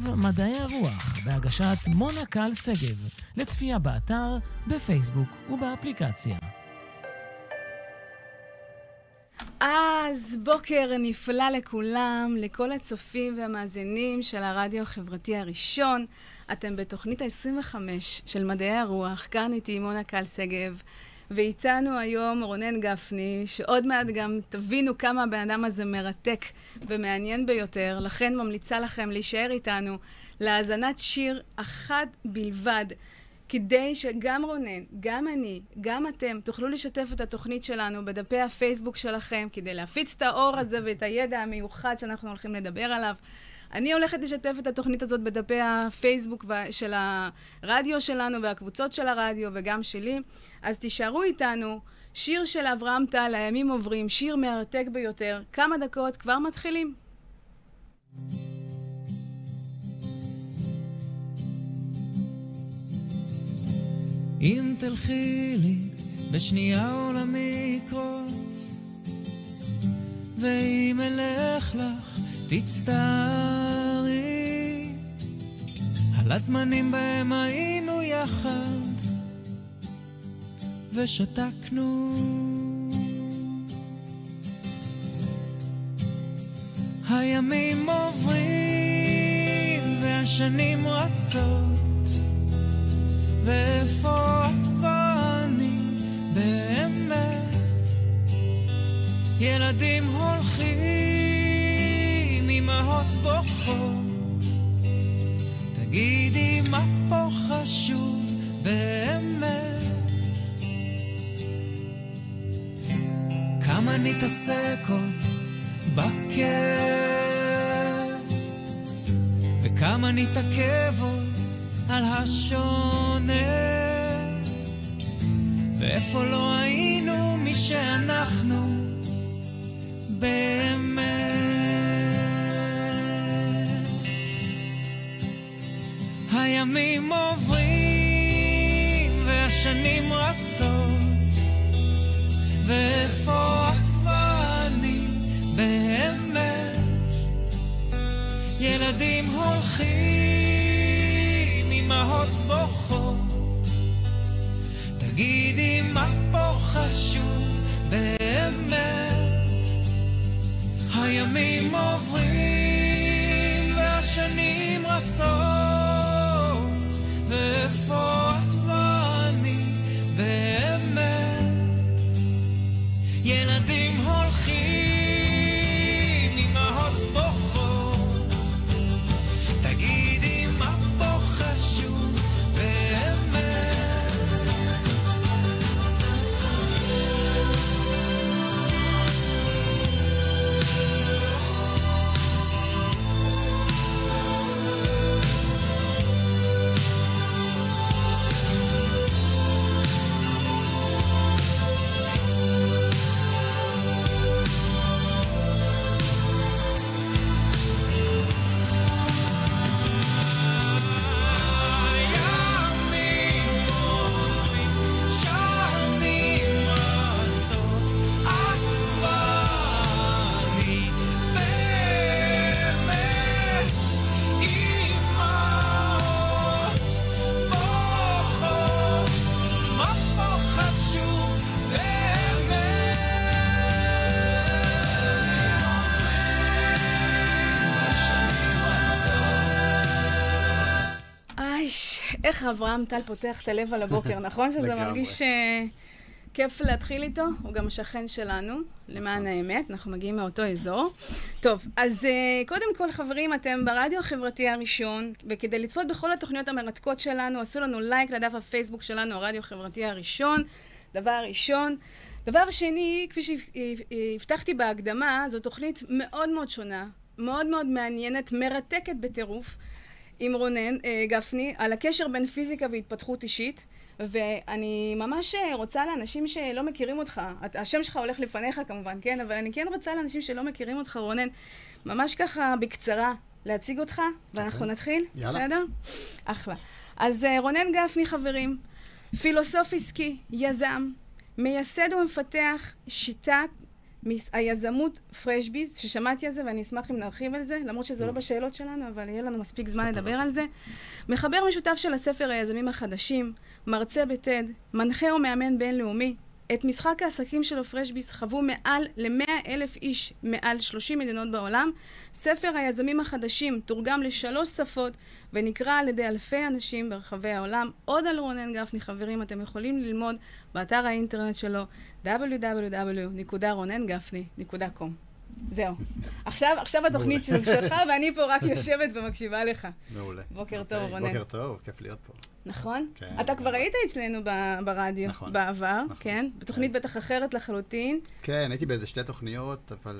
ועכשיו מדעי הרוח, בהגשת מונה קל שגב, לצפייה באתר, בפייסבוק ובאפליקציה. אז בוקר נפלא לכולם, לכל הצופים והמאזינים של הרדיו החברתי הראשון. אתם בתוכנית ה-25 של מדעי הרוח, כאן איתי מונה קל שגב. ואיתנו היום רונן גפני, שעוד מעט גם תבינו כמה הבן אדם הזה מרתק ומעניין ביותר, לכן ממליצה לכם להישאר איתנו להאזנת שיר אחת בלבד. כדי שגם רונן, גם אני, גם אתם, תוכלו לשתף את התוכנית שלנו בדפי הפייסבוק שלכם, כדי להפיץ את האור הזה ואת הידע המיוחד שאנחנו הולכים לדבר עליו. אני הולכת לשתף את התוכנית הזאת בדפי הפייסבוק של הרדיו שלנו והקבוצות של הרדיו וגם שלי. אז תישארו איתנו. שיר של אברהם טל, הימים עוברים, שיר מרתק ביותר. כמה דקות, כבר מתחילים. אם תלכי לי בשנייה עולמי יקרוס, ואם אלך לך תצטערי על הזמנים בהם היינו יחד ושתקנו. הימים עוברים והשנים רצות ואיפה את ואני באמת ילדים הולכים, אמהות בוכות. תגידי מה פה חשוב באמת? כמה נתעסק עוד בכיף, וכמה נתעכב עוד על השונה, ואיפה לא היינו מי שאנחנו באמת. הימים עוברים והשנים רצות ואיפה את ואני באמת? ילדים הולכים, אמהות בוכות. תגידי מה פה איך אברהם טל פותח את הלב על הבוקר, נכון? שזה. מרגיש אה, כיף להתחיל איתו, הוא גם השכן שלנו, למען נכון. האמת, אנחנו מגיעים מאותו אזור. טוב, אז אה, קודם כל, חברים, אתם ברדיו החברתי הראשון, וכדי לצפות בכל התוכניות המרתקות שלנו, עשו לנו לייק לדף הפייסבוק שלנו, הרדיו החברתי הראשון, דבר ראשון. דבר שני, כפי שהבטחתי בהקדמה, זו תוכנית מאוד מאוד שונה, מאוד מאוד מעניינת, מרתקת בטירוף. עם רונן אה, גפני על הקשר בין פיזיקה והתפתחות אישית. ואני ממש אה, רוצה לאנשים שלא מכירים אותך, השם שלך הולך לפניך כמובן, כן? אבל אני כן רוצה לאנשים שלא מכירים אותך, רונן, ממש ככה בקצרה להציג אותך, ואנחנו נתחיל? יאללה. בסדר? אחלה. אז אה, רונן גפני, חברים, פילוסוף עסקי, יזם, מייסד ומפתח שיטת מס- היזמות פרשביז, ששמעתי על זה ואני אשמח אם נרחיב על זה, למרות שזה לא אוקיי. בשאלות שלנו, אבל יהיה לנו מספיק זמן לדבר על זה. מחבר משותף של הספר היזמים החדשים, מרצה בטד, מנחה ומאמן בינלאומי. את משחק העסקים שלו פרשביס חוו מעל ל-100 אלף איש מעל 30 מדינות בעולם. ספר היזמים החדשים תורגם לשלוש שפות ונקרא על ידי אלפי אנשים ברחבי העולם. עוד על רונן גפני, חברים, אתם יכולים ללמוד באתר האינטרנט שלו www.ronengafni.com. זהו. עכשיו, עכשיו התוכנית של- שלך, ואני פה רק יושבת ומקשיבה לך. מעולה. בוקר טוב, אוקיי, רונן. בוקר טוב, כיף להיות פה. נכון? כן, אתה כבר. היית אצלנו ברדיו נכון, בעבר, נכון, כן? בתוכנית כן. בטח אחרת לחלוטין, כן, הייתי באיזה שתי תוכניות, אבל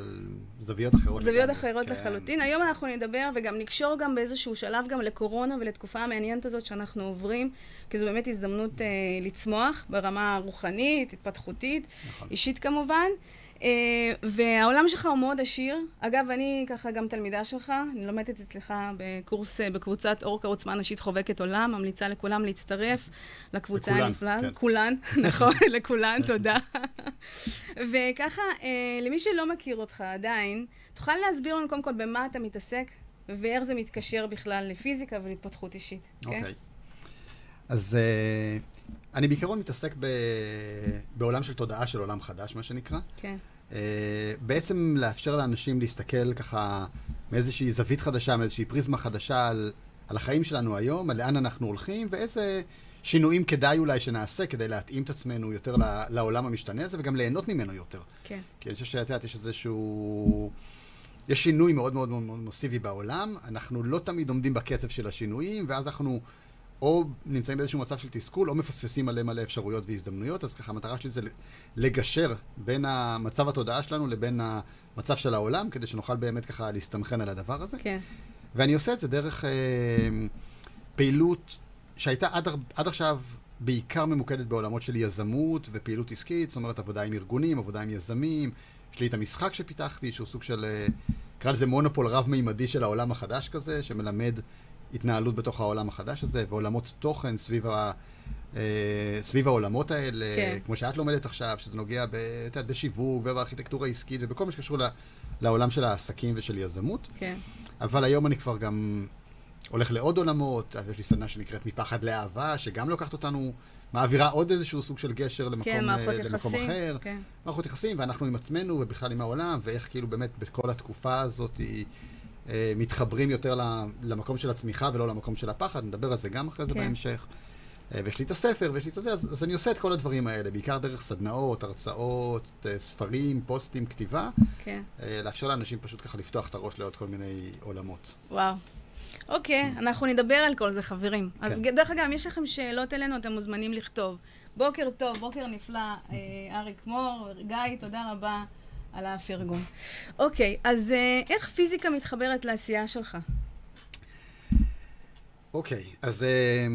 זוויות אחרות. זוויות לגמרי, אחרות כן. לחלוטין. היום אנחנו נדבר וגם נקשור גם באיזשהו שלב גם לקורונה ולתקופה המעניינת הזאת שאנחנו עוברים, כי זו באמת הזדמנות אה, לצמוח ברמה הרוחנית, התפתחותית, נכון. אישית כמובן. אה, והעולם שלך הוא מאוד עשיר. אגב, אני ככה גם תלמידה שלך, אני לומדת אצלך בקורס, אה, בקבוצת אורקה עוצמה נשית חובקת עולם, ממליצה לכולם להצטרף לקבוצה לכולן, הנפלאה. כן. כולן, נכון, לכולן, תודה. וככה, אה, למי שלא מכיר אותך עדיין, תוכל להסביר לנו קודם כל במה אתה מתעסק, ואיך זה מתקשר בכלל לפיזיקה ולהתפתחות אישית, כן? אוקיי. אז אה, אני בעיקרון מתעסק ב... בעולם של תודעה של עולם חדש, מה שנקרא. כן, אה, בעצם לאפשר לאנשים להסתכל ככה מאיזושהי זווית חדשה, מאיזושהי פריזמה חדשה על, על החיים שלנו היום, על לאן אנחנו הולכים, ואיזה שינויים כדאי אולי שנעשה כדי להתאים את עצמנו יותר לעולם המשתנה הזה, וגם ליהנות ממנו יותר. כן, כי אני חושב שאת יודעת, יש איזשהו... יש שינוי מאוד מאוד מאוד מאוד מסיבי בעולם, אנחנו לא תמיד עומדים בקצב של השינויים, ואז אנחנו או נמצאים באיזשהו מצב של תסכול, או מפספסים מלא מלא אפשרויות והזדמנויות, אז ככה המטרה שלי זה לגשר בין המצב התודעה שלנו לבין המצב של העולם, כדי שנוכל באמת ככה להסתנכרן על הדבר הזה. כן, ואני עושה את זה דרך אה, פעילות שהייתה עד, עד עכשיו בעיקר ממוקדת בעולמות של יזמות ופעילות עסקית, זאת אומרת עבודה עם ארגונים, עבודה עם יזמים. יש לי את המשחק שפיתחתי, שהוא סוג של, אה, נקרא לזה מונופול רב-מימדי של העולם החדש כזה, שמלמד התנהלות בתוך העולם החדש הזה, ועולמות תוכן סביב, ה, אה, סביב העולמות האלה, כן. כמו שאת לומדת עכשיו, שזה נוגע ב, את יודעת, בשיווק ובארכיטקטורה העסקית ובכל מה שקשור ל- לעולם של העסקים ושל יזמות. כן, אבל היום אני כבר גם הולך לעוד עולמות, אז יש לי סדנה שנקראת מפחד לאהבה, שגם לוקחת אותנו, מעבירה עוד איזשהו סוג של גשר למקום, כן, מערכות אה, למקום יחסים, אחר. כן, מערכות יחסים, ואנחנו עם עצמנו ובכלל עם העולם, ואיך כאילו באמת בכל התקופה הזאת אה, מתחברים יותר למקום של הצמיחה ולא למקום של הפחד, נדבר על זה גם אחרי זה כן. בהמשך. אה, ויש לי את הספר, ויש לי את הזה, אז, אז אני עושה את כל הדברים האלה, בעיקר דרך סדנאות, הרצאות, אה, ספרים, פוסטים, כתיבה, כן. אה, לאפשר לאנשים פשוט ככה לפתוח את הראש לעוד כל מיני עולמות. וואו. אוקיי, אנחנו נדבר על כל זה, חברים. אז כן. דרך אגב, אם יש לכם שאלות אלינו, אתם מוזמנים לכתוב. בוקר טוב, בוקר נפלא, אה, אריק מור, גיא, תודה רבה על הפרגון. אוקיי, אז אה, איך פיזיקה מתחברת לעשייה שלך? אוקיי, אז, אה,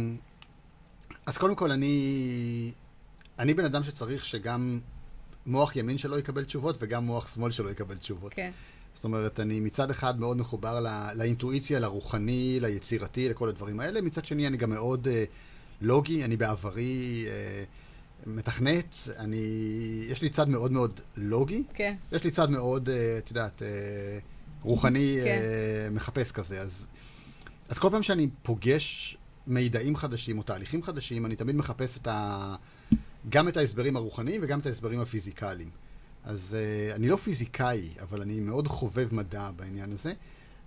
אז קודם כל אני, אני בן אדם שצריך שגם מוח ימין שלו יקבל תשובות וגם מוח שמאל שלו יקבל תשובות. כן, זאת אומרת, אני מצד אחד מאוד מחובר לא, לאינטואיציה, לרוחני, ליצירתי, לכל הדברים האלה. מצד שני, אני גם מאוד אה, לוגי, אני בעברי אה, מתכנת, אני... יש לי צד מאוד מאוד לוגי, כן, יש לי צד מאוד, אה, את יודעת, אה, רוחני, כן. אה, מחפש כזה. אז, אז כל פעם שאני פוגש מידעים חדשים או תהליכים חדשים, אני תמיד מחפש את ה... גם את ההסברים הרוחניים וגם את ההסברים הפיזיקליים. אז uh, אני לא פיזיקאי, אבל אני מאוד חובב מדע בעניין הזה,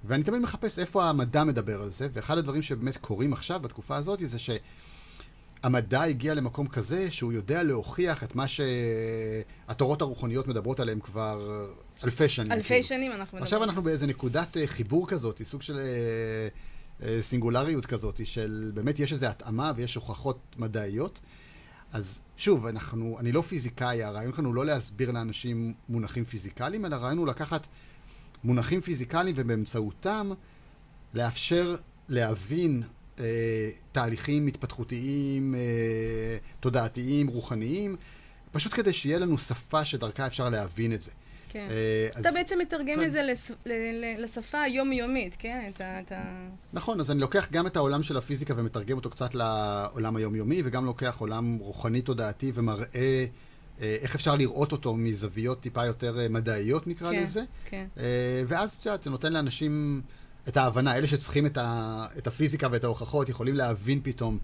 ואני תמיד מחפש איפה המדע מדבר על זה, ואחד הדברים שבאמת קורים עכשיו, בתקופה הזאת, זה שהמדע הגיע למקום כזה שהוא יודע להוכיח את מה שהתורות הרוחניות מדברות עליהם כבר אלפי שנים. אלפי כאילו. שנים אנחנו מדברים. עכשיו אנחנו באיזה נקודת אה, חיבור כזאת, סוג של אה, אה, סינגולריות כזאת, של באמת יש איזו התאמה ויש הוכחות מדעיות. אז שוב, אנחנו, אני לא פיזיקאי, הרעיון כאן הוא לא להסביר לאנשים מונחים פיזיקליים, אלא הרעיון הוא לקחת מונחים פיזיקליים ובאמצעותם לאפשר להבין אה, תהליכים התפתחותיים, אה, תודעתיים, רוחניים, פשוט כדי שיהיה לנו שפה שדרכה אפשר להבין את זה. כן. אה, אתה אז- בעצם מתרגם כן. את זה לשפה היומיומית, כן? את ה-. נכון, אז אני לוקח גם את העולם של הפיזיקה ומתרגם אותו קצת לעולם היומיומי, וגם לוקח עולם רוחני תודעתי ומראה אה, איך אפשר לראות אותו מזוויות טיפה יותר אה, מדעיות, נקרא כן, לזה. כן. אה, ואז, את יודעת, זה נותן לאנשים את ההבנה. אלה שצריכים את, ה, את הפיזיקה ואת ההוכחות, יכולים להבין פתאום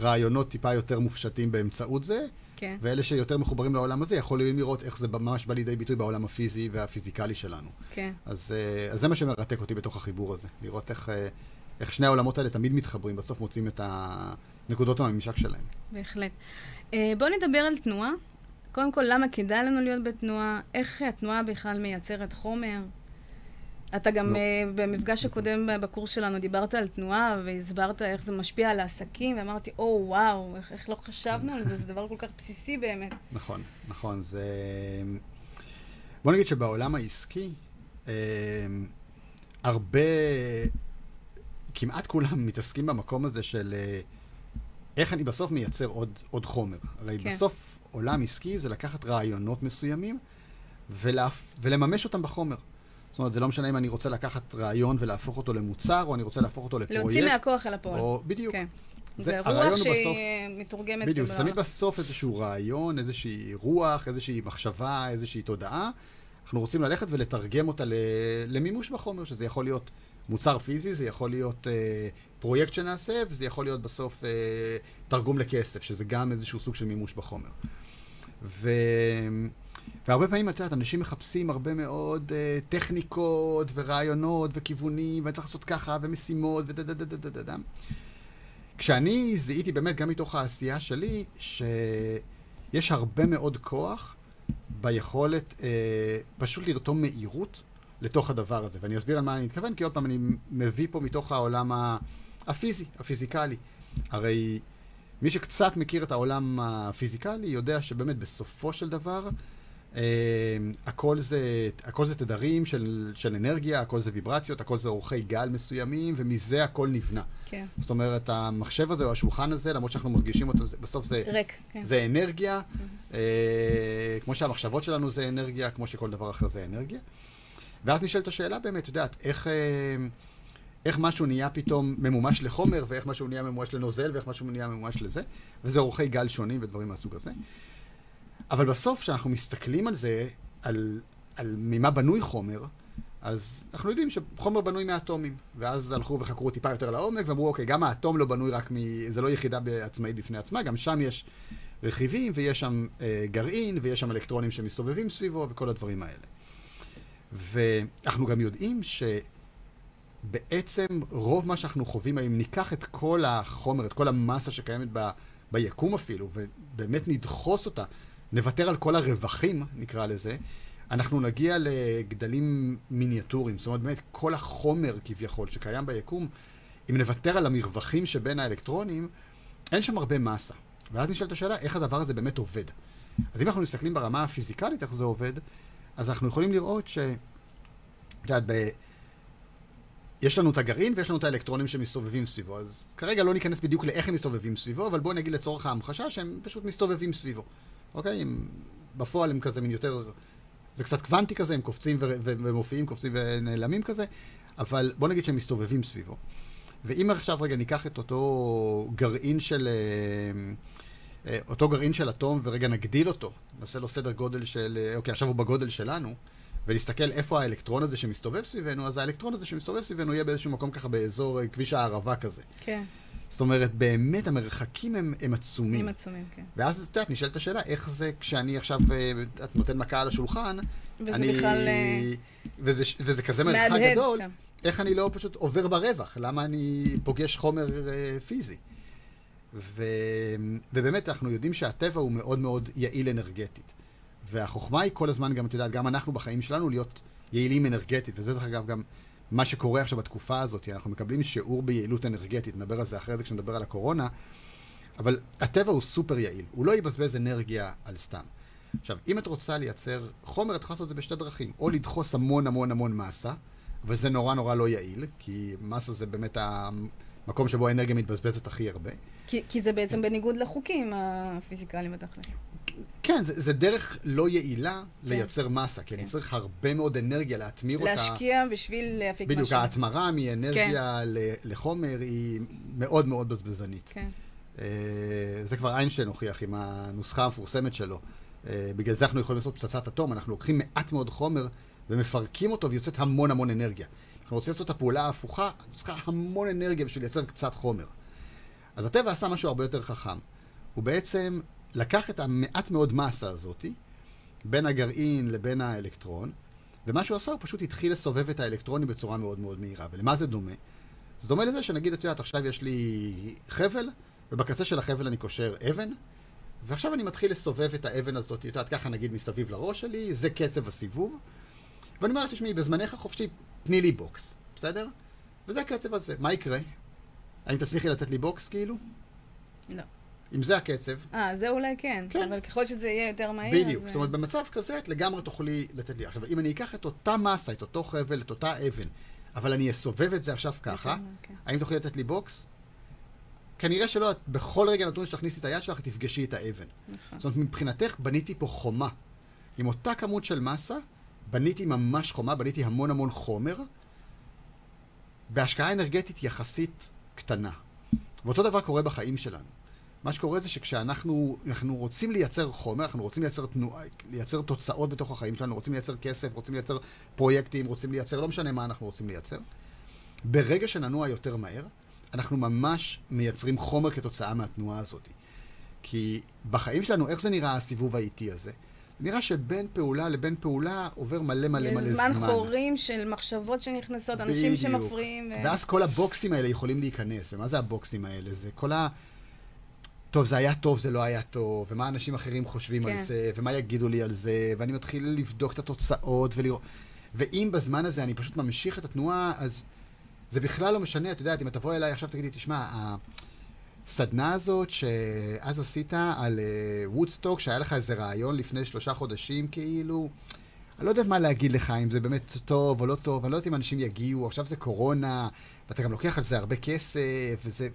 רעיונות טיפה יותר מופשטים באמצעות זה, כן. ואלה שיותר מחוברים לעולם הזה, יכולים לראות איך זה ממש בא לידי ביטוי בעולם הפיזי והפיזיקלי שלנו. כן. אז, אה, אז זה מה שמרתק אותי בתוך החיבור הזה. לראות איך, אה, איך שני העולמות האלה תמיד מתחברים, בסוף מוצאים את הנקודות הממשק שלהם. בהחלט. אה, בואו נדבר על תנועה. קודם כל, למה כדאי לנו להיות בתנועה? איך התנועה בכלל מייצרת חומר? אתה גם נו. אה, במפגש הקודם בקורס שלנו דיברת על תנועה והסברת איך זה משפיע על העסקים, ואמרתי, או וואו, איך, איך לא חשבנו על זה, זה דבר כל כך בסיסי באמת. נכון, נכון. זה... בוא נגיד שבעולם העסקי, אה, הרבה, כמעט כולם מתעסקים במקום הזה של אה, איך אני בסוף מייצר עוד, עוד חומר. הרי. כן. בסוף עולם עסקי זה לקחת רעיונות מסוימים ולה, ולממש אותם בחומר. זאת אומרת, זה לא משנה אם אני רוצה לקחת רעיון ולהפוך אותו למוצר, או אני רוצה להפוך אותו לפרויקט. להוציא מהכוח אל הפועל. או, בדיוק. כן. זה- זה רוח הוא בסוף- שהיא מתורגמת. בדיוק, זה. תמיד בסוף איזשהו רעיון, איזושהי רוח, איזושהי מחשבה, איזושהי תודעה. אנחנו רוצים ללכת ולתרגם אותה ל- למימוש בחומר, שזה יכול להיות מוצר פיזי, זה יכול להיות אה, פרויקט שנעשה, וזה יכול להיות בסוף אה, תרגום לכסף, שזה גם איזשהו סוג של מימוש בחומר. ו... והרבה פעמים, את יודעת, אנשים מחפשים הרבה מאוד אה, טכניקות ורעיונות וכיוונים, ואני צריך לעשות ככה, ומשימות, ודה דה דה דה דה דה דה. כשאני זיהיתי באמת, גם מתוך העשייה שלי, שיש הרבה מאוד כוח ביכולת אה, פשוט לרתום מהירות לתוך הדבר הזה. ואני אסביר על מה אני מתכוון, כי עוד פעם, אני מביא פה מתוך העולם הפיזי, הפיזיקלי. הרי מי שקצת מכיר את העולם הפיזיקלי יודע שבאמת בסופו של דבר אה, הכל, זה, הכל זה תדרים של, של אנרגיה, הכל זה ויברציות, הכל זה אורכי גל מסוימים, ומזה הכל נבנה. כן. זאת אומרת, המחשב הזה או השולחן הזה, למרות שאנחנו מרגישים אותו, זה, בסוף זה, ריק, כן. זה אנרגיה, אה, כמו שהמחשבות שלנו זה אנרגיה, כמו שכל דבר אחר זה אנרגיה. ואז נשאלת השאלה באמת, את יודעת, איך, אה, איך משהו נהיה פתאום ממומש לחומר, ואיך משהו נהיה ממומש לנוזל, ואיך משהו נהיה ממומש לזה, וזה אורכי גל שונים ודברים מהסוג הזה. אבל בסוף, כשאנחנו מסתכלים על זה, על, על ממה בנוי חומר, אז אנחנו יודעים שחומר בנוי מאטומים. ואז הלכו וחקרו טיפה יותר לעומק, ואמרו, אוקיי, גם האטום לא בנוי רק מ... זה לא יחידה עצמאית בפני עצמה, גם שם יש רכיבים, ויש שם אה, גרעין, ויש שם אלקטרונים שמסתובבים סביבו, וכל הדברים האלה. ואנחנו גם יודעים שבעצם רוב מה שאנחנו חווים, אם ניקח את כל החומר, את כל המסה שקיימת ב... ביקום אפילו, ובאמת נדחוס אותה, נוותר על כל הרווחים, נקרא לזה, אנחנו נגיע לגדלים מיניאטוריים. זאת אומרת, באמת, כל החומר כביכול שקיים ביקום, אם נוותר על המרווחים שבין האלקטרונים, אין שם הרבה מסה. ואז נשאלת השאלה, איך הדבר הזה באמת עובד? אז אם אנחנו מסתכלים ברמה הפיזיקלית איך זה עובד, אז אנחנו יכולים לראות ש... את יודעת, ב... יש לנו את הגרעין ויש לנו את האלקטרונים שמסתובבים סביבו. אז כרגע לא ניכנס בדיוק לאיך הם מסתובבים סביבו, אבל בואו נגיד לצורך ההמחשה שהם פשוט מסתובבים סביבו. אוקיי? הם... בפועל הם כזה מין יותר... זה קצת קוונטי כזה, הם קופצים ו... ו... ומופיעים, קופצים ונעלמים כזה, אבל בואו נגיד שהם מסתובבים סביבו. ואם עכשיו רגע ניקח את אותו גרעין של... אה, אותו גרעין של אטום ורגע נגדיל אותו, נעשה לו סדר גודל של... אה, אוקיי, עכשיו הוא בגודל שלנו, ונסתכל איפה האלקטרון הזה שמסתובב סביבנו, אז האלקטרון הזה שמסתובב סביבנו יהיה באיזשהו מקום ככה באזור אה, כביש הערבה כזה. כן. זאת אומרת, באמת המרחקים הם, הם עצומים. הם עצומים, כן. ואז, את יודעת, נשאלת השאלה, איך זה כשאני עכשיו, אה, את נותן מכה על השולחן, וזה אני... בכלל, אה, וזה, וזה כזה מרחק מהדהד גדול, שם. איך אני לא פשוט עובר ברווח? למה אני פוגש חומר אה, פיזי? ו... ובאמת, אנחנו יודעים שהטבע הוא מאוד מאוד יעיל אנרגטית. והחוכמה היא כל הזמן, גם, את יודעת, גם אנחנו בחיים שלנו להיות יעילים אנרגטית, וזה דרך אגב גם מה שקורה עכשיו בתקופה הזאת. אנחנו מקבלים שיעור ביעילות אנרגטית, נדבר על זה אחרי זה כשנדבר על הקורונה, אבל הטבע הוא סופר יעיל, הוא לא יבזבז אנרגיה על סתם. עכשיו, אם את רוצה לייצר חומר, את יכולה לעשות את זה בשתי דרכים. או לדחוס המון המון המון מסה, וזה נורא נורא לא יעיל, כי מסה זה באמת המקום שבו האנרגיה מתבזבזת הכי הרבה. כי, כי זה בעצם בניגוד לחוקים הפיזיקליים בתכלס. כן, זה, זה דרך לא יעילה לייצר מסה, כי אני כן. צריך הרבה מאוד אנרגיה להתמיר אותה. להשקיע בשביל להפיק בדיוק, משהו. ההתמרה מאנרגיה ל- לחומר היא מאוד מאוד בזבזנית. כן. אה, זה כבר איינשטיין הוכיח עם הנוסחה המפורסמת שלו, אה, בגלל זה אנחנו יכולים לעשות פצצת אטום, אנחנו לוקחים מעט מאוד חומר ומפרקים אותו ויוצאת המון המון אנרגיה. אנחנו רוצים לעשות את הפעולה ההפוכה, צריכה המון אנרגיה בשביל לייצר קצת חומר. אז הטבע עשה משהו הרבה יותר חכם. הוא בעצם לקח את המעט מאוד מסה הזאתי, בין הגרעין לבין האלקטרון, ומה שהוא עשה, הוא פשוט התחיל לסובב את האלקטרונים בצורה מאוד מאוד מהירה. ולמה זה דומה? זה דומה לזה שנגיד, את יודעת, עכשיו יש לי חבל, ובקצה של החבל אני קושר אבן, ועכשיו אני מתחיל לסובב את האבן הזאת, את יודעת, ככה נגיד מסביב לראש שלי, זה קצב הסיבוב. ואני אומר, תשמעי, בזמנך החופשי, תני לי בוקס, בסדר? וזה הקצב הזה. מה יקרה? האם תצליחי לתת לי בוקס, כאילו? לא. אם זה הקצב, אה, זה אולי כן. כן. אבל ככל שזה יהיה יותר מהיר, בדיוק. אז... זאת אומרת, במצב כזה את לגמרי תוכלי לתת לי. עכשיו, אם אני אקח את אותה מסה, את אותו חבל, את אותה אבן, אבל אני אסובב את זה עכשיו ככה, כן. האם תוכלי לתת לי בוקס? כנראה שלא, את בכל רגע נתון שתכניסי את היד שלך, תפגשי את האבן. נכון. זאת אומרת, מבחינתך בניתי פה חומה. עם אותה כמות של מסה, בניתי ממש חומה, בניתי המון המון חומר, בהשקעה אנרגטית יחסית קטנה. ואותו דבר קורה בחיים שלנו. מה שקורה זה שכשאנחנו אנחנו רוצים לייצר חומר, אנחנו רוצים לייצר, תנועה, לייצר תוצאות בתוך החיים שלנו, רוצים לייצר כסף, רוצים לייצר פרויקטים, רוצים לייצר, לא משנה מה אנחנו רוצים לייצר. ברגע שננוע יותר מהר, אנחנו ממש מייצרים חומר כתוצאה מהתנועה הזאת. כי בחיים שלנו, איך זה נראה הסיבוב האיטי הזה? זה נראה שבין פעולה לבין פעולה עובר מלא מלא מלא יש זמן. זמן חורים של מחשבות שנכנסות, אנשים בדיוק. שמפריעים. ו- ואז כל הבוקסים האלה יכולים להיכנס. ומה זה הבוקסים האלה? זה כל ה... טוב, זה היה טוב, זה לא היה טוב, ומה אנשים אחרים חושבים על כן. זה, ומה יגידו לי על זה, ואני מתחיל לבדוק את התוצאות ולראות... ואם בזמן הזה אני פשוט ממשיך את התנועה, אז זה בכלל לא משנה, את יודעת, אם את תבוא אליי עכשיו תגידי, תשמע, הסדנה הזאת שאז עשית על וודסטוק, שהיה לך איזה רעיון לפני שלושה חודשים, כאילו, אני לא יודעת מה להגיד לך, אם זה באמת טוב או לא טוב, אני לא יודעת אם אנשים יגיעו, עכשיו זה קורונה, ואתה גם לוקח על זה הרבה כסף, וזה...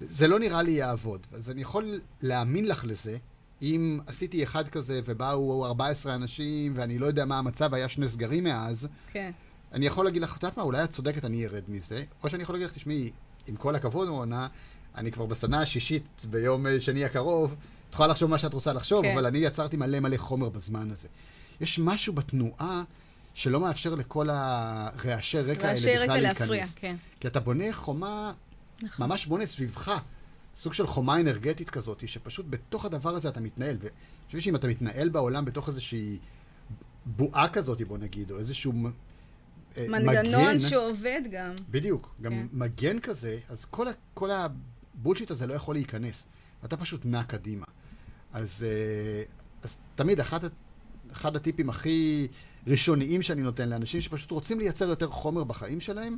זה לא נראה לי יעבוד. אז אני יכול להאמין לך לזה, אם עשיתי אחד כזה ובאו 14 אנשים, ואני לא יודע מה המצב, היה שני סגרים מאז, כן. אני יכול להגיד לך, את יודעת מה, אולי את צודקת, אני ארד מזה, או שאני יכול להגיד לך, תשמעי, עם כל הכבוד, מונה, אני כבר בסדנה השישית ביום אה, שני הקרוב, את יכולה לחשוב מה שאת רוצה לחשוב, כן. אבל אני יצרתי מלא מלא חומר בזמן הזה. יש משהו בתנועה שלא מאפשר לכל הרעשי רקע רעשי האלה רקע בכלל להפריע, להיכנס. כן. כי אתה בונה חומה, נכון. ממש בונה סביבך, סוג של חומה אנרגטית כזאת, שפשוט בתוך הדבר הזה אתה מתנהל. ואני חושב שאם אתה מתנהל בעולם בתוך איזושהי בועה כזאת, בוא נגיד, או איזשהו אה, מנגנון מגן, שעובד גם. בדיוק, גם כן. מגן כזה, אז כל, ה, כל הבולשיט הזה לא יכול להיכנס. אתה פשוט נע קדימה. אז, אה, אז תמיד אחד, ה- אחד הטיפים הכי ראשוניים שאני נותן לאנשים שפשוט רוצים לייצר יותר חומר בחיים שלהם,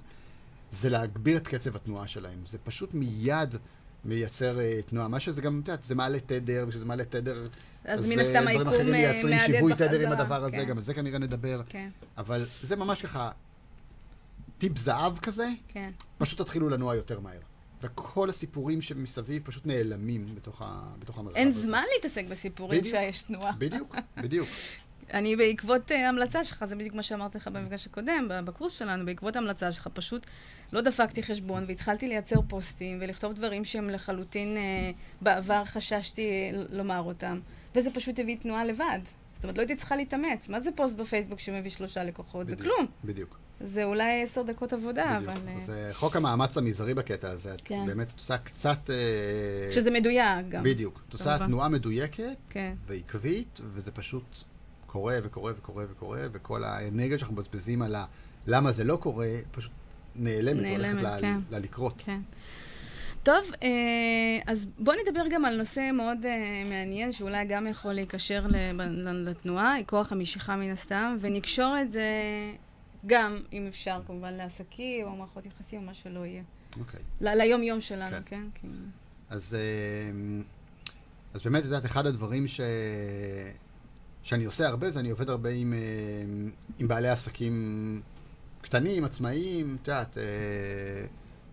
זה להגביר את קצב התנועה שלהם. זה פשוט מיד מייצר אה, תנועה. מה שזה גם, את יודעת, זה מעלה תדר, וכשזה מעלה תדר, אז מן אה, דברים אחרים אה, מייצרים שיווי תדר עם הדבר הזה, כן. גם על זה כנראה נדבר. כן, אבל זה ממש ככה טיפ זהב כזה, כן. פשוט תתחילו לנוע יותר מהר. וכל הסיפורים שמסביב פשוט נעלמים בתוך, ה, בתוך המרחב אין הזה. זמן להתעסק בסיפורים בדיוק. שיש תנועה. בדיוק, בדיוק. אני בעקבות אה, המלצה שלך, זה בדיוק מה שאמרתי לך במפגש הקודם, בקורס שלנו, בעקבות המלצה שלך, פשוט לא דפקתי חשבון והתחלתי לייצר פוסטים ולכתוב דברים שהם לחלוטין אה, בעבר חששתי אה, לומר אותם, וזה פשוט הביא תנועה לבד. זאת אומרת, לא הייתי צריכה להתאמץ. מה זה פוסט בפייסבוק שמביא שלושה לקוחות? זה בדיוק, כלום. בדיוק. זה אולי עשר דקות עבודה, בדיוק. אבל... אה, חוק המאמץ המזערי בקטע הזה, את כן. באמת עושה קצת... שזה מדויק גם. בדיוק. את עושה. תנועה מדויקת כן. ועקבית, וזה פשוט קורה וקורה וקורה וקורה, וכל האנרגיה שאנחנו מבזבזים על. למה זה לא קורה, פשוט נעלמת, נעלמת, לה- כן. לה לקרות. כן. טוב, אה, אז בואו נדבר גם על נושא מאוד אה, מעניין, שאולי גם יכול להיקשר לתנועה, היא כוח המשיכה מן הסתם, ונקשור את זה גם, אם אפשר, כמובן, לעסקים, או מערכות יחסים, או מה שלא יהיה. אוקיי. ל- ליום-יום שלנו, כן. כן? כי... אז, אה, אז באמת, את יודעת, אחד הדברים ש... שאני עושה הרבה, זה אני עובד הרבה עם, אה, עם בעלי עסקים קטנים, עצמאיים, את יודעת, אה,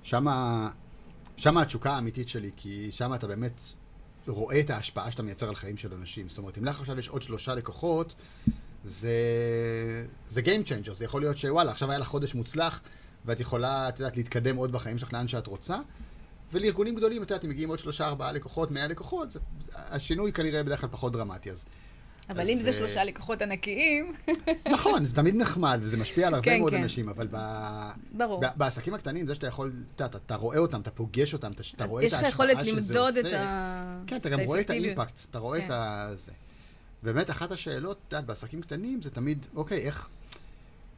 שמה, שמה התשוקה האמיתית שלי, כי שמה אתה באמת רואה את ההשפעה שאתה מייצר על חיים של אנשים. זאת אומרת, אם לך עכשיו יש עוד שלושה לקוחות, זה, זה Game Changer, זה יכול להיות שוואלה, עכשיו היה לך חודש מוצלח, ואת יכולה, את יודעת, להתקדם עוד בחיים שלך לאן שאת רוצה. ולארגונים גדולים, את יודעת, אם מגיעים עוד שלושה, ארבעה לקוחות, מאה לקוחות, זה, השינוי כנראה בדרך כלל פחות דרמטי. אז אבל אם זה אה, שלושה לקוחות ענקיים, נכון, זה תמיד נחמד, וזה משפיע על הרבה כן, מאוד כן. אנשים, אבל בעסקים הקטנים, זה שאתה יכול, אתה רואה אותם, אתה פוגש אותם, אתה- אתה רואה את יש לך ההשפעה יכולת שזה למדוד את עושה. ה... כן, אתה גם רואה את האפקטיביות. האימפקט, אתה רואה כן. את ה... זה. באמת, אחת השאלות, את יודעת, בעסקים קטנים זה תמיד, אוקיי, איך,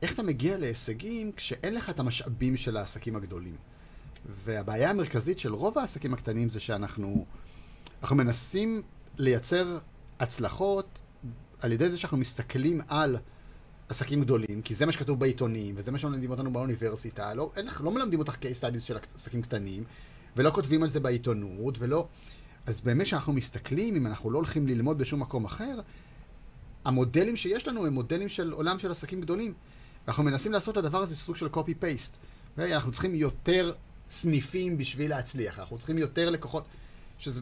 איך אתה מגיע להישגים כשאין לך את המשאבים של העסקים הגדולים? והבעיה המרכזית של רוב העסקים הקטנים זה שאנחנו אנחנו מנסים לייצר הצלחות על ידי זה שאנחנו מסתכלים על עסקים גדולים, כי זה מה שכתוב בעיתונים, וזה מה שמלמדים אותנו באוניברסיטה. לא, אין, לא מלמדים אותך case studies של עסקים קטנים, ולא כותבים על זה בעיתונות, ולא... אז באמת כשאנחנו מסתכלים, אם אנחנו לא הולכים ללמוד בשום מקום אחר, המודלים שיש לנו הם מודלים של עולם של עסקים גדולים. ואנחנו מנסים לעשות את הדבר הזה סוג של copy-paste. אוקיי? אנחנו צריכים יותר סניפים בשביל להצליח, אנחנו צריכים יותר לקוחות, שזה,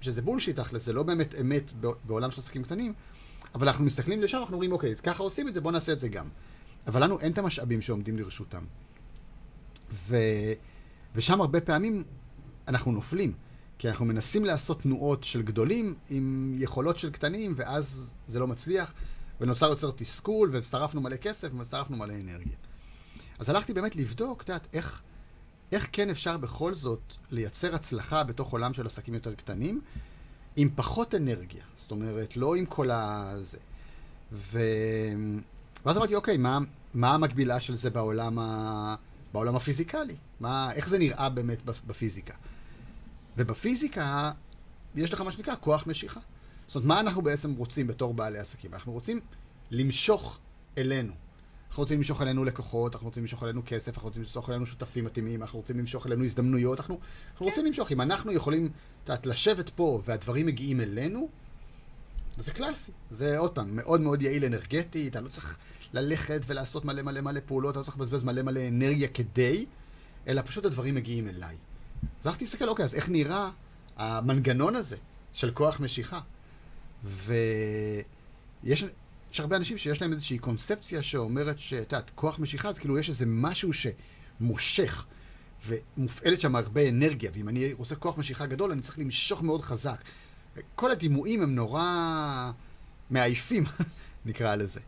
שזה בולשיט תכל'ס, זה לא באמת אמת בעולם של עסקים קטנים, אבל אנחנו מסתכלים לשם, אנחנו אומרים, אוקיי, אז ככה עושים את זה, בואו נעשה את זה גם. אבל לנו אין את המשאבים שעומדים לרשותם. ו... ושם הרבה פעמים אנחנו נופלים, כי אנחנו מנסים לעשות תנועות של גדולים עם יכולות של קטנים, ואז זה לא מצליח, ונוצר יוצר תסכול, ושרפנו מלא כסף, ושרפנו מלא אנרגיה. אז הלכתי באמת לבדוק, את יודעת, איך, איך כן אפשר בכל זאת לייצר הצלחה בתוך עולם של עסקים יותר קטנים, עם פחות אנרגיה. זאת אומרת, לא עם כל הזה. ו... ואז אמרתי, אוקיי, מה, מה המקבילה של זה בעולם, ה... בעולם הפיזיקלי? מה, איך זה נראה באמת בפ- בפיזיקה? ובפיזיקה יש לך מה שנקרא כוח משיכה. זאת אומרת, מה אנחנו בעצם רוצים בתור בעלי עסקים? אנחנו רוצים למשוך אלינו. אנחנו רוצים למשוך אלינו לקוחות, אנחנו רוצים למשוך אלינו כסף, אנחנו רוצים למשוך אלינו שותפים מתאימים, אנחנו רוצים למשוך אלינו הזדמנויות, אנחנו, אנחנו רוצים למשוך. אם אנחנו יכולים, את יודעת, לשבת פה והדברים מגיעים אלינו, זה קלאסי. זה עוד פעם, מאוד מאוד יעיל אנרגטית, אני לא צריך ללכת ולעשות מלא מלא מלא פעולות, אני לא צריך לבזבז מלא מלא אנרגיה כדי, אלא פשוט הדברים מגיעים אליי. אז הלכתי להסתכל, אוקיי, אז איך נראה המנגנון הזה של כוח משיכה? ויש יש הרבה אנשים שיש להם איזושהי קונספציה שאומרת שאת יודעת, כוח משיכה, אז כאילו יש איזה משהו שמושך, ומופעלת שם הרבה אנרגיה, ואם אני רוצה כוח משיכה גדול, אני צריך למשוך מאוד חזק. כל הדימויים הם נורא מעייפים, נקרא לזה.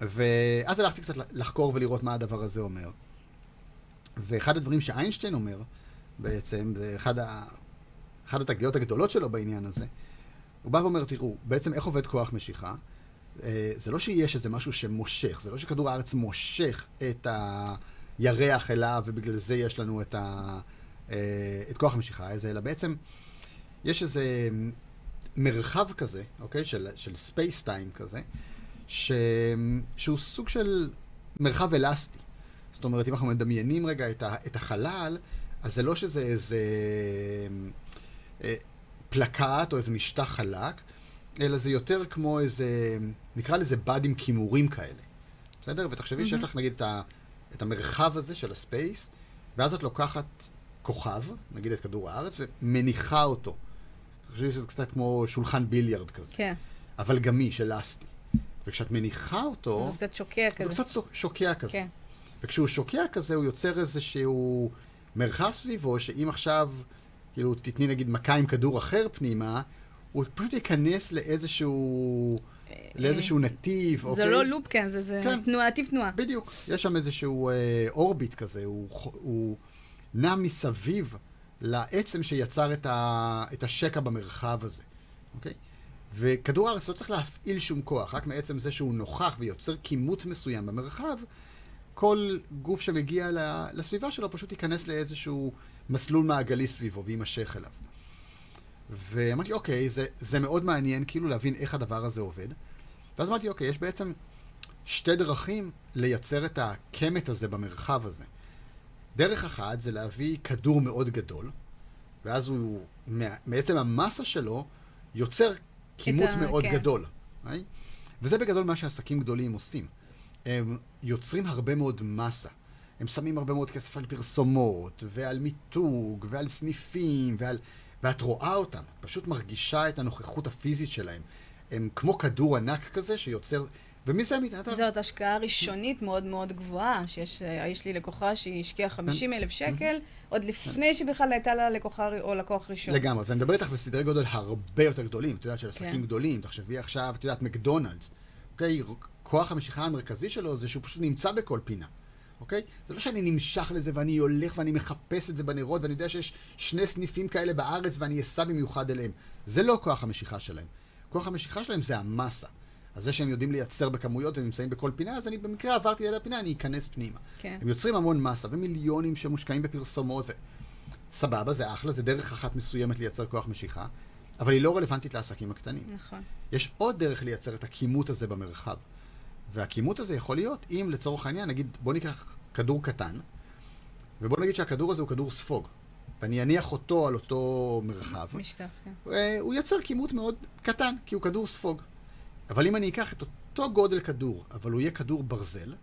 ואז הלכתי קצת לחקור ולראות מה הדבר הזה אומר. ואחד הדברים שאיינשטיין אומר, בעצם, זה. אחד התגליות הגדולות שלו בעניין הזה, הוא בא ואומר, תראו, בעצם איך עובד כוח משיכה? אה, זה לא שיש איזה משהו שמושך, זה לא שכדור הארץ מושך את הירח אליו, ובגלל זה יש לנו את, ה... אה, את כוח המשיכה הזה, אלא בעצם יש איזה מרחב כזה, אוקיי? של, של space time כזה, ש... שהוא סוג של מרחב אלסטי. זאת אומרת, אם אנחנו מדמיינים רגע את, ה... את החלל, אז זה לא שזה איזה אה, פלקט או איזה משטח חלק, אלא זה יותר כמו איזה, נקרא לזה בד עם כימורים כאלה. בסדר? ותחשבי mm-hmm. שיש לך נגיד את, ה, את המרחב הזה של הספייס, ואז את לוקחת כוכב, נגיד את כדור הארץ, ומניחה אותו. תחשבי שזה קצת כמו שולחן ביליארד כזה. כן. אבל גמיש, אלסטי. וכשאת מניחה אותו, זה קצת שוקע הוא כזה. קצת סו- שוקע כזה. כן. וכשהוא שוקע כזה, הוא יוצר איזשהו מרחב סביבו, שאם עכשיו, כאילו, תתני נגיד מכה עם כדור אחר פנימה, הוא פשוט ייכנס לאיזשהו, לאיזשהו נתיב, זה אוקיי? לא לופ, כן, זה- זה כן. תנועה, נתיב תנועה. בדיוק. יש שם איזשהו אה, אורביט כזה, הוא, הוא נע מסביב לעצם שיצר את, ה, את השקע במרחב הזה, אוקיי? וכדור הארץ לא צריך להפעיל שום כוח, רק מעצם זה שהוא נוכח ויוצר כימות מסוים במרחב, כל גוף שמגיע לסביבה שלו פשוט ייכנס לאיזשהו מסלול מעגלי סביבו ויימשך אליו. ואמרתי, אוקיי, זה, זה מאוד מעניין כאילו להבין איך הדבר הזה עובד. ואז אמרתי, אוקיי, יש בעצם שתי דרכים לייצר את הקמט הזה במרחב הזה. דרך אחת זה להביא כדור מאוד גדול, ואז הוא, מעצם המסה שלו, יוצר כימות ה- מאוד כן. גדול. right? וזה בגדול מה שעסקים גדולים עושים. הם יוצרים הרבה מאוד מסה. הם שמים הרבה מאוד כסף על פרסומות, ועל מיתוג, ועל סניפים, ועל... ואת רואה אותם, פשוט מרגישה את הנוכחות הפיזית שלהם. הם כמו כדור ענק כזה שיוצר ומזה מתעטר. זאת השקעה ראשונית מאוד מאוד גבוהה, שיש אה, יש לי לקוחה שהיא השקיעה 50 אלף שקל, עוד לפני שבכלל הייתה לה לקוחה או לקוח ראשון. לגמרי, אז אני מדבר איתך בסדרי גודל הרבה יותר גדולים, את יודעת, של עסקים כן. גדולים, תחשבי עכשיו, את יודעת, מקדונלדס, אוקיי? כוח המשיכה המרכזי שלו זה שהוא פשוט נמצא בכל פינה, אוקיי? זה לא שאני נמשך לזה ואני הולך ואני מחפש את זה בנרות ואני יודע שיש שני סניפים כאלה בארץ ואני אסע במיוחד אליהם. זה לא כוח המשיכה שלהם. כוח המשיכה שלהם זה המסה. אז זה שהם יודעים לייצר בכמויות ונמצאים בכל פינה, אז אני במקרה עברתי ליד הפינה, אני אכנס פנימה. כן. הם יוצרים המון מסה ומיליונים שמושקעים בפרסומות ו... סבבה, זה אחלה, זה דרך אחת מסוימת לייצר כוח משיכה, אבל היא לא רלוונטית לעסקים הקטנים. נכון. יש עוד דרך לייצר את הכימות הזה במרחב. והכימות הזה יכול להיות אם לצורך העניין, נגיד, בוא ניקח כדור קטן, ובוא נגיד שהכדור הזה הוא כדור ספוג, ואני אניח אותו על אותו מרחב, משטח, כן. אה, הוא ייצר כימות מאוד קטן, כי הוא כדור ספוג. אבל אם אני אקח את אותו גודל כדור, אבל הוא יהיה כדור ברזל,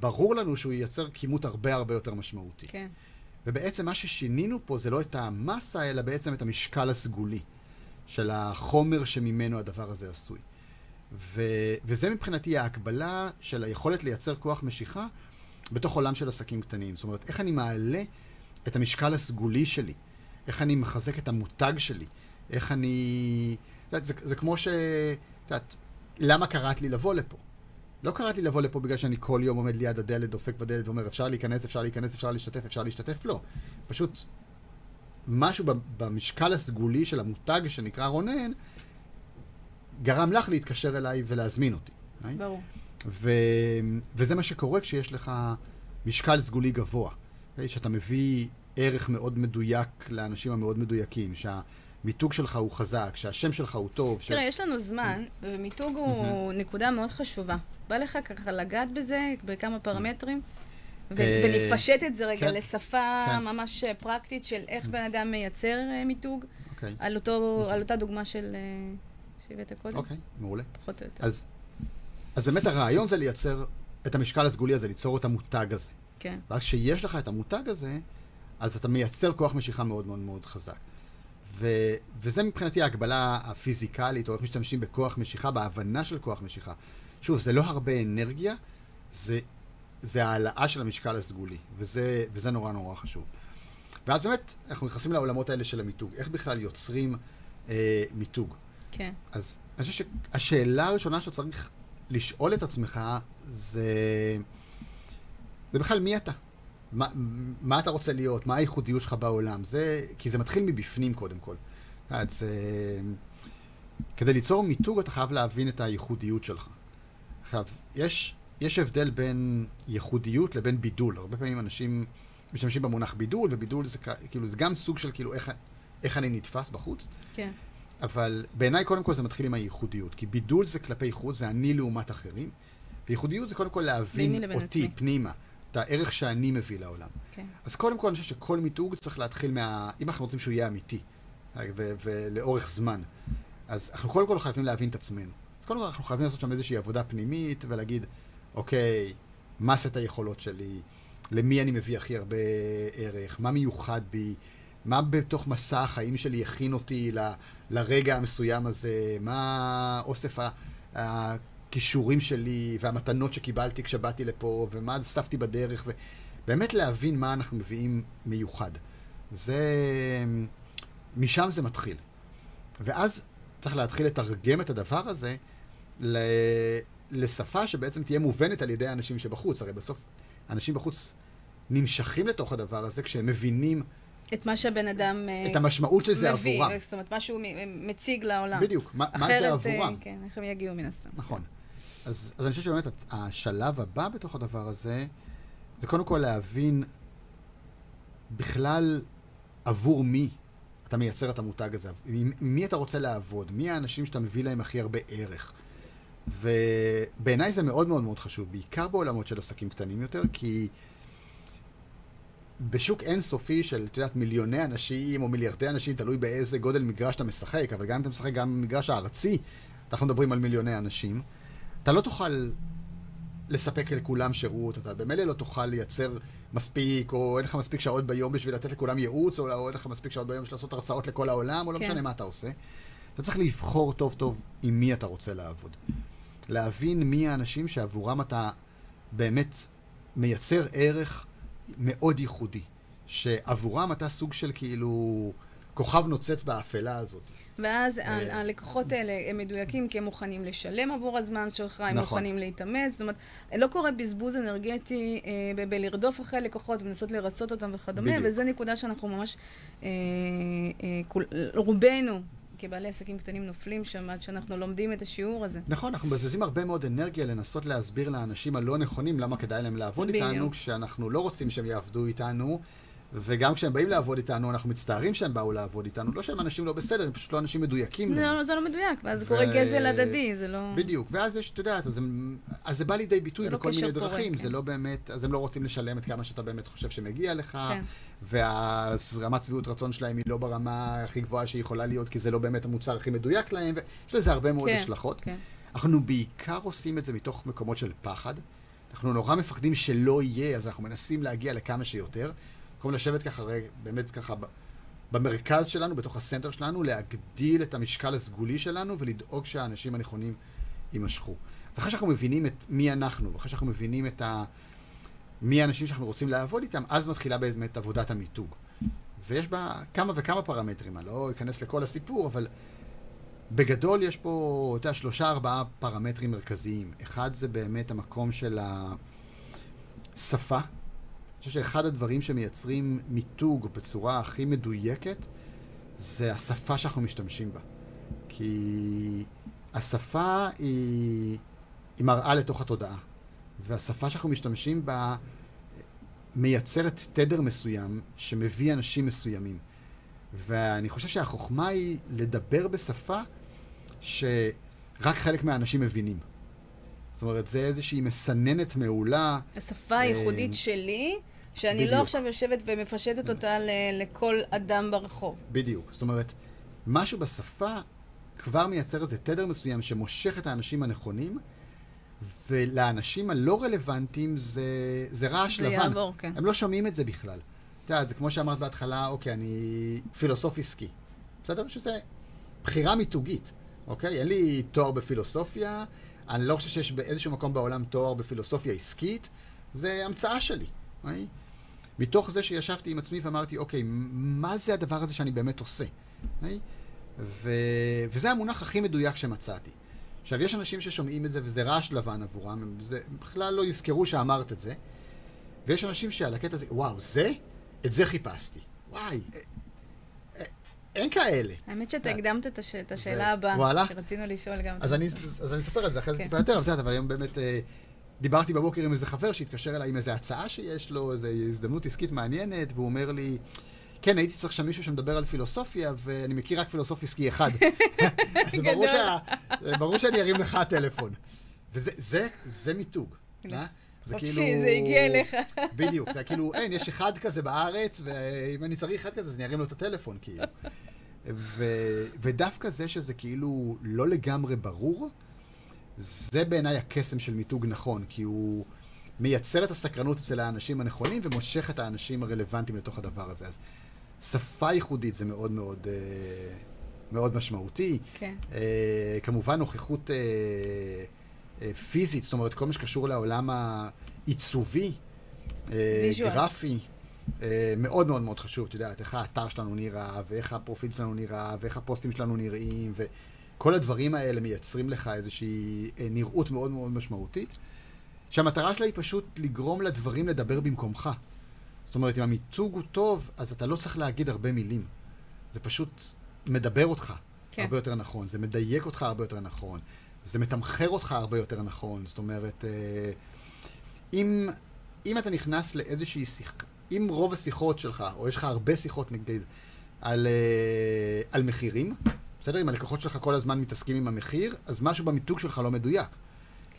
ברור לנו שהוא ייצר כימות הרבה הרבה יותר משמעותי. כן. ובעצם מה ששינינו פה זה לא את המסה, אלא בעצם את המשקל הסגולי של החומר שממנו הדבר הזה עשוי. ו... וזה מבחינתי ההקבלה של היכולת לייצר כוח משיכה בתוך עולם של עסקים קטנים. זאת אומרת, איך אני מעלה את המשקל הסגולי שלי, איך אני מחזק את המותג שלי, איך אני... יודעת, זה, זה כמו ש... את יודעת, למה קראת לי לבוא לפה? לא קראת לי לבוא לפה בגלל שאני כל יום עומד ליד הדלת, דופק בדלת ואומר, אפשר להיכנס, אפשר להיכנס, אפשר להשתתף, אפשר להשתתף, לא. פשוט משהו במשקל הסגולי של המותג שנקרא רונן, גרם לך להתקשר אליי ולהזמין אותי. ברור. ו... וזה מה שקורה כשיש לך משקל סגולי גבוה. Okay? שאתה מביא ערך מאוד מדויק לאנשים המאוד מדויקים, שהמיתוג שלך הוא חזק, שהשם שלך הוא טוב. ש... תראה, יש לנו זמן, ומיתוג הוא נקודה מאוד חשובה. בא לך ככה לגעת בזה בכמה פרמטרים? ו- אה, ונפשט את זה רגע כן, לשפה כן. ממש אה, פרקטית של איך בן אדם מייצר אה, מיתוג, אוקיי, על אותו- על אותה דוגמה של... שהבאת קודם, אוקיי, מעולה. פחות או יותר. אז, אז באמת הרעיון זה לייצר את המשקל הסגולי הזה, ליצור את המותג הזה. כן, ואז כשיש לך את המותג הזה, אז אתה מייצר כוח משיכה מאוד מאוד מאוד חזק. ו, וזה מבחינתי ההגבלה הפיזיקלית, או איך משתמשים בכוח משיכה, בהבנה של כוח משיכה. שוב, זה לא הרבה אנרגיה, זה, זה העלאה של המשקל הסגולי, וזה, וזה נורא נורא חשוב. ואז באמת, אנחנו נכנסים לעולמות האלה של המיתוג. איך בכלל יוצרים אה, מיתוג? כן. אז אני חושב שהשאלה הראשונה שאתה צריך לשאול את עצמך זה, זה בכלל מי אתה? מה, מה אתה רוצה להיות? מה הייחודיות שלך בעולם? זה, כי זה מתחיל מבפנים קודם כל. יודעת, זה, כדי ליצור מיתוג אתה חייב להבין את הייחודיות שלך. עכשיו, יש, יש הבדל בין ייחודיות לבין בידול. הרבה פעמים אנשים משתמשים במונח בידול, ובידול זה כאילו, זה גם סוג של כאילו איך, איך אני נתפס בחוץ. כן, אבל בעיניי קודם כל זה מתחיל עם הייחודיות, כי בידול זה כלפי חוץ, זה אני לעומת אחרים, וייחודיות זה קודם כל להבין אותי עצמי. פנימה, את הערך שאני מביא לעולם. כן. אז קודם כל אני חושב שכל מיתוג צריך להתחיל מה... אם אנחנו רוצים שהוא יהיה אמיתי, ו- ולאורך זמן, אז אנחנו קודם כל חייבים להבין את עצמנו. אז קודם כל אנחנו חייבים לעשות שם איזושהי עבודה פנימית ולהגיד, אוקיי, מה סט היכולות שלי, למי אני מביא הכי הרבה ערך, מה מיוחד בי, מה בתוך מסע החיים שלי הכין אותי ל- לרגע המסוים הזה, מה אוסף הכישורים שלי והמתנות שקיבלתי כשבאתי לפה, ומה אספתי בדרך, ובאמת להבין מה אנחנו מביאים מיוחד. זה... משם זה מתחיל. ואז צריך להתחיל לתרגם את הדבר הזה ל... לשפה שבעצם תהיה מובנת על ידי האנשים שבחוץ. הרי בסוף אנשים בחוץ נמשכים לתוך הדבר הזה כשהם מבינים את מה שהבן אדם אה, את המשמעות של זה מביא, עבורם. זאת אומרת, מה שהוא מ- מציג לעולם. בדיוק, מה, מה אחרת, זה אה, עבורם. כן, איך הם יגיעו מן הסתם. נכון. אז, אז אני חושב שבאמת השלב הבא בתוך הדבר הזה, זה קודם כל להבין בכלל עבור מי אתה מייצר את המותג הזה, עם מי אתה רוצה לעבוד, מי האנשים שאתה מביא להם הכי הרבה ערך. ובעיניי זה מאוד מאוד מאוד חשוב, בעיקר בעולמות של עסקים קטנים יותר, כי בשוק אינסופי של, את יודעת, מיליוני אנשים או מיליארדי אנשים, תלוי באיזה גודל מגרש אתה משחק, אבל גם אם אתה משחק גם במגרש הארצי, אנחנו מדברים על מיליוני אנשים, אתה לא תוכל לספק לכולם שירות, אתה במילא לא תוכל לייצר מספיק, או אין לך מספיק שעות ביום בשביל לתת לכולם ייעוץ, או, או אין לך מספיק שעות ביום בשביל לעשות הרצאות לכל העולם, או לא כן. משנה מה אתה עושה. אתה צריך לבחור טוב טוב עם מי אתה רוצה לעבוד. להבין מי האנשים שעבורם אתה באמת מייצר ערך מאוד ייחודי. שעבורם אתה סוג של כאילו כוכב נוצץ באפלה הזאת. ואז ה- אה. הלקוחות האלה הם מדויקים כי הם מוכנים לשלם עבור הזמן שלך, הם נכון. מוכנים להתאמץ. זאת אומרת, לא קורה בזבוז אנרגטי אה, ב- בלרדוף אחרי לקוחות ולנסות לרצות אותם וכדומה, בדיוק. וזו נקודה שאנחנו ממש, אה, אה, כול, רובנו, כבעלי עסקים קטנים, נופלים שם עד שאנחנו לומדים את השיעור הזה. נכון, אנחנו מבזבזים הרבה מאוד אנרגיה לנסות להסביר לאנשים הלא נכונים למה כדאי להם לעבוד. איתנו, כשאנחנו לא רוצים שהם יעבדו איתנו, וגם כשהם באים לעבוד איתנו, אנחנו מצטערים שהם באו לעבוד איתנו. לא שהם אנשים לא בסדר, הם פשוט לא אנשים מדויקים. לא, זה לא מדויק, ואז ו- קורה גזל הדדי, זה לא... בדיוק, ואז יש, את יודעת, אז, אז זה בא לידי ביטוי לא בכל מיני פורה, דרכים, כן. זה לא באמת, אז הם לא רוצים לשלם את כמה שאתה באמת חושב שמגיע לך, כן. והרמת שביעות רצון שלהם היא לא ברמה הכי גבוהה שיכולה להיות, כי זה לא באמת המוצר הכי מדויק להם, ויש לזה הרבה מאוד כן, השלכות. כן. אנחנו בעיקר עושים את זה מתוך מקומות של פחד. אנחנו נורא מפחדים שלא יהיה, אז אנחנו מנסים להגיע לכמה שיותר. במקום לשבת ככה, באמת ככה, במרכז שלנו, בתוך הסנטר שלנו, להגדיל את המשקל הסגולי שלנו ולדאוג שהאנשים הנכונים יימשכו. אז אחרי שאנחנו מבינים את מי אנחנו, ואחרי שאנחנו מבינים את ה... מי האנשים שאנחנו רוצים לעבוד איתם, אז מתחילה באמת עבודת המיתוג. ויש בה כמה וכמה פרמטרים, אני לא אכנס לכל הסיפור, אבל בגדול יש פה, אתה יודע, שלושה ארבעה פרמטרים מרכזיים. אחד זה באמת המקום של השפה. חושב שאחד הדברים שמייצרים מיתוג בצורה הכי מדויקת, זה השפה שאנחנו משתמשים בה. כי השפה היא, היא מראה לתוך התודעה, והשפה שאנחנו משתמשים בה מייצרת תדר מסוים שמביא אנשים מסוימים. ואני חושב שהחוכמה היא לדבר בשפה שרק חלק מהאנשים מבינים. זאת אומרת, זה איזושהי מסננת מעולה. השפה הייחודית אה, שלי, שאני בדיוק. לא עכשיו יושבת ומפשטת אותה ל- לכל אדם ברחוב. בדיוק. זאת אומרת, משהו בשפה כבר מייצר איזה תדר מסוים שמושך את האנשים הנכונים, ולאנשים הלא רלוונטיים זה, זה רעש זה לבן. יעבור, כן. הם לא שומעים את זה בכלל. את יודעת, זה כמו שאמרת בהתחלה, אוקיי, אני פילוסוף עסקי. בסדר? שזה בחירה מיתוגית, אוקיי? אין לי תואר בפילוסופיה, אני לא חושב שיש באיזשהו מקום בעולם תואר בפילוסופיה עסקית, זה המצאה שלי, אוקיי? מתוך זה שישבתי עם עצמי ואמרתי, אוקיי, מה זה הדבר הזה שאני באמת עושה? אוקיי? ו... וזה המונח הכי מדויק שמצאתי. עכשיו, יש אנשים ששומעים את זה וזה רעש לבן עבורם, הם זה, הם בכלל לא יזכרו שאמרת את זה, ויש אנשים שעל הקטע הזה, וואו, זה? את זה חיפשתי. וואי, אה, אה, אין כאלה. האמת שאתה את- הקדמת את הש- את השאלה הבאה. וואלה? שרצינו לשאול גם. אז אני, זה. אז אני אספר על זה אחרי זה כן. טיפה יותר, אבל היום באמת אה, דיברתי בבוקר עם איזה חבר שהתקשר אליי עם איזה הצעה שיש לו, איזו הזדמנות עסקית מעניינת, והוא אומר לי, כן, הייתי צריך שם מישהו שמדבר על פילוסופיה, ואני מכיר רק פילוסוף עסקי אחד. אז ברור. שה, ברור שאני ארים לך טלפון. וזה זה, זה מיתוג. הנה. אה? זה חופשי, זה הגיע אליך. בדיוק, זה כאילו, אין, יש אחד כזה בארץ, ואם אני צריך אחד כזה, אז אני ארים לו את הטלפון, כאילו. ו, ודווקא זה שזה כאילו לא לגמרי ברור, זה בעיניי הקסם של מיתוג נכון, כי הוא מייצר את הסקרנות אצל האנשים הנכונים ומושך את האנשים הרלוונטיים לתוך הדבר הזה. אז שפה ייחודית זה מאוד מאוד, אה, מאוד משמעותי. כן. אה, כמובן נוכחות אה, פיזית, זאת אומרת, כל מה שקשור לעולם העיצובי. גרפי, מאוד מאוד מאוד חשוב, את יודעת, איך האתר שלנו נראה, ואיך הפרופיל שלנו נראה, ואיך הפוסטים שלנו נראים, וכל הדברים האלה מייצרים לך איזושהי אה, נראות מאוד מאוד משמעותית, שהמטרה שלה היא פשוט לגרום לדברים לדבר במקומך. זאת אומרת, אם המיתוג הוא טוב, אז אתה לא צריך להגיד הרבה מילים. זה פשוט מדבר אותך כן. הרבה יותר נכון, זה מדייק אותך הרבה יותר נכון, זה מתמחר אותך הרבה יותר נכון. זאת אומרת, אה, אם, אם אתה נכנס לאיזושהי שיחה, אם רוב השיחות שלך, או יש לך הרבה שיחות נגיד, על, אה, על מחירים, בסדר? אם הלקוחות שלך כל הזמן מתעסקים עם המחיר, אז משהו במיתוג שלך לא מדויק.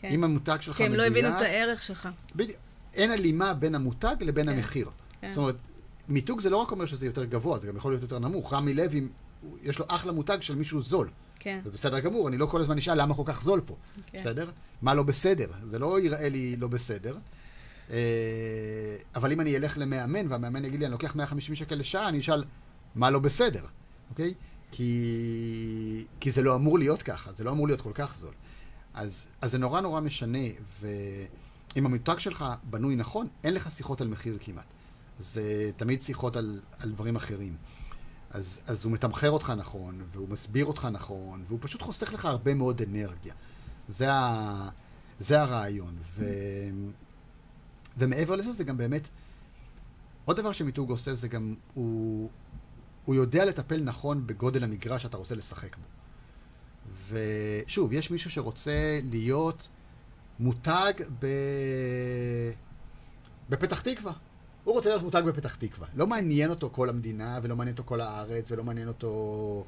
כן. אם המותג שלך כי הם מדויק... לא הבינו את הערך שלך. בדיוק. אין הלימה בין המותג לבין כן. המחיר. כן. זאת אומרת, מיתוג זה לא רק אומר שזה יותר גבוה, זה גם יכול להיות יותר נמוך. רמי לוי, יש לו אחלה מותג של מישהו זול. כן. זה בסדר גמור, אני לא כל הזמן נשאל למה כל כך זול פה. כן. בסדר? מה לא בסדר? זה לא יראה לי לא בסדר. אה, אבל אם אני אלך למאמן, והמאמן יגיד לי, אני לוקח 150 שקל לשעה, אני אשאל, מה לא בסדר? אוקיי? כי, כי זה לא אמור להיות ככה, זה לא אמור להיות כל כך זול. אז, אז זה נורא נורא משנה, ואם המותג שלך בנוי נכון, אין לך שיחות על מחיר כמעט. זה תמיד שיחות על, על דברים אחרים. אז, אז הוא מתמחר אותך נכון, והוא מסביר אותך נכון, והוא פשוט חוסך לך הרבה מאוד אנרגיה. זה, ה, זה הרעיון. ו, ומעבר לזה, זה גם באמת... עוד דבר שמיתוג עושה זה גם, הוא, הוא יודע לטפל נכון בגודל המגרש שאתה רוצה לשחק בו. ושוב, יש מישהו שרוצה להיות מותג ב... בפתח תקווה. הוא רוצה להיות מותג בפתח תקווה. לא מעניין אותו כל המדינה, ולא מעניין אותו כל הארץ, ולא מעניין אותו...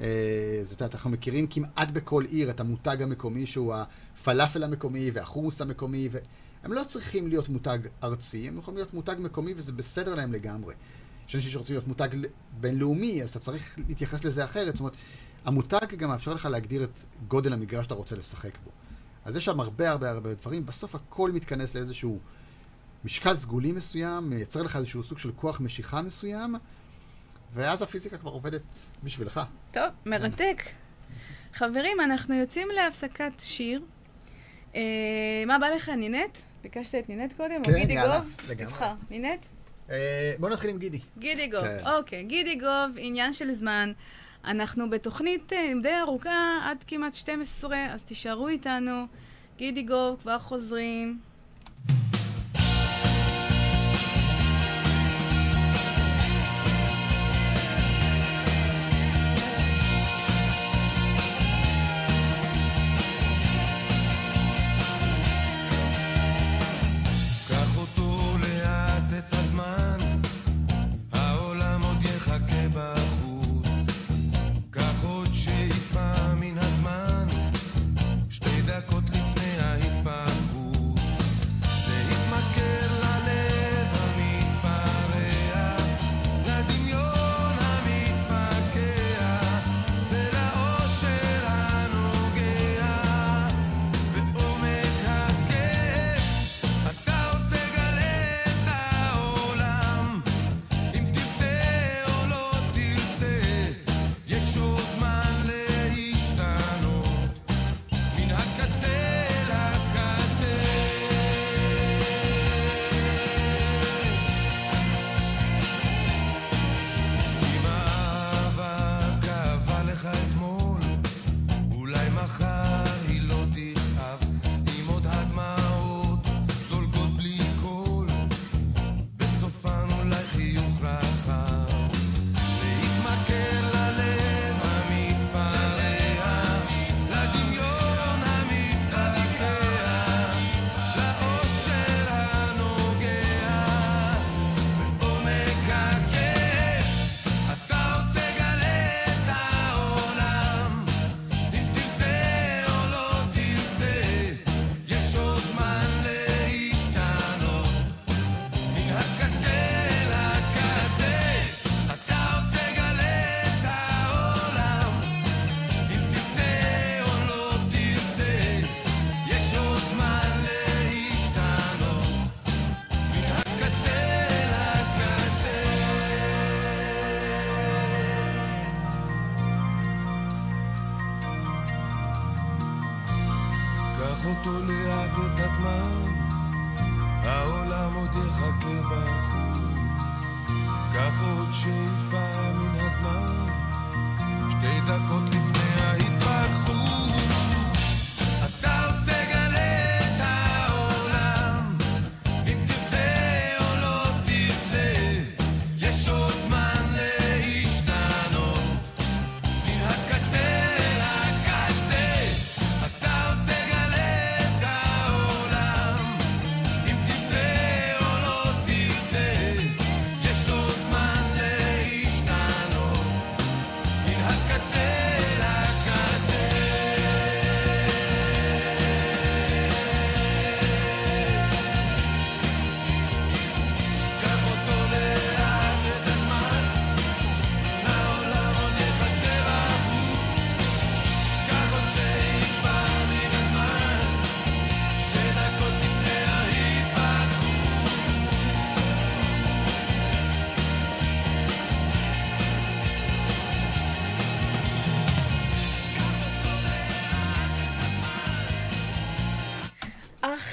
אה, זאת אומרת, אנחנו מכירים כמעט בכל עיר את המותג המקומי, שהוא הפלאפל המקומי והחומוס המקומי, והם לא צריכים להיות מותג ארצי, הם יכולים להיות מותג מקומי, וזה בסדר להם לגמרי. יש אנשים שרוצים להיות מותג בינלאומי, אז אתה צריך להתייחס לזה אחרת. זאת אומרת, המותג גם מאפשר לך להגדיר את גודל המגרש שאתה רוצה לשחק בו. אז יש שם הרבה הרבה הרבה דברים, בסוף הכל מתכנס לאיזשהו משקל סגולי מסוים, מייצר לך איזשהו סוג של כוח משיכה מסוים, ואז הפיזיקה כבר עובדת בשבילך. טוב, מרתק. חברים, אנחנו יוצאים להפסקת שיר. אה, מה בא לך, נינט? ביקשת את נינט קודם? כן, יאללה? לגמרי. תבחר. נינט? אה, בואו נתחיל עם גידי. גידי גוב, כן. אוקיי. גידי גוב, עניין של זמן. אנחנו בתוכנית אה, די ארוכה, עד כמעט 12, אז תישארו איתנו. גידי גוב, כבר חוזרים.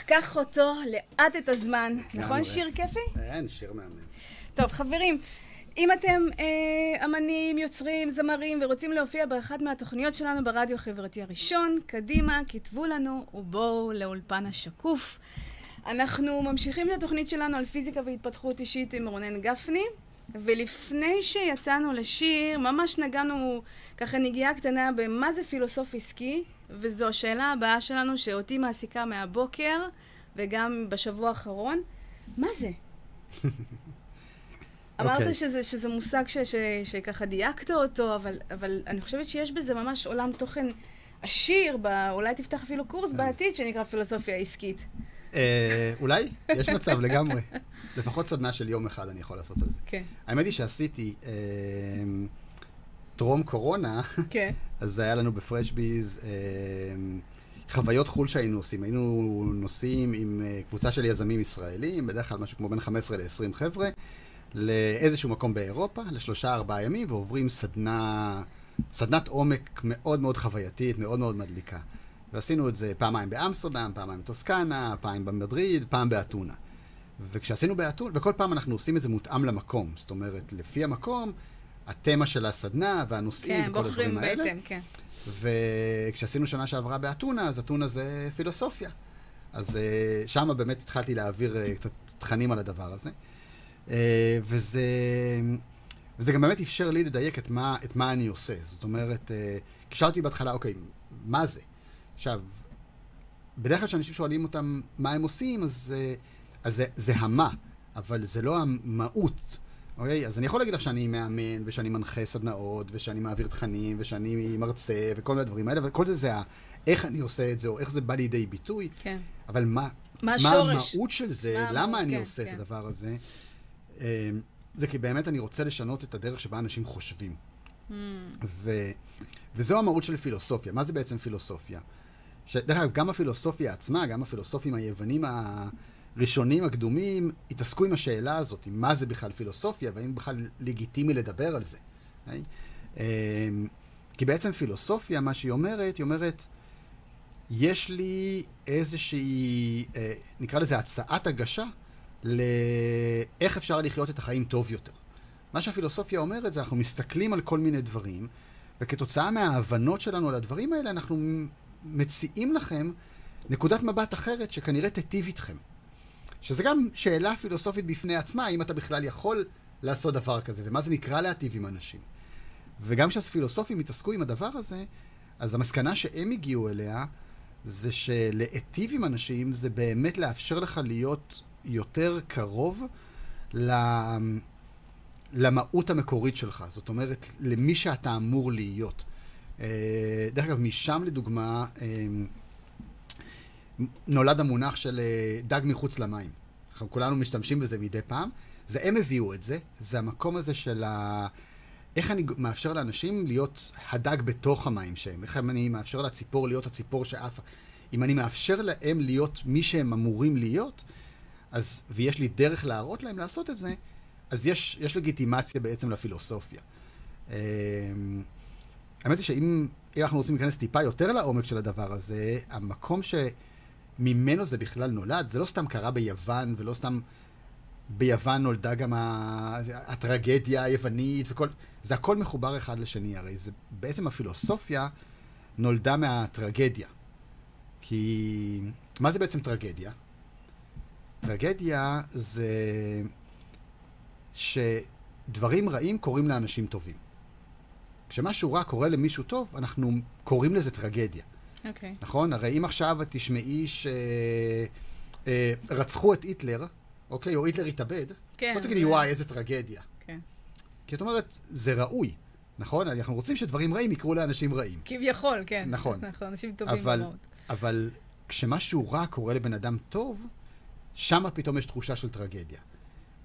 קח אותו לאט את הזמן. נכון, לגמרי. שיר כיפי? אין, שיר מהמם. טוב, חברים, אם אתם אה, אמנים, יוצרים, זמרים ורוצים להופיע באחת מהתוכניות שלנו ברדיו החברתי הראשון, קדימה, כתבו לנו ובואו לאולפן השקוף. אנחנו ממשיכים את התוכנית שלנו על פיזיקה והתפתחות אישית עם רונן גפני, ולפני שיצאנו לשיר, ממש נגענו ככה נגיעה קטנה במה זה פילוסוף עסקי, וזו השאלה הבאה שלנו שאותי מעסיקה מהבוקר וגם בשבוע האחרון. מה זה? אמרת אוקיי. שזה, שזה מושג ש, ש, שככה דייקת אותו, אבל, אבל אני חושבת שיש בזה ממש עולם תוכן עשיר, ב, אולי תפתח אפילו קורס בעתיד שנקרא פילוסופיה עסקית. אה, אולי? יש מצב לגמרי. לפחות סדנה של יום אחד אני יכול לעשות על זה. כן. האמת היא שעשיתי אה, טרום קורונה, כן. אז היה לנו בפרשביז אה, חוויות חו"ל שהיינו עושים. היינו נוסעים עם אה, קבוצה של יזמים ישראלים, בדרך כלל משהו כמו בין 15 ל-20 חבר'ה, לאיזשהו מקום באירופה, לשלושה ארבעה ימים, ועוברים סדנה, סדנת עומק מאוד מאוד חווייתית, מאוד מאוד מדליקה. ועשינו את זה פעמיים באמסטרדם, פעמיים בטוסקנה, פעם במדריד, פעם באתונה. וכשעשינו באתונה, וכל פעם אנחנו עושים את זה מותאם למקום. זאת אומרת, לפי המקום, התמה של הסדנה והנושאים כן, וכל הדברים בוחרים האלה. בהתאם, כן. וכשעשינו שנה שעברה באתונה, אז אתונה זה פילוסופיה. אז אה, שם באמת התחלתי להעביר אה, קצת תכנים על הדבר הזה. אה, וזה, וזה גם באמת אפשר לי לדייק את מה, את מה אני עושה. זאת אומרת, כשאלתי בהתחלה, אוקיי, מה זה? עכשיו, בדרך כלל כשאנשים שואלים אותם מה הם עושים, אז, אז זה, זה המה, אבל זה לא המהות. אוקיי? אז אני יכול להגיד לך שאני מאמן, ושאני מנחה סדנאות, ושאני מעביר תכנים, ושאני מרצה, וכל הדברים האלה, וכל זה זה ה... איך אני עושה את זה, או איך זה בא לידי ביטוי, כן. אבל מה, מה מה? המהות של זה, מה למה אני כן, עושה כן. את הדבר הזה, אה, זה כי באמת אני רוצה לשנות את הדרך שבה אנשים חושבים. Mm, ו, וזו המהות של פילוסופיה. מה זה בעצם פילוסופיה? שדרך אגב, גם הפילוסופיה עצמה, גם הפילוסופים היוונים הראשונים, הקדומים, התעסקו עם השאלה הזאת, עם מה זה בכלל פילוסופיה, והאם בכלל לגיטימי לדבר על זה. אוקיי? אמ, כי בעצם פילוסופיה, מה שהיא אומרת, היא אומרת, יש לי איזושהי, אה, נקרא לזה הצעת הגשה, לאיך אפשר לחיות את החיים טוב יותר. מה שהפילוסופיה אומרת זה אנחנו מסתכלים על כל מיני דברים, וכתוצאה מההבנות שלנו על הדברים האלה, אנחנו מציעים לכם נקודת מבט אחרת שכנראה תיטיב איתכם. שזה גם שאלה פילוסופית בפני עצמה, האם אתה בכלל יכול לעשות דבר כזה, ומה זה נקרא להטיב עם אנשים. וגם כשהפילוסופים התעסקו עם הדבר הזה, אז המסקנה שהם הגיעו אליה, זה שלהיטיב עם אנשים זה באמת לאפשר לך להיות יותר קרוב. למהות המקורית שלך. זאת אומרת, למי שאתה אמור להיות. אה, דרך אגב, משם לדוגמה, אה, נולד המונח של אה, דג מחוץ למים. אנחנו כולנו משתמשים בזה מדי פעם. זה הם הביאו את זה, זה המקום הזה של ה... איך אני מאפשר לאנשים להיות הדג בתוך המים שהם, איך אני מאפשר לציפור להיות הציפור שעפה. אם אני מאפשר להם להיות מי שהם אמורים להיות, אז, ויש לי דרך להראות להם לעשות את זה, אז יש, יש לגיטימציה בעצם לפילוסופיה. אמ, האמת היא שאם אם אנחנו רוצים להיכנס טיפה יותר לעומק של הדבר הזה, המקום שממנו זה בכלל נולד, זה לא סתם קרה ביוון, ולא סתם ביוון נולדה גם הטרגדיה היוונית וכל... זה הכל מחובר אחד לשני, הרי זה בעצם הפילוסופיה נולדה מהטרגדיה. כי מה זה בעצם טרגדיה? טרגדיה זה שדברים רעים קורים לאנשים טובים. כשמשהו רע קורה למישהו טוב, אנחנו קוראים לזה טרגדיה, אוקיי. נכון? הרי אם עכשיו את תשמעי שרצחו את היטלר, אוקיי, או היטלר התאבד, כן. לא תגידי, וואי, איזה טרגדיה. כן. כי את אומרת, זה ראוי, נכון? אנחנו רוצים שדברים רעים יקרו לאנשים רעים. כביכול, כן. נכון. נכון, אנשים טובים אבל, מאוד. אבל כשמשהו רע קורה לבן אדם טוב, שם פתאום יש תחושה של טרגדיה.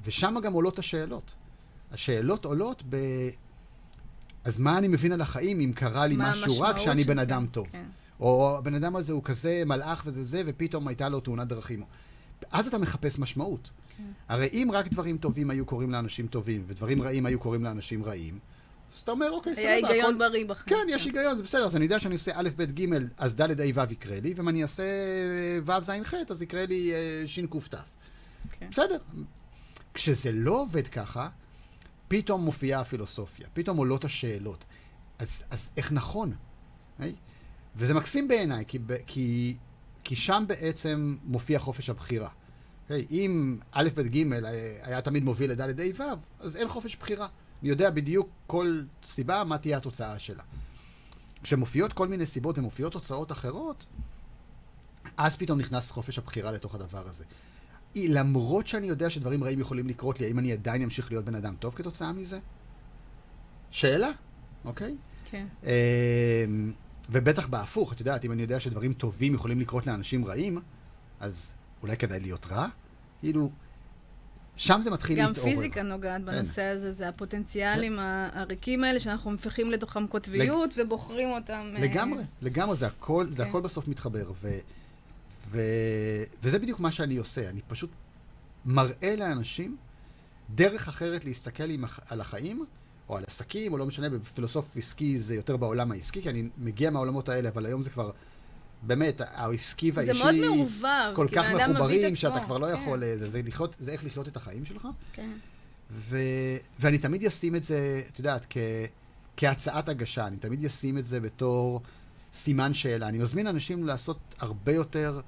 ושם גם עולות השאלות. השאלות עולות ב... אז מה אני מבין על החיים אם קרה לי מה משהו רע כשאני בן? אדם טוב? כן. או הבן אדם הזה הוא כזה מלאך וזה זה, ופתאום הייתה לו תאונת דרכים. אז אתה מחפש משמעות. כן. הרי אם רק דברים טובים היו קורים לאנשים טובים, ודברים רעים היו קורים לאנשים רעים, אז אתה אומר, אוקיי, סבבה, היה הכל... היגיון בריא בכם. כן, יש היגיון, זה בסדר. אז אני יודע שאני עושה א', ב', ג', אז ד', ה', ו' יקרה לי, ואם אני אעשה ו', ז', ח', אז יקרה לי אה, ש', ק', ת'. כן. בסדר. כשזה לא עובד ככה, פתאום מופיעה הפילוסופיה, פתאום עולות השאלות. אז, אז איך נכון? היי? וזה מקסים בעיניי, כי, כי, כי שם בעצם מופיע חופש הבחירה. היי, אם א', ב', ג' אה, היה תמיד מוביל לד', ה', ו', אז אין חופש בחירה. אני יודע בדיוק כל סיבה, מה תהיה התוצאה שלה. כשמופיעות כל מיני סיבות ומופיעות תוצאות אחרות, אז פתאום נכנס חופש הבחירה לתוך הדבר הזה. למרות שאני יודע שדברים רעים יכולים לקרות לי, האם אני עדיין אמשיך להיות בן אדם טוב כתוצאה מזה? שאלה, אוקיי? כן. אמ, ובטח בהפוך, את יודעת, אם אני יודע שדברים טובים יכולים לקרות לאנשים רעים, אז אולי כדאי להיות רע? כאילו, שם זה מתחיל גם להתעורר. פיזיקה נוגעת בנושא הזה, זה הפוטנציאלים ה- הריקים האלה שאנחנו מפכים לתוכם קוטביות ובוחרים אותם. אה, לגמרי, לגמרי, זה הכל, זה כן. הכל בסוף מתחבר. ו, ו, וזה בדיוק מה שאני עושה, אני פשוט מראה לאנשים דרך אחרת להסתכל עם, על החיים, או על עסקים, או לא משנה, בפילוסוף עסקי זה יותר בעולם העסקי, כי אני מגיע מהעולמות האלה, אבל היום זה כבר, באמת, העסקי זה והאישי... מאוד מעורבב, כל כך מחוברים. שאתה כבר לא כן, יכול... זה, זה, לחיות, זה איך לחיות את החיים שלך. כן. ו... ואני תמיד אשים את זה, את יודעת, כ... כהצעת הגשה, אני תמיד אשים את זה בתור סימן שאלה. אני מזמין אנשים לעשות הרבה יותר,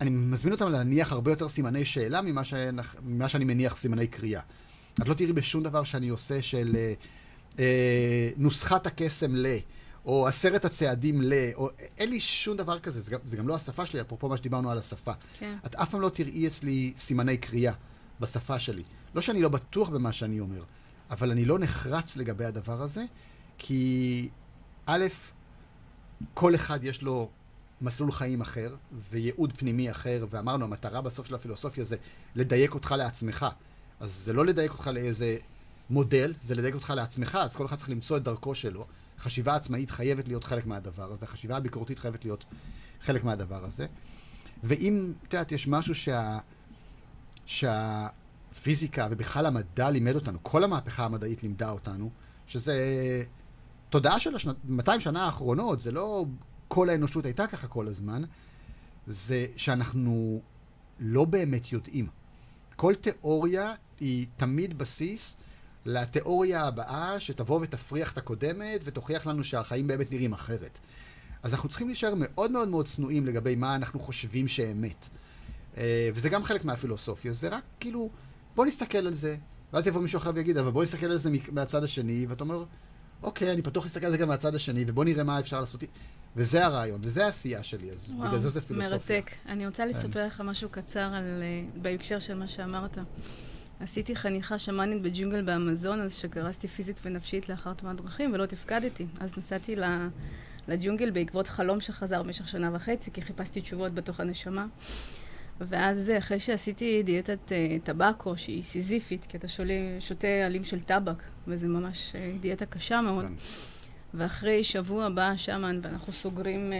אני מזמין אותם להניח הרבה יותר סימני שאלה ממה, ש... ממה שאני מניח סימני קריאה. את לא תראי בשום דבר שאני עושה של אה, אה, נוסחת הקסם ל... או עשרת הצעדים ל... או... אין לי שום דבר כזה, זה גם, זה גם לא השפה שלי, אפרופו מה שדיברנו על השפה. כן. את אף פעם לא תראי אצלי סימני קריאה בשפה שלי. לא שאני לא בטוח במה שאני אומר, אבל אני לא נחרץ לגבי הדבר הזה, כי א', כל אחד יש לו מסלול חיים אחר, וייעוד פנימי אחר, ואמרנו, המטרה בסוף של הפילוסופיה זה לדייק אותך לעצמך. אז זה לא לדייק אותך לאיזה מודל, זה לדייק אותך לעצמך, אז כל אחד צריך למצוא את דרכו שלו. חשיבה עצמאית חייבת להיות חלק מהדבר הזה, חשיבה הביקורתית חייבת להיות חלק מהדבר הזה. ואם, את יודעת, יש משהו שה... שהפיזיקה ובכלל המדע לימד אותנו, כל המהפכה המדעית לימדה אותנו, שזה תודעה של השנת... 200 שנה האחרונות, זה לא כל האנושות הייתה ככה כל הזמן, זה שאנחנו לא באמת יודעים. כל תיאוריה היא תמיד בסיס לתיאוריה הבאה שתבוא ותפריח את הקודמת ותוכיח לנו שהחיים באמת נראים אחרת. אז אנחנו צריכים להישאר מאוד מאוד מאוד צנועים לגבי מה אנחנו חושבים שאמת. אה, וזה גם חלק מהפילוסופיה, זה רק כאילו, בוא נסתכל על זה, ואז יבוא מישהו אחר ויגיד, אבל בוא נסתכל על זה מהצד השני, ואתה אומר, אוקיי, אני פתוח להסתכל על זה גם מהצד השני, ובוא נראה מה אפשר לעשות. וזה הרעיון, וזה העשייה שלי, אז בגלל זה זה פילוסופיה. מרתק. אני רוצה לספר לך משהו קצר על, אה, בהקשר של מה שאמרת. עשיתי חניכה שמאנית בג'ונגל באמזון, אז שקרסתי פיזית ונפשית לאחר תמונת דרכים, ולא תפקדתי. אז נסעתי לג'ונגל בעקבות חלום שחזר במשך שנה וחצי, כי חיפשתי תשובות בתוך הנשמה. ואז אה, אחרי שעשיתי דיאטת אה, טבקו, שהיא סיזיפית, כי אתה שולי, שותה עלים של טבק, וזה ממש אה, דיאטה קשה מאוד. כן. ואחרי שבוע בא השאמן, ואנחנו סוגרים,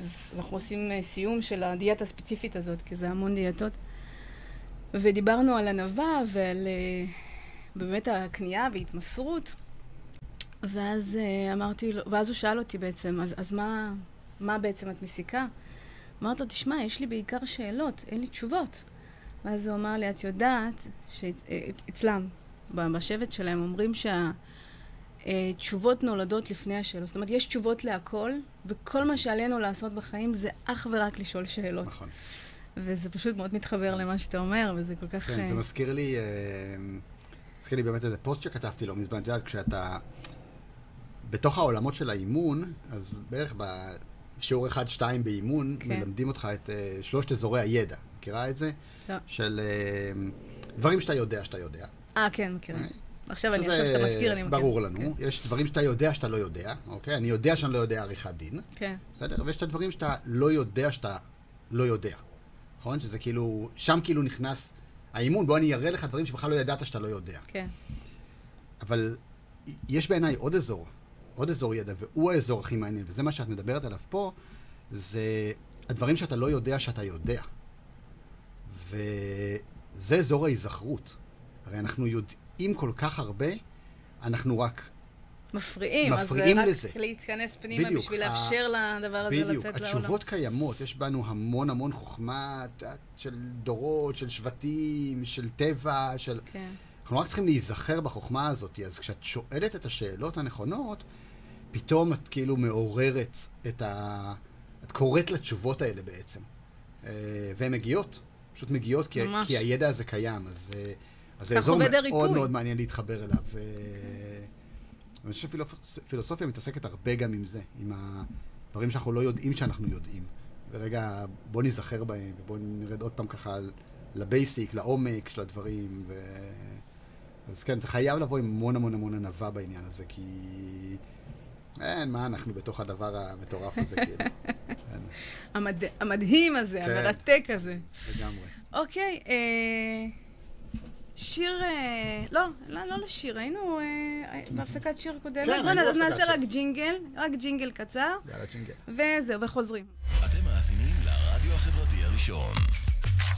ז- אנחנו עושים אה, סיום של הדיאטה הספציפית הזאת, כי זה המון דיאטות. ודיברנו על ענווה ועל אה, באמת הכניעה והתמסרות. ואז אה, אמרתי לו, ואז הוא שאל אותי בעצם, אז, אז מה, מה בעצם את מסיקה? אמרתי לו, תשמע, יש לי בעיקר שאלות, אין לי תשובות. ואז הוא אמר לי, את יודעת שאצלם, בשבט שלהם, אומרים שה... אה, תשובות נולדות לפני השאלות. זאת אומרת, יש תשובות להכל, וכל מה שעלינו לעשות בחיים זה אך ורק לשאול שאלות. נכון. וזה פשוט מאוד מתחבר למה שאתה אומר, וזה כל כך... כן, זה אה, מזכיר לי, אה, מזכיר לי באמת איזה פוסט שכתבתי לא מזמן, את יודעת, כשאתה בתוך העולמות של האימון, אז בערך בשיעור 1-2 באימון, כן. מלמדים אותך את אה, שלושת אזורי הידע. מכירה את זה? לא. של דברים שאתה יודע שאתה יודע. אה, כן, מכירה. עכשיו אני, עכשיו שאתה מזכיר, אני מכירה. ברור לנו. כן, יש דברים שאתה יודע שאתה לא יודע, אוקיי? אני יודע שאני לא יודע עריכת דין, כן, בסדר? ויש את הדברים שאתה לא יודע שאתה לא יודע. נכון? שזה כאילו, שם כאילו נכנס האימון, בוא אני אראה לך דברים שבכלל לא ידעת שאתה לא יודע. כן. אבל יש בעיניי עוד אזור, עוד אזור ידע, והוא האזור הכי מעניין, וזה מה שאת מדברת עליו פה, זה הדברים שאתה לא יודע שאתה יודע. וזה אזור ההיזכרות. הרי אנחנו יודעים כל כך הרבה, אנחנו רק מפריעים, מפריעים אז זה לזה. רק להתכנס פנימה בדיוק, בשביל לאפשר לדבר הזה בדיוק, לצאת לעולם. התשובות קיימות, יש בנו המון המון חוכמה של דורות, של שבטים, של טבע, של... כן. אנחנו רק צריכים להיזכר בחוכמה הזאת, אז כשאת שואלת את השאלות הנכונות, פתאום את כאילו מעוררת את ה... את קוראת לתשובות האלה בעצם. אה, והן מגיעות, פשוט מגיעות כי, ממש. כי הידע הזה קיים, אז, אה, אז זה אזור מאוד. מאוד מעניין להתחבר אליו. אני חושב שפילוסופיה מתעסקת הרבה גם עם זה, עם הדברים שאנחנו לא יודעים שאנחנו יודעים. ורגע, בוא ניזכר בהם, ובוא נרד עוד פעם ככה לבייסיק, לעומק של הדברים. ו... אז כן, זה חייב לבוא עם המון המון המון ענווה בעניין הזה, כי... אין, מה אנחנו בתוך הדבר המטורף הזה, כאילו. המד... המדהים הזה, כן. המרתק הזה. לגמרי. אוקיי, אה, שיר... אה, לא, לא, לא לשיר, היינו אה, בהפסקת שיר קודמת. כן, בוא היינו בהפסקת נעשה שיר. רק ג'ינגל, רק ג'ינגל קצר, יאללה, ג'ינגל. וזהו, וחוזרים. אתם מאזינים לרדיו החברתי הראשון.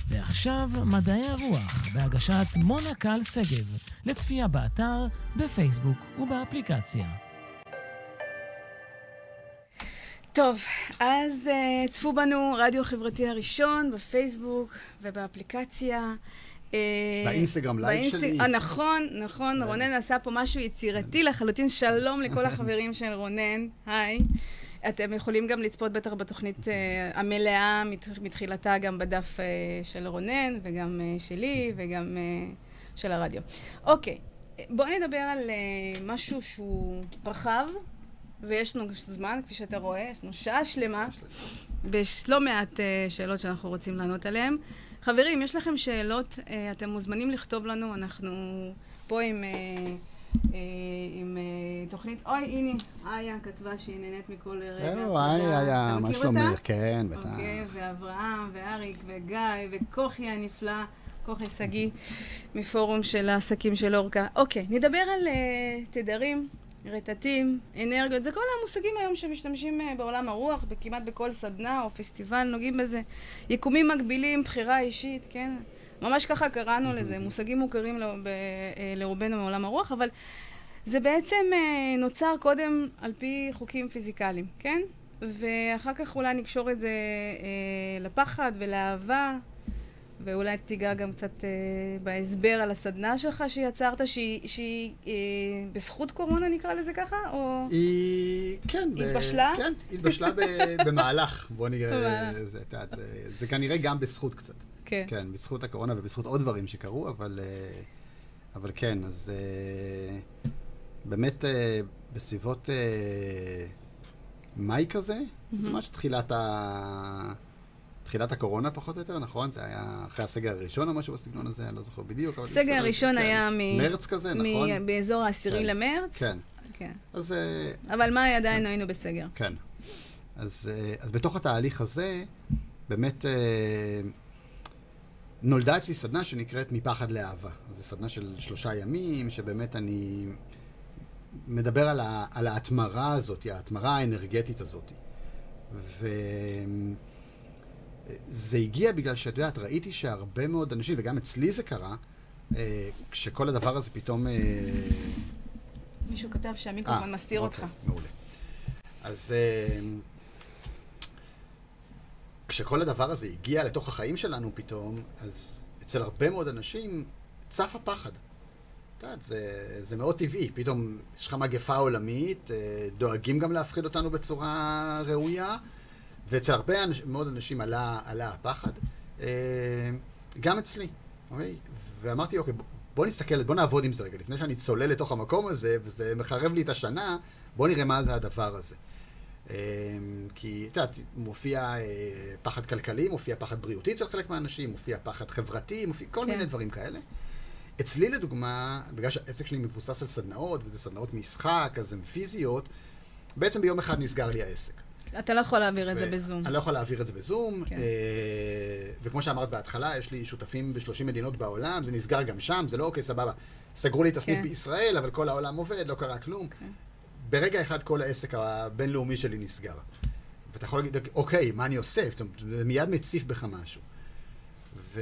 ועכשיו מדעי הרוח, בהגשת מונה קל שגב, לצפייה באתר, בפייסבוק ובאפליקציה. טוב, אז uh, צפו בנו רדיו חברתי הראשון בפייסבוק ובאפליקציה. אה, באינסטגרם live שלי. אה, נכון, נכון, רונן עשה פה משהו יצירתי לחלוטין. שלום לכל החברים של רונן, היי. אתם יכולים גם לצפות בטח בתוכנית אה, המלאה מת- מתחילתה גם בדף אה, של רונן וגם אה, שלי וגם אה, של הרדיו. אוקיי, בואו נדבר על אה, משהו שהוא רחב, ויש לנו זמן, כפי שאתה רואה, יש לנו שעה שלמה, ויש לא מעט אה, שאלות שאנחנו רוצים לענות עליהן. חברים, יש לכם שאלות, אה, אתם מוזמנים לכתוב לנו, אנחנו פה עם, אה, אה, עם תוכנית, אוי, הנה, איה כתבה שהיא נהנית מכל רגע. זהו. היה, אתה מה שלומך? כן, בטח. אוקיי, ואברהם, ואריק, וגיא, וכוכי הנפלא, כוכי שגיא, מפורום של העסקים של אורקה. אוקיי, נדבר על אה, תדרים, רטטים, אנרגיות, זה כל המושגים היום שמשתמשים אה, בעולם הרוח, כמעט בכל סדנה או פסטיבל, נוגעים בזה. יקומים מקבילים, בחירה אישית, כן? ממש ככה קראנו לזה, מושגים מוכרים ב- אה, לרובנו מעולם הרוח, אבל זה בעצם אה, נוצר קודם על פי חוקים פיזיקליים, כן? ואחר כך אולי נקשור את זה לפחד ולאהבה, ואולי תיגע גם קצת אה, בהסבר על הסדנה שלך שיצרת, שהיא, אה, בזכות קורונה נקרא לזה ככה, או... היא, כן. ב- התבשלה? כן, התבשלה ב- במהלך. בוא נראה. זה, יודעת, זה- זה כנראה גם בזכות קצת. כן. כן, בזכות הקורונה ובזכות עוד דברים שקרו, אבל, אה, אבל כן, אז אה, באמת אה, בסביבות אה, מאי כזה, זה ממש תחילת, ה... תחילת הקורונה פחות או יותר, נכון? זה היה אחרי הסגר הראשון או משהו בסגנון הזה, אני לא זוכר בדיוק. הסגר הראשון כן. היה מ... מרץ כזה, נכון? באזור העשירי כן. למרץ. כן. כן. אז... אה, אבל מאי עדיין היינו בסגר. כן. אז, אה, אז בתוך התהליך הזה, באמת אה, נולדה אצלי סדנה שנקראת מפחד לאהבה. זו סדנה של שלושה ימים, שבאמת אני מדבר על, ה, על ההתמרה הזאת, ההתמרה האנרגטית הזאת. וזה הגיע בגלל שאת יודעת, ראיתי שהרבה מאוד אנשים, וגם אצלי זה קרה, אה, כשכל הדבר הזה פתאום... אה, מישהו כתב שהמיקרופון אה, מסתיר אוקיי, אותך. מעולה. אז כשכל הדבר הזה הגיע לתוך החיים שלנו פתאום, אז אצל הרבה מאוד אנשים צף הפחד. את יודעת, זה, זה מאוד טבעי. פתאום יש לך מגפה עולמית, דואגים גם להפחיד אותנו בצורה ראויה, ואצל הרבה אנש, מאוד אנשים עלה, עלה הפחד. אה, גם אצלי, אוקיי? ואמרתי, אוקיי, בוא- נסתכל, בוא נעבוד עם זה רגע. לפני שאני צולל לתוך המקום הזה, וזה מחרב לי את השנה, בוא נראה מה זה הדבר הזה. אה, כי, את יודעת, מופיע אה, פחד כלכלי, מופיע פחד בריאותי אצל חלק מהאנשים, מופיע פחד חברתי, מופיע כל כן. מיני דברים כאלה. אצלי לדוגמה, בגלל שהעסק שלי מבוסס על סדנאות, וזה סדנאות משחק, אז הן פיזיות, בעצם ביום אחד נסגר לי העסק. אתה לא יכול להעביר את זה בזום. אני לא יכול להעביר את זה בזום, כן. אה, וכמו שאמרת בהתחלה, יש לי שותפים ב-30 מדינות בעולם, זה נסגר גם שם, זה לא אוקיי, סבבה. סגרו לי את הסניף כן. בישראל, אבל כל העולם עובד, לא קרה כלום. ברגע אחד כל העסק הבינלאומי שלי נסגר. ואתה יכול להגיד, אוקיי, מה אני עושה? זאת אומרת, זה מיד מציף בך משהו. ו...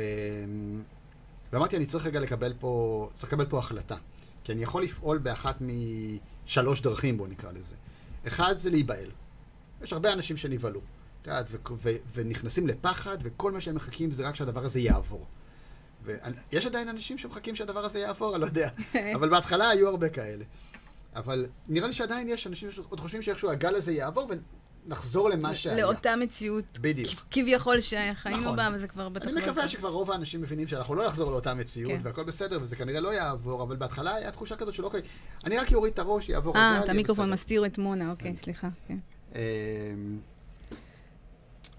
ואמרתי, אני צריך רגע לקבל פה, צריך לקבל פה החלטה. כי אני יכול לפעול באחת משלוש דרכים, בואו נקרא לזה. אחד זה להיבהל. יש הרבה אנשים שנבהלו, את יודעת, ונכנסים לפחד, וכל מה שהם מחכים זה רק שהדבר הזה יעבור. ויש עדיין אנשים שמחכים שהדבר הזה יעבור, אני לא יודע. אבל בהתחלה היו הרבה כאלה. אבל נראה לי שעדיין יש אנשים שעוד חושבים שאיכשהו הגל הזה יעבור ונחזור למה שהיה. לאותה מציאות בדיוק. כביכול שחיינו נכון. בה, וזה כבר בטח אני לא מקווה. שכבר רוב האנשים מבינים שאנחנו לא נחזור לאותה מציאות, כן. והכל בסדר, וזה כנראה לא יעבור, אבל בהתחלה היה תחושה כזאת של אוקיי, אני רק אוריד את הראש, יעבור אה, את המיקרופון. מסתיר את מונה, אוקיי. סליחה. כן. אמ,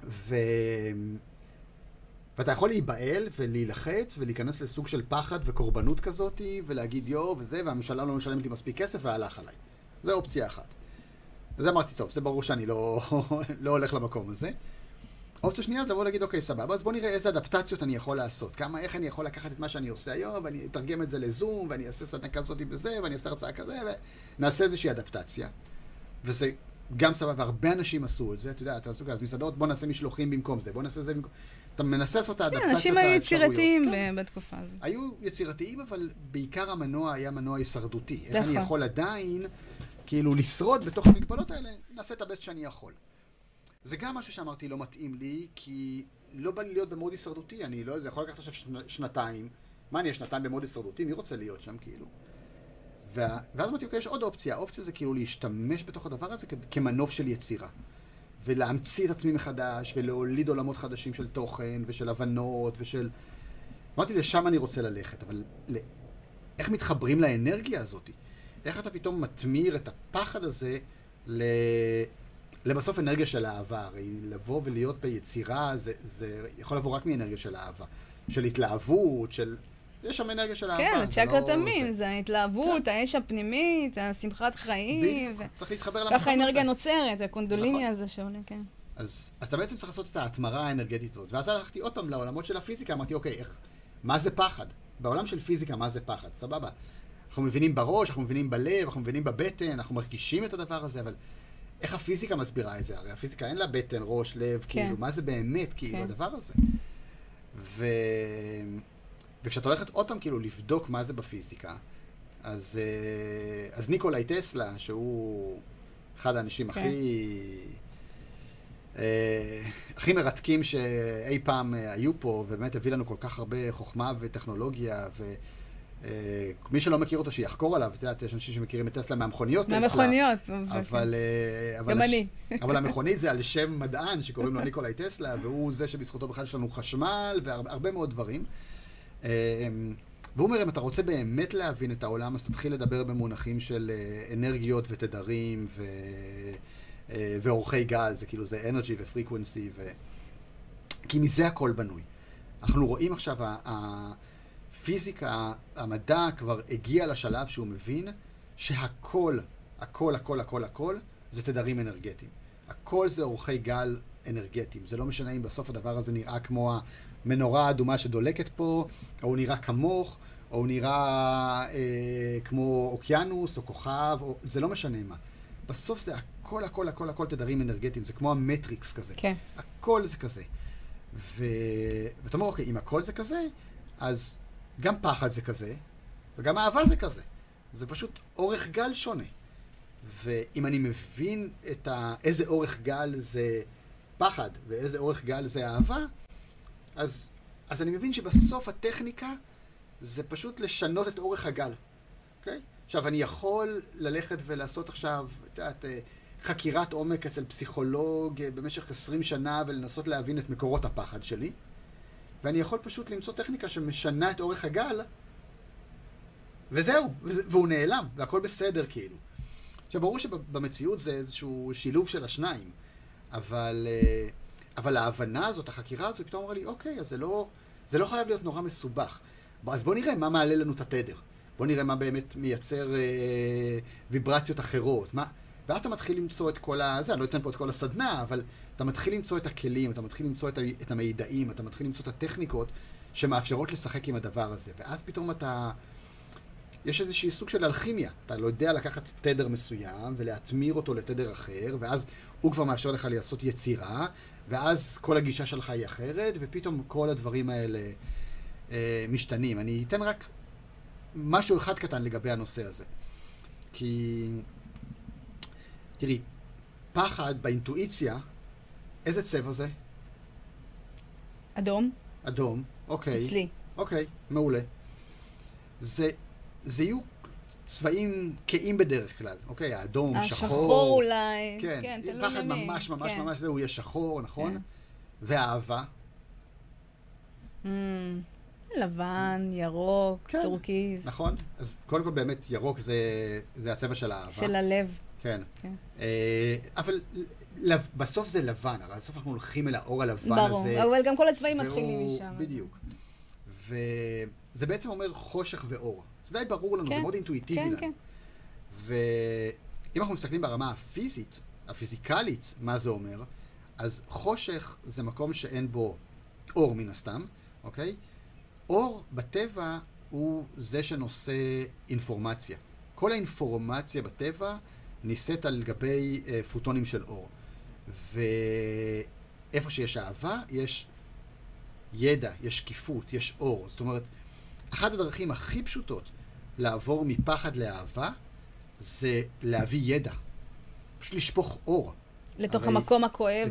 ו... ואתה יכול להיבהל ולהילחץ ולהיכנס לסוג של פחד וקורבנות כזאת, ולהגיד יואו וזה, והממשלה לא משלמת לי מספיק כסף והלך עליי. זו אופציה אחת. אז אמרתי, טוב, זה ברור שאני לא, לא הולך למקום הזה. אופציה שנייה זה לבוא ולהגיד, אוקיי, סבבה, אז בוא נראה איזה אדפטציות אני יכול לעשות. כמה, איך אני יכול לקחת את מה שאני עושה היום, ואני אתרגם את זה לזום, ואני אעשה סדנה כזאת בזה, ואני אעשה הרצאה כזה, ונעשה איזושהי אדפטציה. וזה גם סבבה, והרבה אנשים עשו את זה, אתה יודע, אתה עסוק, אז מסעדות, בוא נעשה משלוחים במקום זה, בוא נעשה זה במקום... אתה מנסה לעשות את כן, האדפטציות אנשים היו האפשרויות. יצירתיים כן. בתקופה הזאת. היו יצירתיים, אבל בעיקר המנוע היה מנוע הישרדותי. איך נכון. אני יכול עדיין, כאילו, לשרוד בתוך המגבלות האלה, נעשה את הבסט שאני יכול. זה גם משהו שאמרתי לא מתאים לי, כי לא בא לי להיות במוד הישרדותי. אני לא, זה יכול לקחת עכשיו שנ- שנתיים. מה, אני אהיה שנתיים במוד הישרדותי? מי רוצה להיות שם, כאילו? וה... ואז אמרתי, אוקיי, יש עוד אופציה. האופציה זה כאילו להשתמש בתוך הדבר הזה כ- כמנוף של יצירה. ולהמציא את עצמי מחדש, ולהוליד עולמות חדשים של תוכן, ושל הבנות, ושל... אמרתי, לשם אני רוצה ללכת, אבל ל... איך מתחברים לאנרגיה הזאת? איך אתה פתאום מתמיר את הפחד הזה ל... לבסוף אנרגיה של אהבה? הרי לבוא ולהיות ביצירה, זה, זה יכול לבוא רק מאנרגיה של אהבה. של התלהבות, של... יש שם אנרגיה של אהבה. כן, הצ'קרת לא המין, זה. זה ההתלהבות, האש הפנימית, השמחת חיים. בדיוק, ו- צריך להתחבר למקום הזה. ככה האנרגיה נוצרת, הקונדוליני נכון. הזה שעולה, כן. אז, אז אתה בעצם צריך לעשות את ההתמרה האנרגטית הזאת. ואז הלכתי עוד פעם לעולמות של הפיזיקה, אמרתי, אוקיי, איך, מה זה פחד? בעולם של פיזיקה, מה זה פחד? סבבה. אנחנו מבינים בראש, אנחנו מבינים בלב, אנחנו מבינים בבטן, אנחנו מרגישים את הדבר הזה, אבל איך הפיזיקה מסבירה את זה? הרי הפיזיקה אין לה בטן, ראש, לב, כן. כאילו, מה זה באמת, כאילו, כן. הדבר הזה? ו... וכשאת הולכת עוד פעם, כאילו, לבדוק מה זה בפיזיקה, אז, אה, אז ניקולאי טסלה, שהוא אחד האנשים כן. הכי... אה, הכי מרתקים שאי פעם אה, היו פה, ובאמת הביא לנו כל כך הרבה חוכמה וטכנולוגיה, ומי שלא מכיר אותו שיחקור עליו, את יודעת, יש אנשים שמכירים את טסלה מהמכוניות טסלה. מהמכוניות. אבל... אה, אבל גם אני. אבל המכונית זה על שם מדען שקוראים לו ניקולאי טסלה, והוא זה שבזכותו בכלל יש לנו חשמל והרבה מאוד דברים. אה, והוא אומר, אם אתה רוצה באמת להבין את העולם, אז תתחיל לדבר במונחים של אה, אנרגיות ותדרים ו... אה, ואורכי גל, זה כאילו זה אנרגי ופריקוונסי, ו... כי מזה הכל בנוי. אנחנו רואים עכשיו, הפיזיקה, המדע כבר הגיע לשלב שהוא מבין שהכל, הכל, הכל, הכל, הכל, זה תדרים אנרגטיים. הכל זה אורכי גל אנרגטיים. זה לא משנה אם בסוף הדבר הזה נראה כמו המנורה האדומה שדולקת פה, או הוא נראה כמוך, או הוא נראה אה, כמו אוקיינוס, או כוכב, או... זה לא משנה מה. בסוף זה הכל, הכל, הכל, הכל תדרים אנרגטיים. זה כמו המטריקס כזה. כן. הכל זה כזה. ו... ואתה אומר, אוקיי, אם הכל זה כזה, אז גם פחד זה כזה, וגם אהבה זה כזה. זה פשוט אורך גל שונה. ואם אני מבין את ה... איזה אורך גל זה פחד ואיזה אורך גל זה אהבה, אז, אז אני מבין שבסוף הטכניקה זה פשוט לשנות את אורך הגל, אוקיי? עכשיו, אני יכול ללכת ולעשות עכשיו, את יודעת, אה, חקירת עומק אצל פסיכולוג אה, במשך 20 שנה ולנסות להבין את מקורות הפחד שלי, ואני יכול פשוט למצוא טכניקה שמשנה את אורך הגל, וזהו, וזה, והוא נעלם, והכל בסדר כאילו. עכשיו, ברור שבמציאות זה איזשהו שילוב של השניים, אבל, אה, אבל ההבנה הזאת, החקירה הזאת, פתאום אמרה לי, אוקיי, אז זה לא, זה לא חייב להיות נורא מסובך. אז בוא נראה מה מעלה לנו את התדר. בוא נראה מה באמת מייצר אה, ויברציות אחרות. מה... ואז אתה מתחיל למצוא את כל ה... זה, אני לא אתן פה את כל הסדנה, אבל אתה מתחיל למצוא את הכלים, אתה מתחיל למצוא את, ה... את המידעים, אתה מתחיל למצוא את הטכניקות שמאפשרות לשחק עם הדבר הזה. ואז פתאום אתה... יש איזושהי סוג של אלכימיה. אתה לא יודע לקחת תדר מסוים ולהטמיר אותו לתדר אחר, ואז הוא כבר מאפשר לך לעשות יצירה, ואז כל הגישה שלך היא אחרת, ופתאום כל הדברים האלה אה, משתנים. אני אתן רק משהו אחד קטן לגבי הנושא הזה. כי, תראי, פחד באינטואיציה, איזה צבע זה? אדום? אדום, אוקיי. אצלי. אוקיי, מעולה. זה, זה יהיו צבעים כהים בדרך כלל, אוקיי? האדום, שחור. השחור אולי. כן, כן, תלוי פחד למי. ממש ממש כן. ממש זה, הוא יהיה שחור, נכון? כן. ואהבה, ממ, לבן, ירוק, כן. טורקיז. נכון? אז קודם כל באמת ירוק זה, זה הצבע של האהבה. של הלב. כן. כן. אה, אבל לב, בסוף זה לבן, הרי בסוף אנחנו הולכים אל האור הלבן ברור. הזה. אבל גם כל הצבעים והוא- מתחילים משם. בדיוק. וזה בעצם אומר חושך ואור. זה די ברור לנו, כן, זה מאוד אינטואיטיבי כן, לנו. כן. ואם אנחנו מסתכלים ברמה הפיזית, הפיזיקלית, מה זה אומר, אז חושך זה מקום שאין בו אור מן הסתם, אוקיי? אור בטבע הוא זה שנושא אינפורמציה. כל האינפורמציה בטבע נישאת על גבי אה, פוטונים של אור. ואיפה שיש אהבה, יש ידע, יש שקיפות, יש אור. זאת אומרת, אחת הדרכים הכי פשוטות לעבור מפחד לאהבה זה להביא ידע. פשוט לשפוך אור. לתוך הרי- המקום הכואב,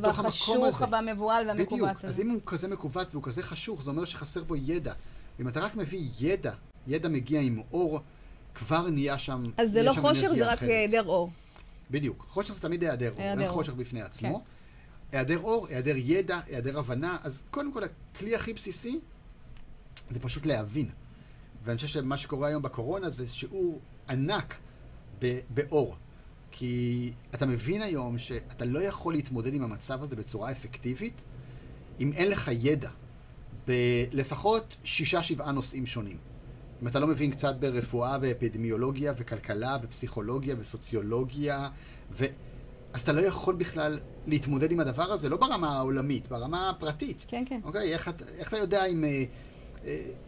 הזה. והמבוהל והמכווץ בדיוק. הזה. אז אם הוא כזה מכווץ והוא כזה חשוך, זה אומר שחסר בו ידע. אם אתה רק מביא ידע, ידע מגיע עם אור, כבר נהיה שם אז זה לא אנרגיה זה רק. היעדר אור. בדיוק. חושך זה תמיד היעדר אור, אין. חושך בפני עצמו. היעדר אור, היעדר ידע, היעדר הבנה. אז קודם כל, הכלי הכי בסיסי זה פשוט להבין. ואני חושב שמה שקורה היום בקורונה זה שיעור ענק ב- באור. כי אתה מבין היום שאתה לא יכול להתמודד עם המצב הזה בצורה אפקטיבית אם אין לך ידע בלפחות שישה, שבעה נושאים שונים. אם אתה לא מבין קצת ברפואה ואפידמיולוגיה וכלכלה ופסיכולוגיה וסוציולוגיה, ו... אז אתה לא יכול בכלל להתמודד עם הדבר הזה, לא ברמה העולמית, ברמה הפרטית. כן, כן. אוקיי? איך, איך אתה יודע אם אה,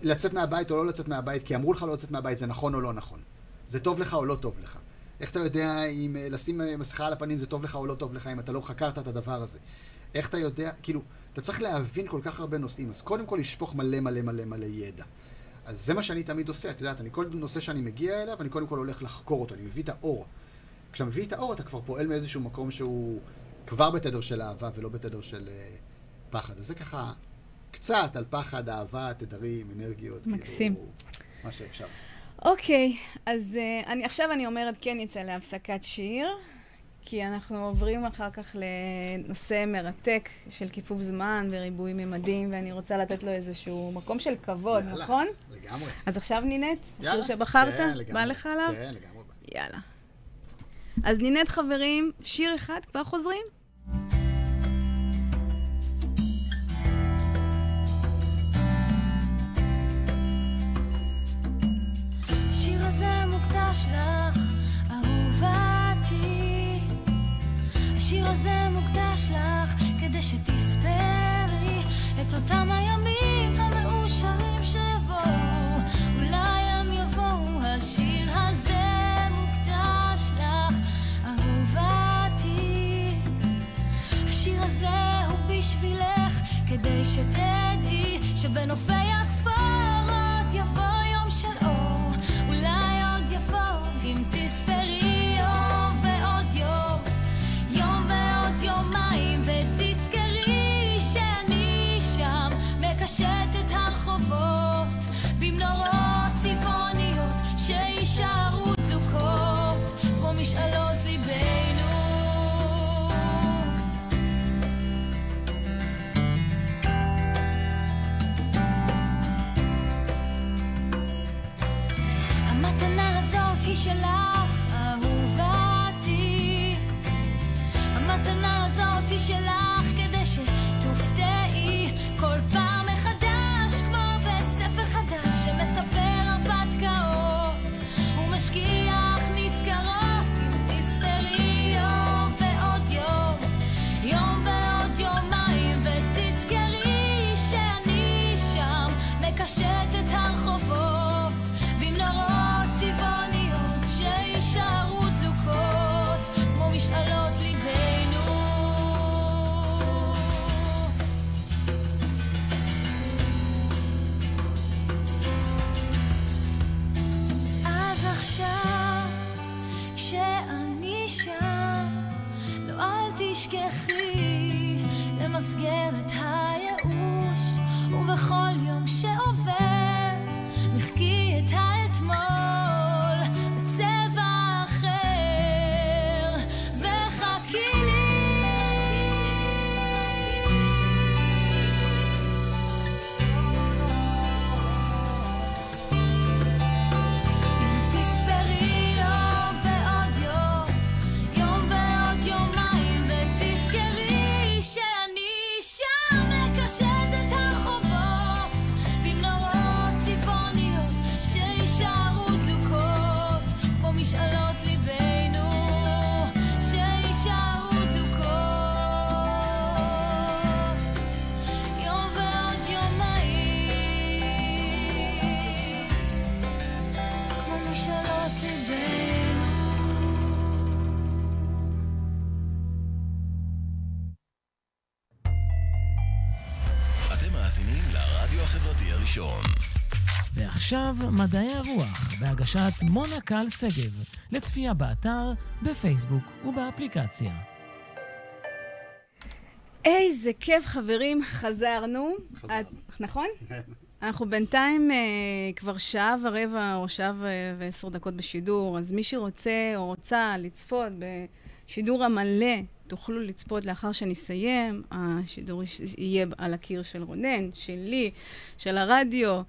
לצאת מהבית או לא לצאת מהבית, כי אמרו לך לא לצאת מהבית, זה נכון או לא נכון? זה טוב לך או לא טוב לך? איך אתה יודע אם אה, לשים אה, מסכה על הפנים זה טוב לך או לא טוב לך, אם אתה לא חקרת את הדבר הזה? איך אתה יודע, כאילו, אתה צריך להבין כל כך הרבה נושאים, אז קודם כל לשפוך מלא מלא מלא מלא ידע. אז זה מה שאני תמיד עושה, את יודעת, אני כל נושא שאני מגיע אליו, אני קודם כל הולך לחקור אותו, אני מביא את האור. כשאתה מביא את האור, אתה כבר פועל מאיזשהו מקום שהוא כבר בתדר של אהבה ולא בתדר של אה, פחד. אז זה ככה קצת על פחד, אהבה, תדרים, אנרגיות. מקסים. כאילו, מה שאפשר. אוקיי, אז uh, אני, עכשיו אני אומרת כן נצא להפסקת שיר, כי אנחנו עוברים אחר כך לנושא מרתק של כיפוף זמן וריבוי ממדים, ואני רוצה לתת לו איזשהו מקום של כבוד, יאללה, נכון? לגמרי. אז עכשיו נינט, השיר. שבחרת? כן, לגמרי. בא לך עליו? כן, לגמרי. יאללה. אז נינט חברים, שיר אחד, כבר חוזרים? השיר הזה מוקדש לך, אהובתי. השיר הזה מוקדש לך, כדי שתספרי את אותם הימים המאושרים שיבואו. אולי הם יבואו, השיר הזה מוקדש לך, אהובתי. השיר הזה הוא בשבילך, כדי שתדעי שבנופי הכפרות ועכשיו, מדעי הרוח, בהגשת מונה קל שגב, לצפייה באתר, בפייסבוק ובאפליקציה. איזה כיף, חברים, חזרנו. חזרנו. את- נכון? אנחנו בינתיים אה, כבר שעה ורבע או שעה ועשר דקות בשידור, אז מי שרוצה או רוצה לצפות בשידור המלא, תוכלו לצפות לאחר שנסיים. השידור יהיה על הקיר של רונן, שלי, של הרדיו, אה,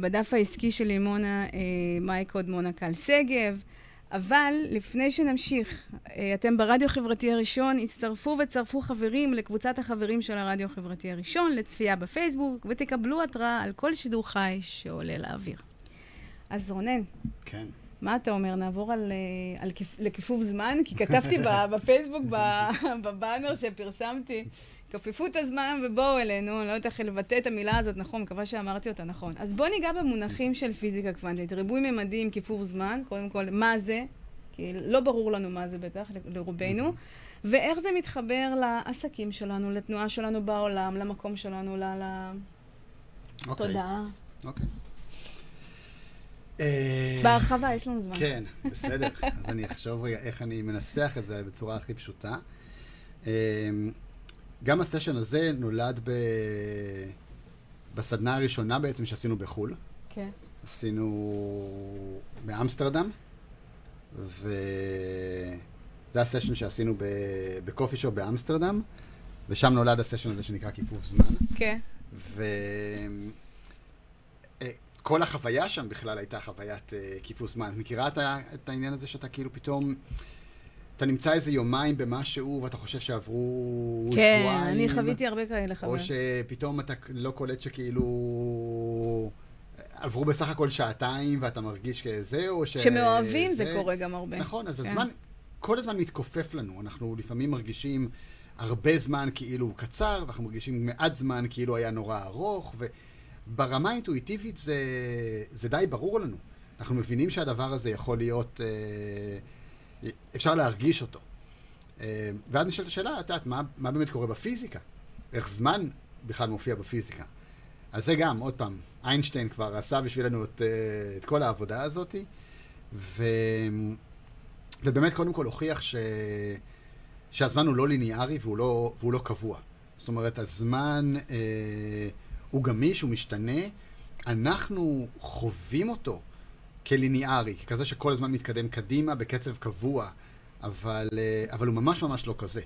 בדף העסקי של לימונה אה, מייקוד מונה קל שגב. אבל לפני שנמשיך, אה, אתם ברדיו החברתי הראשון, הצטרפו וצרפו חברים לקבוצת החברים של הרדיו החברתי הראשון לצפייה בפייסבוק, ותקבלו התראה על כל שידור חי שעולה לאוויר. אז רונן, כן. מה אתה אומר? נעבור על, אה, על כיפ, לכיפוף זמן? כי כתבתי בפייסבוק, בבאנר שפרסמתי, כפיפו את הזמן ובואו אלינו, אני לא יודעת איך לבטא את המילה הזאת נכון, מקווה שאמרתי אותה נכון. אז בואו ניגע במונחים של פיזיקה קוונטית. ריבוי ממדים, כיפוף זמן, קודם כל, מה זה? כי לא ברור לנו מה זה בטח, ל- לרובנו. ואיך זה מתחבר לעסקים שלנו, לתנועה שלנו בעולם, למקום שלנו, ל- אוקיי. לתודעה. אוקיי. אה, בהרחבה, יש לנו זמן. כן, בסדר. אז אני אחשוב רגע איך אני מנסח את זה בצורה הכי פשוטה. אמ, גם הסשן הזה נולד ב... בסדנה הראשונה בעצם שעשינו בחו"ל. כן. עשינו באמסטרדם, וזה הסשן שעשינו ב... בקופי שופ באמסטרדם, ושם נולד הסשן הזה שנקרא כיפוף זמן. כן. וכל החוויה שם בכלל הייתה חוויית uh, כיפוס זמן. את מכירה את. את העניין הזה שאתה כאילו פתאום... אתה נמצא איזה יומיים במשהו, ואתה חושב שעברו כן, שבועיים. אני חוויתי הרבה כאלה או חוויות. שפתאום אתה לא קולט שכאילו... עברו בסך הכל שעתיים ואתה מרגיש כזה, או ש... שמאוהבים זה קורה גם הרבה. נכון, אז כן. הזמן כל הזמן מתכופף לנו. אנחנו לפעמים מרגישים הרבה זמן כאילו הוא קצר, ואנחנו מרגישים מעט זמן כאילו היה נורא ארוך, וברמה האינטואיטיבית זה, זה די ברור לנו. אנחנו מבינים שהדבר הזה יכול להיות, אה, אפשר להרגיש אותו. אה, ואז נשאלת השאלה, את יודעת, מה, מה באמת קורה בפיזיקה? איך זמן בכלל מופיע בפיזיקה? אז זה גם, עוד פעם, איינשטיין כבר עשה בשבילנו את, אה, את כל העבודה הזאת, ו... ובאמת קודם כל הוכיח ש... שהזמן הוא לא ליניארי והוא לא, והוא לא קבוע. זאת אומרת, הזמן אה, הוא גמיש, הוא משתנה. אנחנו חווים אותו כליניארי, ככזה שכל הזמן מתקדם קדימה בקצב קבוע, אבל, אה, אבל הוא ממש ממש לא כזה.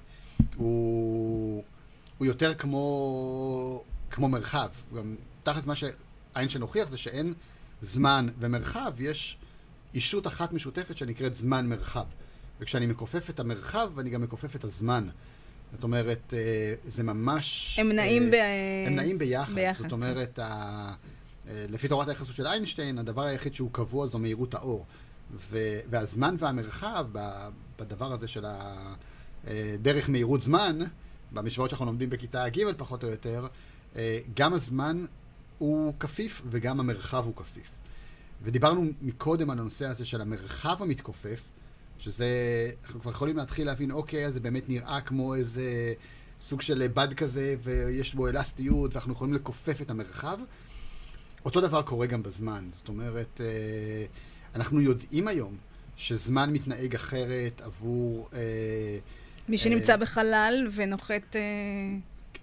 הוא, הוא יותר כמו, כמו מרחב. גם תכלס מה שאיינשטיין הוכיח זה שאין זמן ומרחב, יש אישות אחת משותפת שנקראת זמן-מרחב. וכשאני מכופף את המרחב, אני גם מכופף את הזמן. זאת אומרת, אה, זה ממש... הם נעים אה, ב... הם נעים ביחד. ביחד, זאת אומרת, ה... אה, לפי תורת היחסות של איינשטיין, הדבר היחיד שהוא קבוע זו מהירות האור. ו... והזמן והמרחב. בדבר הזה של הדרך מהירות זמן, במשוואות שאנחנו לומדים בכיתה ג' פחות או יותר, גם הזמן הוא כפיף וגם המרחב הוא כפיף. ודיברנו מקודם על הנושא הזה של המרחב המתכופף, שזה, אנחנו כבר יכולים להתחיל להבין, אוקיי, אז זה באמת נראה כמו איזה סוג של בד כזה, ויש בו אלסטיות, ואנחנו יכולים לכופף את המרחב. אותו דבר קורה גם בזמן. זאת אומרת, אה, אנחנו יודעים היום שזמן מתנהג אחרת עבור אה, מי שנמצא בחלל ונוחת... אה,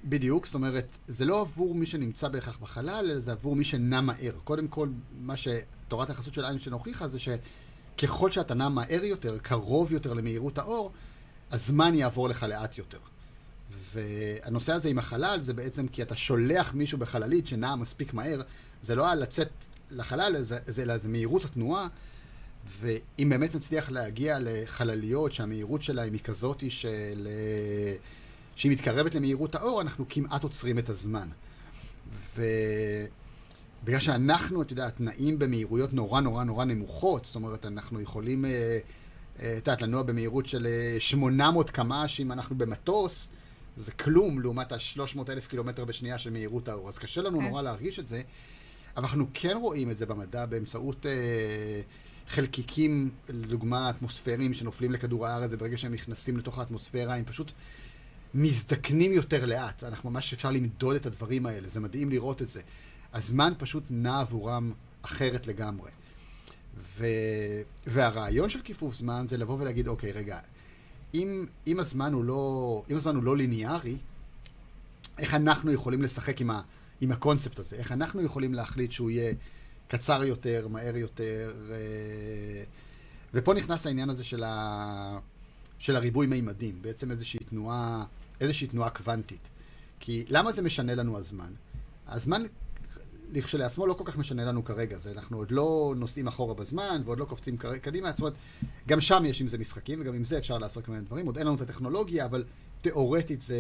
בדיוק, זאת אומרת, זה לא עבור מי שנמצא בהכרח בחלל, אלא זה עבור מי שנע מהר. קודם כל, מה שתורת היחסות של איינשטיין הוכיחה זה שככל שאתה נע מהר יותר, קרוב יותר למהירות האור, הזמן יעבור לך לאט יותר. והנושא הזה עם החלל זה בעצם כי אתה שולח מישהו בחללית שנעה מספיק מהר, זה לא על לצאת לחלל, זה, אלא זה מהירות התנועה, ואם באמת נצליח להגיע לחלליות שהמהירות שלהם היא כזאת של... אה, שהיא מתקרבת למהירות האור, אנחנו כמעט עוצרים את הזמן. ובגלל שאנחנו, את יודעת, נעים במהירויות נורא נורא נורא נמוכות, זאת אומרת, אנחנו יכולים, אה, אה, את יודעת, לנוע במהירות של אה, 800 קמ"ש אם אנחנו במטוס, זה כלום לעומת ה-300 אלף קילומטר בשנייה של מהירות האור. אז קשה לנו כן. נורא להרגיש את זה, אבל אנחנו כן רואים את זה במדע באמצעות אה, חלקיקים, לדוגמה אטמוספיריים שנופלים לכדור הארץ, וברגע שהם נכנסים לתוך האטמוספירה, הם פשוט מזדקנים יותר לאט. אנחנו ממש אפשר למדוד את הדברים האלה, זה מדהים לראות את זה. הזמן פשוט נע עבורם אחרת לגמרי. ו... והרעיון של כיפוף זמן זה לבוא ולהגיד, אוקיי, רגע, אם, אם, הזמן לא, אם הזמן הוא לא ליניארי, איך אנחנו יכולים לשחק עם, ה, עם הקונספט הזה? איך אנחנו יכולים להחליט שהוא יהיה קצר יותר, מהר יותר? אה, ופה נכנס העניין הזה של, ה, של הריבוי מימדים, בעצם איזושהי תנועה, איזושהי תנועה קוונטית. כי למה זה משנה לנו הזמן? הזמן לכשלעצמו לא כל כך משנה לנו כרגע, זה אנחנו עוד לא נוסעים אחורה בזמן ועוד לא קופצים קדימה, זאת אומרת, גם שם יש עם זה משחקים וגם עם זה אפשר לעשות כל מיני דברים, עוד אין לנו את הטכנולוגיה, אבל תיאורטית זה,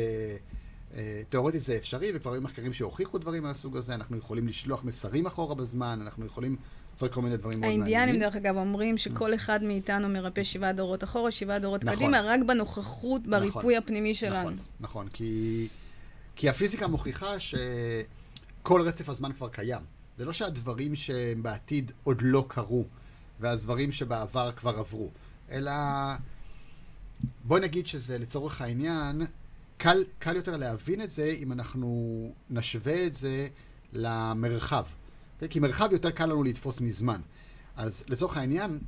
אה, תיאורטית זה אפשרי, וכבר היו מחקרים שהוכיחו דברים מהסוג הזה, אנחנו יכולים לשלוח מסרים אחורה בזמן, אנחנו יכולים לעשות כל מיני דברים מאוד מעניינים. האינדיאנים, דרך אגב, אומרים שכל אחד מאיתנו מרפא שבעה דורות אחורה, שבעה דורות נכון. קדימה, רק בנוכחות, בריפוי הפנימי שלנו. נכון, נכון, כי, כי הפיזיקה מוכיחה שכל רצף הזמן כבר קיים. זה לא שהדברים שהם בעתיד עוד לא קרו, והדברים שבעבר כבר עברו, אלא בואי נגיד שזה לצורך העניין, קל, קל יותר להבין את זה אם אנחנו נשווה את זה למרחב. Okay? כי מרחב יותר קל לנו לתפוס מזמן. אז לצורך העניין,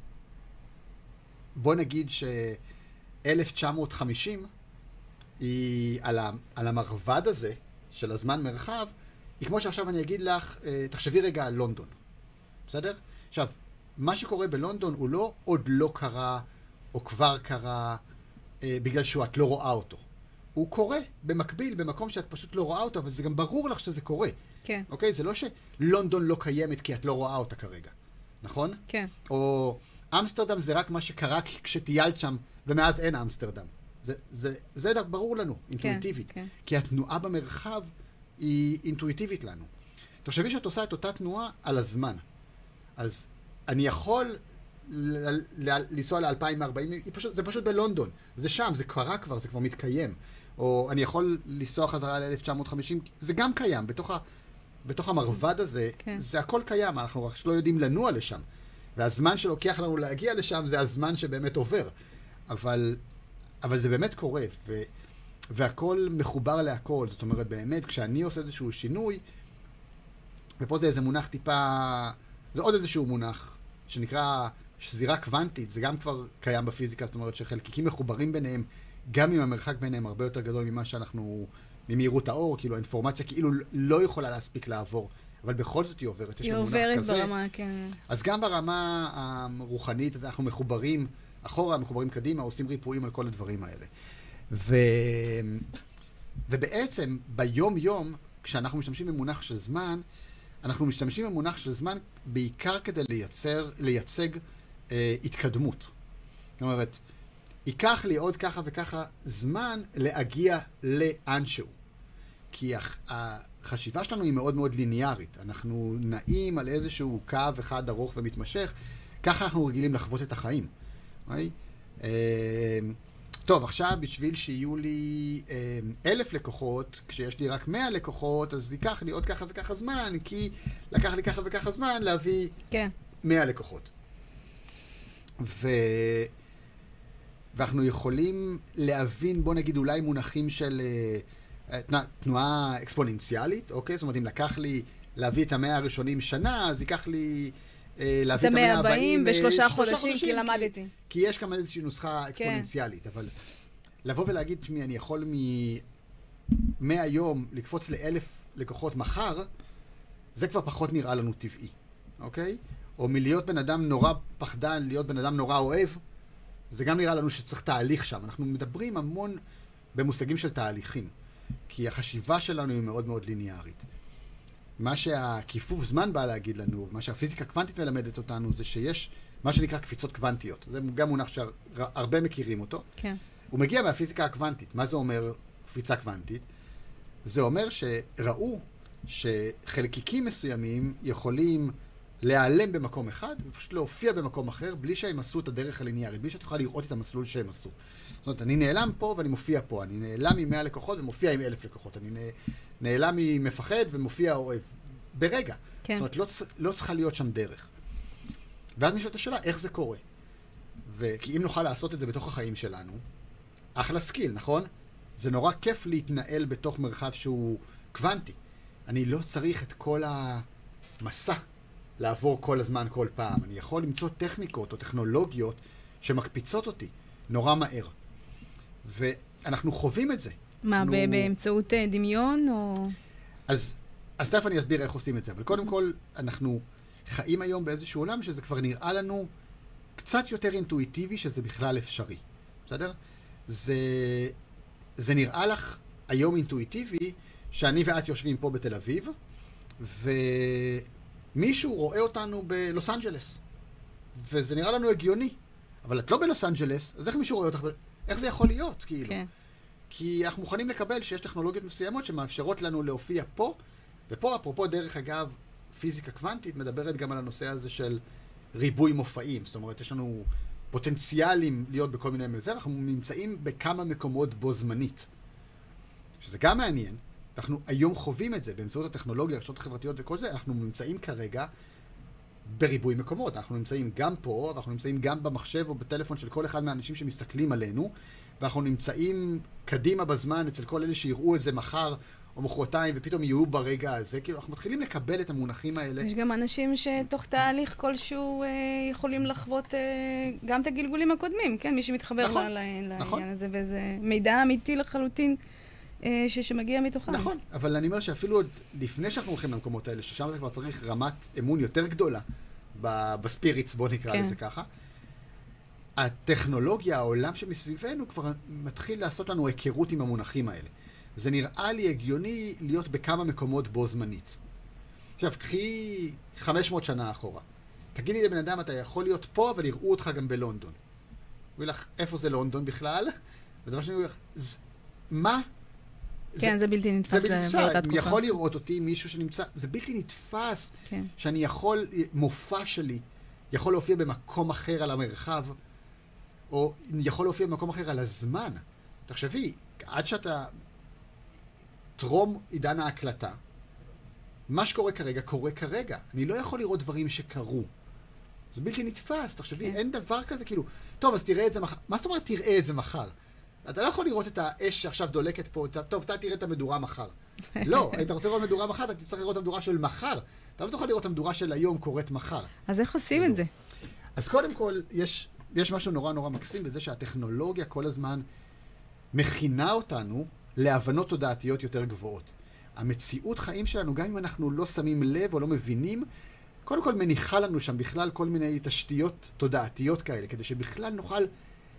בוא נגיד ש-1950 היא על, ה, על המרבד הזה של הזמן מרחב, היא כמו שעכשיו אני אגיד לך, אה, תחשבי רגע על לונדון, בסדר? עכשיו, מה שקורה בלונדון הוא לא עוד לא קרה, או כבר קרה, אה, בגלל שאת לא רואה אותו. הוא קורה במקביל, במקום שאת פשוט לא רואה אותו, אבל זה גם ברור לך שזה קורה. כן, אוקיי? זה לא שלונדון לא קיימת כי את לא רואה אותה כרגע, נכון? כן. או אמסטרדם זה רק מה שקרה כשטיילת שם, ומאז אין אמסטרדם. זה, זה, זה ברור לנו, אינטואיטיבית. כן. כי התנועה במרחב היא אינטואיטיבית לנו. תחשבי שאת עושה את אותה תנועה על הזמן. אז אני יכול לנסוע ל-2040, זה פשוט בלונדון. זה שם, זה קרה כבר, זה כבר מתקיים. או אני יכול לנסוע חזרה ל-1950, זה גם קיים. בתוך, ה, בתוך המרבד הזה, כן. זה הכל קיים, אנחנו רק לא יודעים לנוע לשם. והזמן שלוקח לנו להגיע לשם זה הזמן שבאמת עובר. אבל, אבל זה באמת קורה, ו, והכל מחובר להכל. זאת אומרת, באמת, כשאני עושה איזשהו שינוי, ופה זה איזה מונח טיפה, זה עוד איזשהו מונח שנקרא שזירה קוונטית, זה גם כבר קיים בפיזיקה, זאת אומרת שחלקיקים מחוברים ביניהם, גם אם המרחק ביניהם הרבה יותר גדול ממה שאנחנו, ממהירות האור, כאילו האינפורמציה כאילו לא יכולה להספיק לעבור, אבל בכל זאת היא עוברת, יש היא גם מונח עוברת כזה. ברמה, כן. אז גם ברמה הרוחנית, אז אנחנו מחוברים אחורה, מחוברים קדימה, עושים ריפויים על כל הדברים האלה. ו... ובעצם, ביום-יום, כשאנחנו משתמשים במונח של זמן, אנחנו משתמשים במונח של זמן בעיקר כדי לייצר, לייצג אה, התקדמות. זאת אומרת, ייקח לי עוד ככה וככה זמן להגיע לאנשהו. כי הח- החשיבה שלנו היא מאוד מאוד ליניארית. אנחנו נעים על איזשהו קו אחד ארוך ומתמשך, ככה אנחנו רגילים לחוות את החיים. אוקיי? אה, טוב, עכשיו בשביל שיהיו לי אה, אלף לקוחות, כשיש לי רק מאה לקוחות, אז ייקח לי עוד ככה וככה זמן, כי לקח לי ככה וככה זמן להביא כן. 100 לקוחות. ו... ואנחנו יכולים להבין, בוא נגיד, אולי מונחים של אה, אה, תנועה, תנועה אקספוננציאלית, אוקיי? זאת אומרת, אם לקח לי להביא את המאה הראשונים שנה, אז ייקח לי להביא את המאה 140 הבאים בשלושה אה, חודשים, כי למדתי. כי יש גם איזושהי נוסחה אקספוננציאלית, אבל לבוא ולהגיד, תשמעי, אני יכול מהיום לקפוץ לאלף לקוחות מחר, זה כבר פחות נראה לנו טבעי, אוקיי? או מלהיות בן אדם נורא פחדן, להיות בן אדם נורא אוהב, זה גם נראה לנו שצריך תהליך שם. אנחנו מדברים המון במושגים של תהליכים, כי החשיבה שלנו היא מאוד מאוד ליניארית. מה שהכיפוף זמן בא להגיד לנו, מה שהפיזיקה קוונטית מלמדת אותנו, זה שיש מה שנקרא קפיצות קוונטיות. זה גם מונח שהרבה מכירים אותו. כן. הוא מגיע מהפיזיקה הקוונטית. מה זה אומר קפיצה קוונטית? זה אומר שראו שחלקיקים מסוימים יכולים להיעלם במקום אחד ופשוט להופיע במקום אחר בלי שהם עשו את הדרך הליניארית, בלי שאת יכולה לראות את המסלול שהם עשו. זאת אומרת, אני נעלם פה ואני מופיע פה, אני נעלם עם 100 לקוחות ומופיע עם 1,000 לקוחות, אני נ- נעלם ממפחד ומופיע אוהב. ברגע. כן. זאת אומרת, לא, לא צריכה להיות שם דרך. ואז נשאלת השאלה, איך זה קורה? וכי אם נוכל לעשות את זה בתוך החיים שלנו, אחלה skill, נכון? זה נורא כיף להתנהל בתוך מרחב שהוא קוונטי. אני לא צריך את כל המסע לעבור כל הזמן, כל פעם. אני יכול למצוא טכניקות או טכנולוגיות שמקפיצות אותי נורא מהר. ואנחנו חווים את זה. מה, אנחנו- ב- באמצעות אה, דמיון, או... אז, אז תכף אני אסביר איך עושים את זה. אבל קודם כל, אנחנו חיים היום באיזשהו עולם שזה כבר נראה לנו קצת יותר אינטואיטיבי שזה בכלל אפשרי. בסדר? זה, זה נראה לך היום אינטואיטיבי שאני ואת יושבים פה בתל אביב, ומישהו רואה אותנו בלוס אנג'לס. וזה נראה לנו הגיוני. אבל את לא בלוס אנג'לס, אז איך מישהו רואה אותך? איך זה יכול להיות, כאילו? כן. כי אנחנו מוכנים לקבל שיש טכנולוגיות מסוימות שמאפשרות לנו להופיע פה, ופה, אפרופו, דרך אגב, פיזיקה קוונטית מדברת גם על הנושא הזה של ריבוי מופעים. זאת אומרת, יש לנו פוטנציאלים להיות בכל מיני מזה, ואנחנו נמצאים בכמה מקומות בו זמנית. שזה גם מעניין. אנחנו היום חווים את זה באמצעות הטכנולוגיה, הרשתות החברתיות וכל זה, אנחנו נמצאים כרגע בריבוי מקומות. אנחנו נמצאים גם פה, ואנחנו נמצאים גם במחשב או בטלפון של כל אחד מהאנשים שמסתכלים עלינו, ואנחנו נמצאים קדימה בזמן אצל כל אלה שיראו את זה מחר או מחרתיים, ופתאום יהיו ברגע הזה. כאילו, אנחנו מתחילים לקבל את המונחים האלה. יש גם אנשים שתוך תהליך כלשהו אה, יכולים לחוות אה, גם את הגלגולים הקודמים, כן? מי שמתחבר נכון, נכון. לעניין הזה, וזה מידע אמיתי לחלוטין ש- שמגיע מתוכם. נכון, אבל אני אומר שאפילו עוד לפני שאנחנו הולכים למקומות האלה, ששם זה כבר צריך רמת אמון יותר גדולה ב- בספיריטס, בוא נקרא כן. לזה ככה. הטכנולוגיה, העולם שמסביבנו כבר מתחיל לעשות לנו היכרות עם המונחים האלה. זה נראה לי הגיוני להיות בכמה מקומות בו זמנית. עכשיו, קחי 500 שנה אחורה. תגידי לבן אדם, אתה יכול להיות פה, אבל יראו אותך גם בלונדון. הוא יגיד לך, איפה זה לונדון בכלל? ודבר שני, הוא יגיד לך, "ז- מה? כן, זה בלתי נתפס זה בלתי נתפס. יכול לראות אותי מישהו שנמצא, זה בלתי נתפס כן. שאני יכול, מופע שלי יכול להופיע במקום אחר על המרחב, או יכול להופיע במקום אחר על הזמן. תחשבי, עד שאתה, טרום עידן ההקלטה, מה שקורה כרגע, קורה כרגע. אני לא יכול לראות דברים שקרו. זה בלתי נתפס, תחשבי, כן. אין דבר כזה, כאילו, טוב, אז תראה את זה מחר. מה זאת אומרת תראה את זה מחר? אתה לא יכול לראות את האש שעכשיו דולקת פה, אתה- טוב, אתה תראה את המדורה מחר. לא, אם אתה רוצה לראות מדורה מחר, אתה תצטרך לראות את המדורה של מחר. אתה לא תוכל לראות את המדורה של היום קורית מחר. אז איך עושים את זה? אז קודם כל, יש, יש משהו נורא נורא מקסים בזה שהטכנולוגיה כל הזמן מכינה אותנו להבנות תודעתיות יותר גבוהות. המציאות חיים שלנו, גם אם אנחנו לא שמים לב או לא מבינים, קודם כל מניחה לנו שם בכלל כל מיני תשתיות תודעתיות כאלה, כדי שבכלל נוכל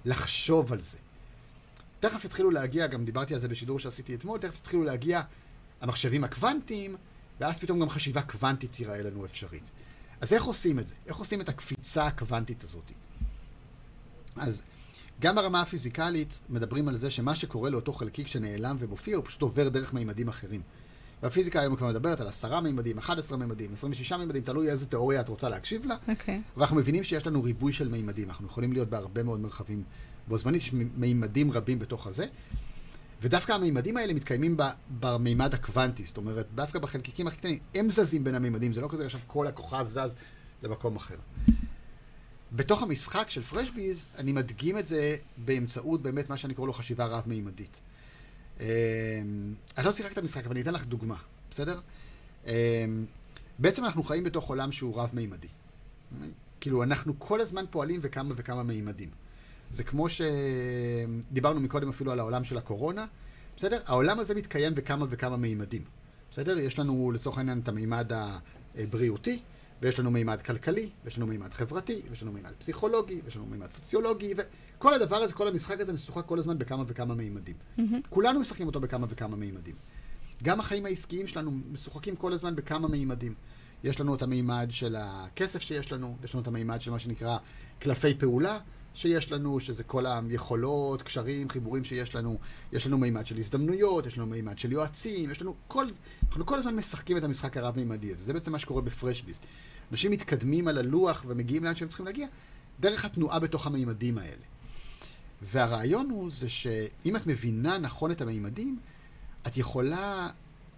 לחשוב על זה. תכף יתחילו להגיע, גם דיברתי על זה בשידור שעשיתי אתמול, תכף יתחילו להגיע המחשבים הקוונטיים, ואז פתאום גם חשיבה קוונטית תיראה לנו אפשרית. אז איך עושים את זה? איך עושים את הקפיצה הקוונטית הזאת? אז גם ברמה הפיזיקלית מדברים על זה שמה שקורה לאותו חלקיק שנעלם ומופיע, הוא פשוט עובר דרך מימדים אחרים. והפיזיקה היום כבר מדברת על עשרה מימדים, 11 מימדים, 26 מימדים, תלוי איזה תיאוריה את רוצה להקשיב לה. אוקיי. ואנחנו מבינים שיש לנו ריבוי של מימדים, אנחנו יכולים להיות בהרבה מאוד מרחבים בו זמנית, יש מימדים רבים בתוך הזה. ודווקא המימדים האלה מתקיימים במימד הקוונטי, זאת אומרת, דווקא בחלקיקים הכי קטנים, הם זזים בין המימדים, זה לא כזה עכשיו כל הכוכב זז למקום אחר. בתוך המשחק של פרשביז, אני מדגים את זה באמצעות באמת מה שאני קורא לו חשיבה רב-מימדית. אמ, אני לא שיחק את המשחק, אבל אני אתן לך דוגמה, בסדר? אמ, בעצם אנחנו חיים בתוך עולם שהוא רב-מימדי. כאילו, אנחנו כל הזמן פועלים בכמה וכמה מימדים. זה כמו שדיברנו מקודם אפילו על העולם של הקורונה, בסדר? העולם הזה מתקיים בכמה וכמה מימדים, בסדר? יש לנו לצורך העניין את המימד הבריאותי, ויש לנו מימד כלכלי, ויש לנו מימד חברתי, ויש לנו מימד פסיכולוגי, ויש לנו מימד סוציולוגי, וכל הדבר הזה, כל המשחק הזה משוחק כל הזמן בכמה וכמה מימדים. כולנו משחקים אותו בכמה וכמה מימדים. גם החיים העסקיים שלנו משוחקים כל הזמן בכמה מימדים. יש לנו את המימד של הכסף שיש לנו, יש לנו את המימד של מה שנקרא קלפי פעולה שיש לנו, שזה כל היכולות, קשרים, חיבורים שיש לנו. יש לנו מימד של הזדמנויות, יש לנו מימד של יועצים, יש לנו כל... אנחנו כל הזמן משחקים את המשחק הרב-מימדי הזה. זה בעצם מה שקורה בפרשביס. אנשים מתקדמים על הלוח ומגיעים לאן שהם צריכים להגיע, דרך התנועה בתוך המימדים האלה. והרעיון הוא זה שאם את מבינה נכון את המימדים, את יכולה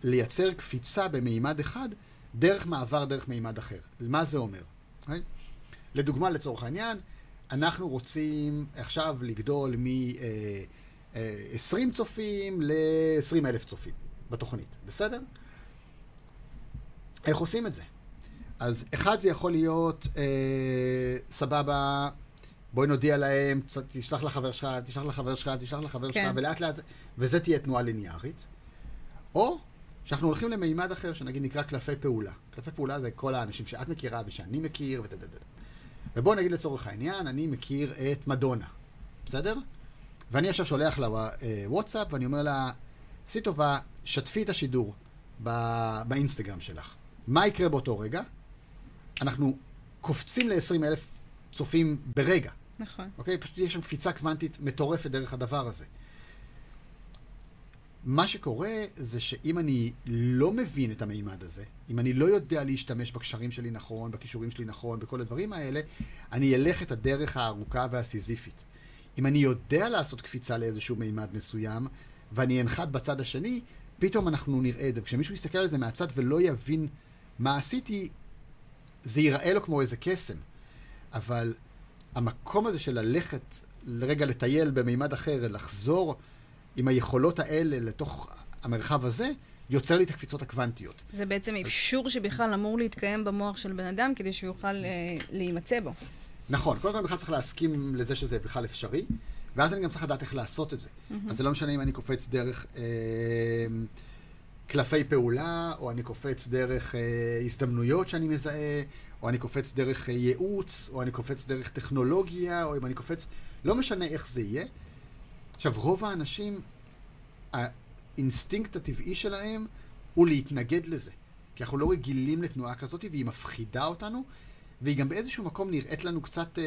לייצר קפיצה במימד אחד דרך מעבר דרך מימד אחר. מה זה אומר? Okay? לדוגמה, לצורך העניין, אנחנו רוצים עכשיו לגדול מ-20 צופים ל-20 אלף צופים בתוכנית, בסדר? איך עושים את זה? אז אחד זה יכול להיות, אה, סבבה, בואי נודיע להם, תשלח לחבר שלך, תשלח לחבר שלך, תשלח לחבר כן. שלך, ולאט לאט, זה- וזה תהיה תנועה ליניארית. או שאנחנו הולכים למימד אחר, שנגיד נקרא קלפי פעולה. קלפי פעולה זה כל האנשים שאת מכירה ושאני מכיר ותדדד. ובואו נגיד לצורך העניין, אני מכיר את מדונה, בסדר? ואני עכשיו שולח לה אה, וואטסאפ ואני אומר לה, עשי טובה, שתפי את השידור ב- באינסטגרם שלך. מה יקרה באותו רגע? אנחנו קופצים ל-20 אלף צופים ברגע. נכון. אוקיי? פשוט יש שם קפיצה קוונטית מטורפת דרך הדבר הזה. מה שקורה זה שאם אני לא מבין את המימד הזה, אם אני לא יודע להשתמש בקשרים שלי נכון, בכישורים שלי נכון, בכל הדברים האלה, אני אלך את הדרך הארוכה והסיזיפית. אם אני יודע לעשות קפיצה לאיזשהו מימד מסוים, ואני אנחת בצד השני, פתאום אנחנו נראה את זה. וכשמישהו יסתכל על זה מהצד ולא יבין מה עשיתי, זה ייראה לו כמו איזה קסם. אבל המקום הזה של ללכת לרגע לטייל במימד אחר, לחזור עם היכולות האלה לתוך המרחב הזה, יוצר לי את הקפיצות הקוונטיות. זה בעצם אפשור שבכלל אמור להתקיים במוח של בן אדם כדי שהוא יוכל אה, להימצא בו. נכון, קודם כל בכלל צריך להסכים לזה שזה בכלל אפשרי, ואז אני גם צריך לדעת איך לעשות את זה. אז זה לא משנה אם אני קופץ דרך אה, קלפי פעולה, או אני קופץ דרך אה, הזדמנויות שאני מזהה, או אני קופץ דרך אה, ייעוץ, או אני קופץ דרך טכנולוגיה, או אם אני קופץ... לא משנה איך זה יהיה. עכשיו, רוב האנשים, האינסטינקט הטבעי שלהם הוא להתנגד לזה. כי אנחנו לא רגילים לתנועה כזאת, והיא מפחידה אותנו, והיא גם באיזשהו מקום נראית לנו קצת, אה,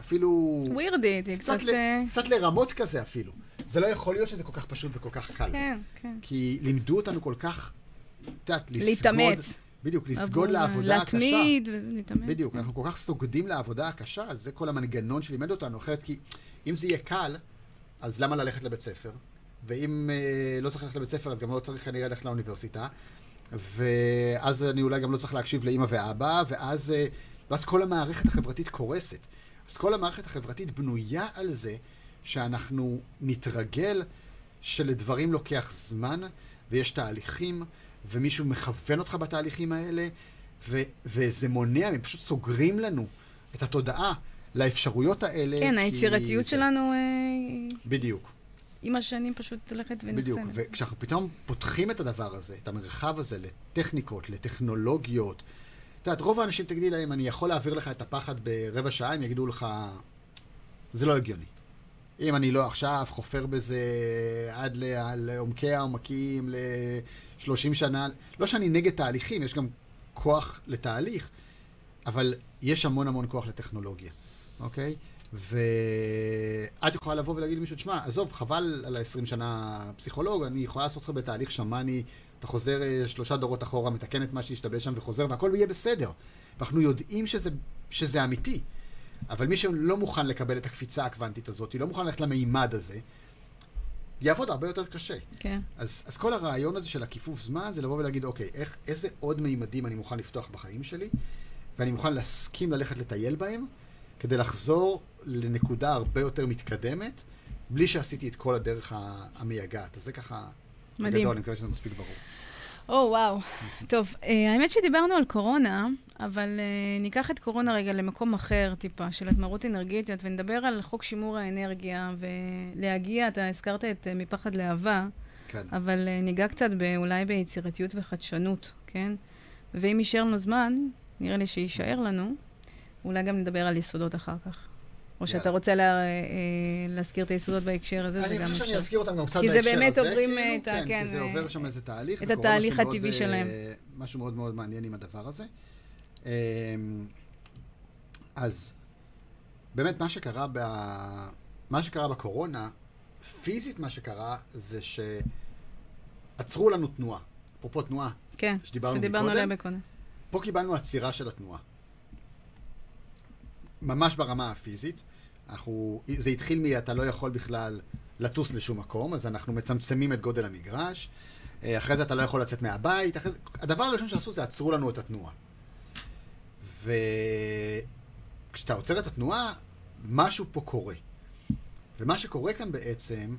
אפילו... ווירדית, היא קצת, קצת... ל, אה, קצת לרמות כזה אפילו. זה לא יכול להיות שזה כל כך פשוט וכל כך קל. כן, כן. כי לימדו אותנו כל כך, את יודעת, לסגוד... להתאמץ. בדיוק, לסגוד לעבודה הקשה. להתמיד ולהתאמץ. בדיוק. אנחנו כל כך סוגדים לעבודה הקשה, אז זה כל המנגנון שלימד אותנו, אחרת כי אם זה יהיה קל, אז למה ללכת לבית ספר? ואם אה, לא צריך ללכת לבית ספר, אז גם לא צריך כנראה ללכת לאוניברסיטה. ואז אני אולי גם לא צריך להקשיב לאימא ואבא, ואז, אה, ואז כל המערכת החברתית קורסת. אז כל המערכת החברתית בנויה על זה שאנחנו נתרגל שלדברים לוקח זמן, ויש תהליכים, ומישהו מכוון אותך בתהליכים האלה, ו- וזה מונע, הם פשוט סוגרים לנו את התודעה לאפשרויות האלה. כן, היצירתיות זה- שלנו אה, בדיוק, עם השנים פשוט הולכת ונחסמת. בדיוק. וכשאנחנו פתאום פותחים את הדבר הזה, את המרחב הזה, לטכניקות, לטכנולוגיות, את יודעת, רוב האנשים תגידי להם, אני יכול להעביר לך את הפחד ברבע שעה, הם יגידו לך, זה לא הגיוני. אם אני לא עכשיו חופר בזה עד לעומקי העומקים, ל-30 שנה, לא שאני נגד תהליכים, יש גם כוח לתהליך, אבל יש המון המון כוח לטכנולוגיה, אוקיי? ואת יכולה לבוא ולהגיד למישהו, תשמע, עזוב, חבל על ה-20 שנה פסיכולוג, אני יכולה לעשות אותך בתהליך שמאני, אתה חוזר אה, שלושה דורות אחורה, מתקן את מה שהשתבש שם וחוזר, והכל יהיה בסדר. ואנחנו יודעים שזה, שזה אמיתי. אבל מי שלא מוכן לקבל את הקפיצה הקוונטית הזאת, לא מוכן ללכת למימד הזה, יעבוד הרבה יותר קשה. כן. אז, אז כל הרעיון הזה של הכיפוף זמן זה לבוא ולהגיד, אוקיי, איך, איזה עוד מימדים אני מוכן לפתוח בחיים שלי, ואני מוכן להסכים ללכת לטייל בהם, כדי לחזור לנקודה הרבה יותר מתקדמת, בלי שעשיתי את כל הדרך המייגעת. אז זה ככה, מדהים. בגדול, אני מקווה שזה מספיק ברור. או, וואו. טוב, אה, האמת שדיברנו על קורונה, אבל אה, ניקח את קורונה רגע למקום אחר טיפה, של התמרות אנרגטיות, ונדבר על חוק שימור האנרגיה, ולהגיע, אתה הזכרת את אה, מפחד לאהבה, כן. אבל אה, ניגע קצת אולי ביצירתיות וחדשנות, כן? ואם יישאר לנו זמן, נראה לי שיישאר לנו, אולי גם נדבר על יסודות אחר כך. או שאתה. רוצה לה, אה, להזכיר את היסודות בהקשר הזה, זה אני גם חושב שאני אפשר. אזכיר אותם גם קצת כי זה בהקשר באמת הזה, עוברים, כאילו, אה, את ה- כן, כן, כי זה אה, עובר שם איזה תהליך. את התהליך הטבעי אה, שלהם. משהו מאוד מאוד מעניין עם הדבר הזה. אמ, אז באמת מה שקרה ב... מה שקרה בקורונה, פיזית מה שקרה זה שעצרו לנו תנועה. אפרופו תנועה, כן, שדיברנו. עליה בקודם. פה קיבלנו עצירה של התנועה. ממש ברמה הפיזית. אנחנו, זה התחיל מ"אתה לא יכול בכלל לטוס לשום מקום", אז אנחנו מצמצמים את גודל המגרש. אה, אחרי זה אתה לא יכול לצאת מהבית. אחרי זה, הדבר הראשון שעשו זה עצרו לנו את התנועה. וכשאתה עוצר את התנועה, משהו פה קורה. ומה שקורה כאן בעצם,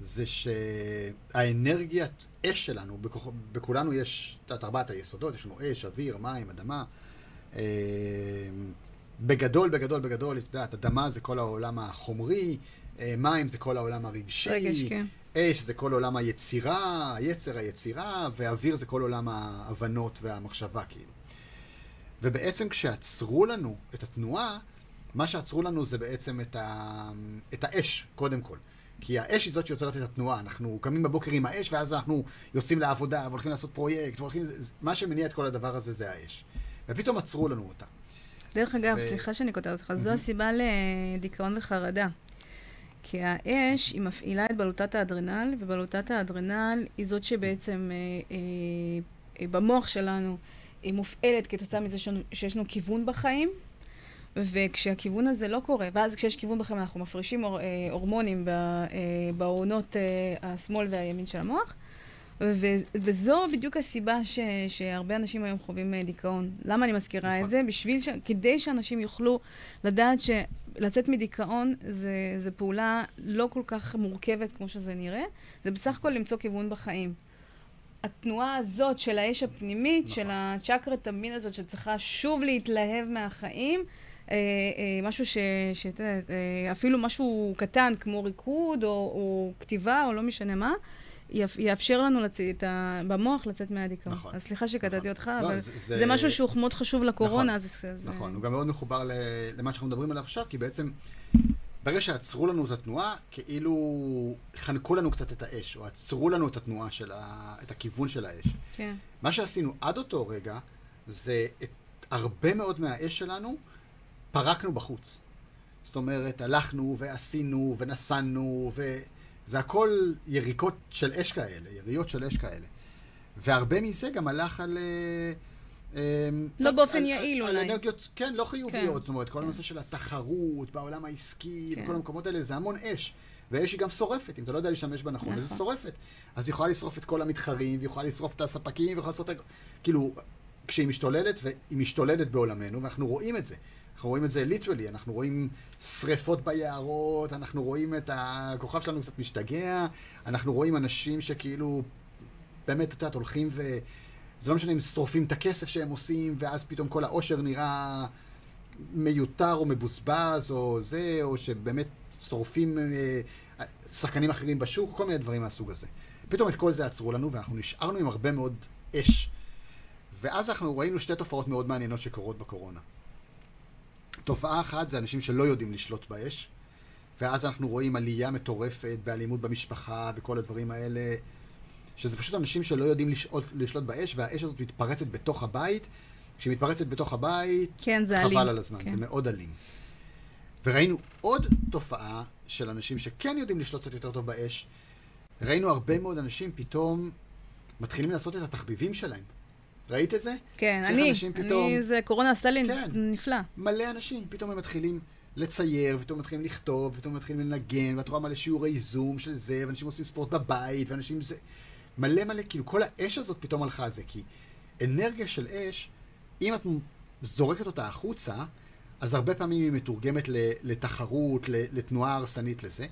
זה שהאנרגיית אש שלנו, בכוח, בכולנו יש את ארבעת היסודות, יש לנו אש, אוויר, מים, אדמה. בגדול, בגדול, בגדול, את יודעת, אדמה זה כל העולם החומרי, אה, מים זה כל העולם הרגשי, רגש, כן. אש זה כל עולם היצירה, היצר היצירה, ואוויר זה כל עולם ההבנות והמחשבה, כאילו. ובעצם כשעצרו לנו את התנועה, מה שעצרו לנו זה בעצם את, ה... את האש, קודם כל. כי האש היא זאת שיוצרת את התנועה. אנחנו קמים בבוקר עם האש, ואז אנחנו יוצאים לעבודה, והולכים לעשות פרויקט, והולכים... מה שמניע את כל הדבר הזה זה האש. ופתאום עצרו לנו אותה. דרך אגב, ו- סליחה שאני קוטעת אותך, זו הסיבה לדיכאון וחרדה. כי האש, היא מפעילה את בלוטת האדרנל, ובלוטת האדרנל היא זאת שבעצם אה, אה, אה, במוח שלנו היא מופעלת כתוצאה מזה שיש לנו- שיש לנו כיוון בחיים, וכשהכיוון הזה לא קורה, ואז כשיש כיוון בחיים אנחנו מפרישים אה, הורמונים ב- בעונות אה, השמאל והימין של המוח, ו- וזו בדיוק הסיבה ש- שהרבה אנשים היום חווים אה, דיכאון. למה אני מזכירה נכון. את זה? בשביל ש... כדי שאנשים יוכלו לדעת שלצאת מדיכאון זה, זה פעולה לא כל כך מורכבת כמו שזה נראה, זה בסך הכל למצוא כיוון בחיים. התנועה הזאת של האש הפנימית, נכון. של הצ'קרת המין הזאת שצריכה שוב להתלהב מהחיים, אה, אה, משהו ש... שאת יודעת, אה, אפילו משהו קטן כמו ריקוד או, או כתיבה או לא משנה מה, יאפשר לנו לצאת. במוח לצאת מהדיכאון. נכון. אז סליחה שקטעתי נכון. אותך, לא, אבל זה- זה, זה- משהו שהוא מאוד חשוב לקורונה. נכון. אז זה... נכון, הוא גם מאוד מחובר ל- למה שאנחנו מדברים עליו עכשיו, כי בעצם ברגע שעצרו לנו את התנועה, כאילו חנקו לנו קצת את האש, או עצרו לנו את התנועה של ה... את הכיוון של האש. כן. מה שעשינו עד אותו רגע, זה את הרבה מאוד מהאש שלנו פרקנו בחוץ. זאת אומרת, הלכנו ועשינו ונסענו, וזה הכל יריקות של אש כאלה, יריות של אש כאלה. והרבה מזה גם הלך על... אה, אה, לא באופן יעיל אולי. על אנרגיות, כן, לא חיוביות. כן. זאת אומרת, כל כן. הנושא של התחרות בעולם העסקי, כן. בכל המקומות האלה, זה המון אש. ואש היא גם שורפת, אם אתה לא יודע להשתמש בה נכון, אז היא נכון. שורפת. אז היא יכולה לשרוף את כל המתחרים, והיא יכולה לשרוף את הספקים, והיא יכולה לעשות... כאילו, כשהיא משתוללת, והיא משתוללת בעולמנו, ואנחנו רואים את זה. אנחנו רואים את זה ליטרלי, אנחנו רואים שריפות ביערות, אנחנו רואים את הכוכב שלנו קצת משתגע, אנחנו רואים אנשים שכאילו, באמת, את יודעת, הולכים ו... זה לא משנה אם שורפים את הכסף שהם עושים, ואז פתאום כל העושר נראה מיותר או מבוזבז, או זה, או שבאמת שורפים אה, שחקנים אחרים בשוק, כל מיני דברים מהסוג הזה. פתאום את כל זה עצרו לנו, ואנחנו נשארנו עם הרבה מאוד אש. ואז אנחנו ראינו שתי תופעות מאוד מעניינות שקורות בקורונה. תופעה אחת זה אנשים שלא יודעים לשלוט באש, ואז אנחנו רואים עלייה מטורפת באלימות במשפחה וכל הדברים האלה, שזה פשוט אנשים שלא יודעים לשלוט, לשלוט באש, והאש הזאת מתפרצת בתוך הבית. כשהיא מתפרצת בתוך הבית, כן, זה אלים. חבל על הזמן, כן. זה מאוד אלים. וראינו עוד תופעה של אנשים שכן יודעים לשלוט קצת יותר טוב באש. ראינו הרבה מאוד אנשים פתאום מתחילים לעשות את התחביבים שלהם. ראית את זה? כן, אני, פתאום- אני, זה קורונה עשתה לי כן. נפלא. מלא אנשים, פתאום הם מתחילים לצייר, ופתאום מתחילים לכתוב, ופתאום מתחילים לנגן, ואת רואה מלא שיעורי זום של זה, ואנשים עושים ספורט בבית, ואנשים זה... מלא מלא, כאילו כל האש הזאת פתאום הלכה על זה, כי אנרגיה של אש, אם את זורקת אותה החוצה, אז הרבה פעמים היא מתורגמת לתחרות, לתנועה הרסנית לזה.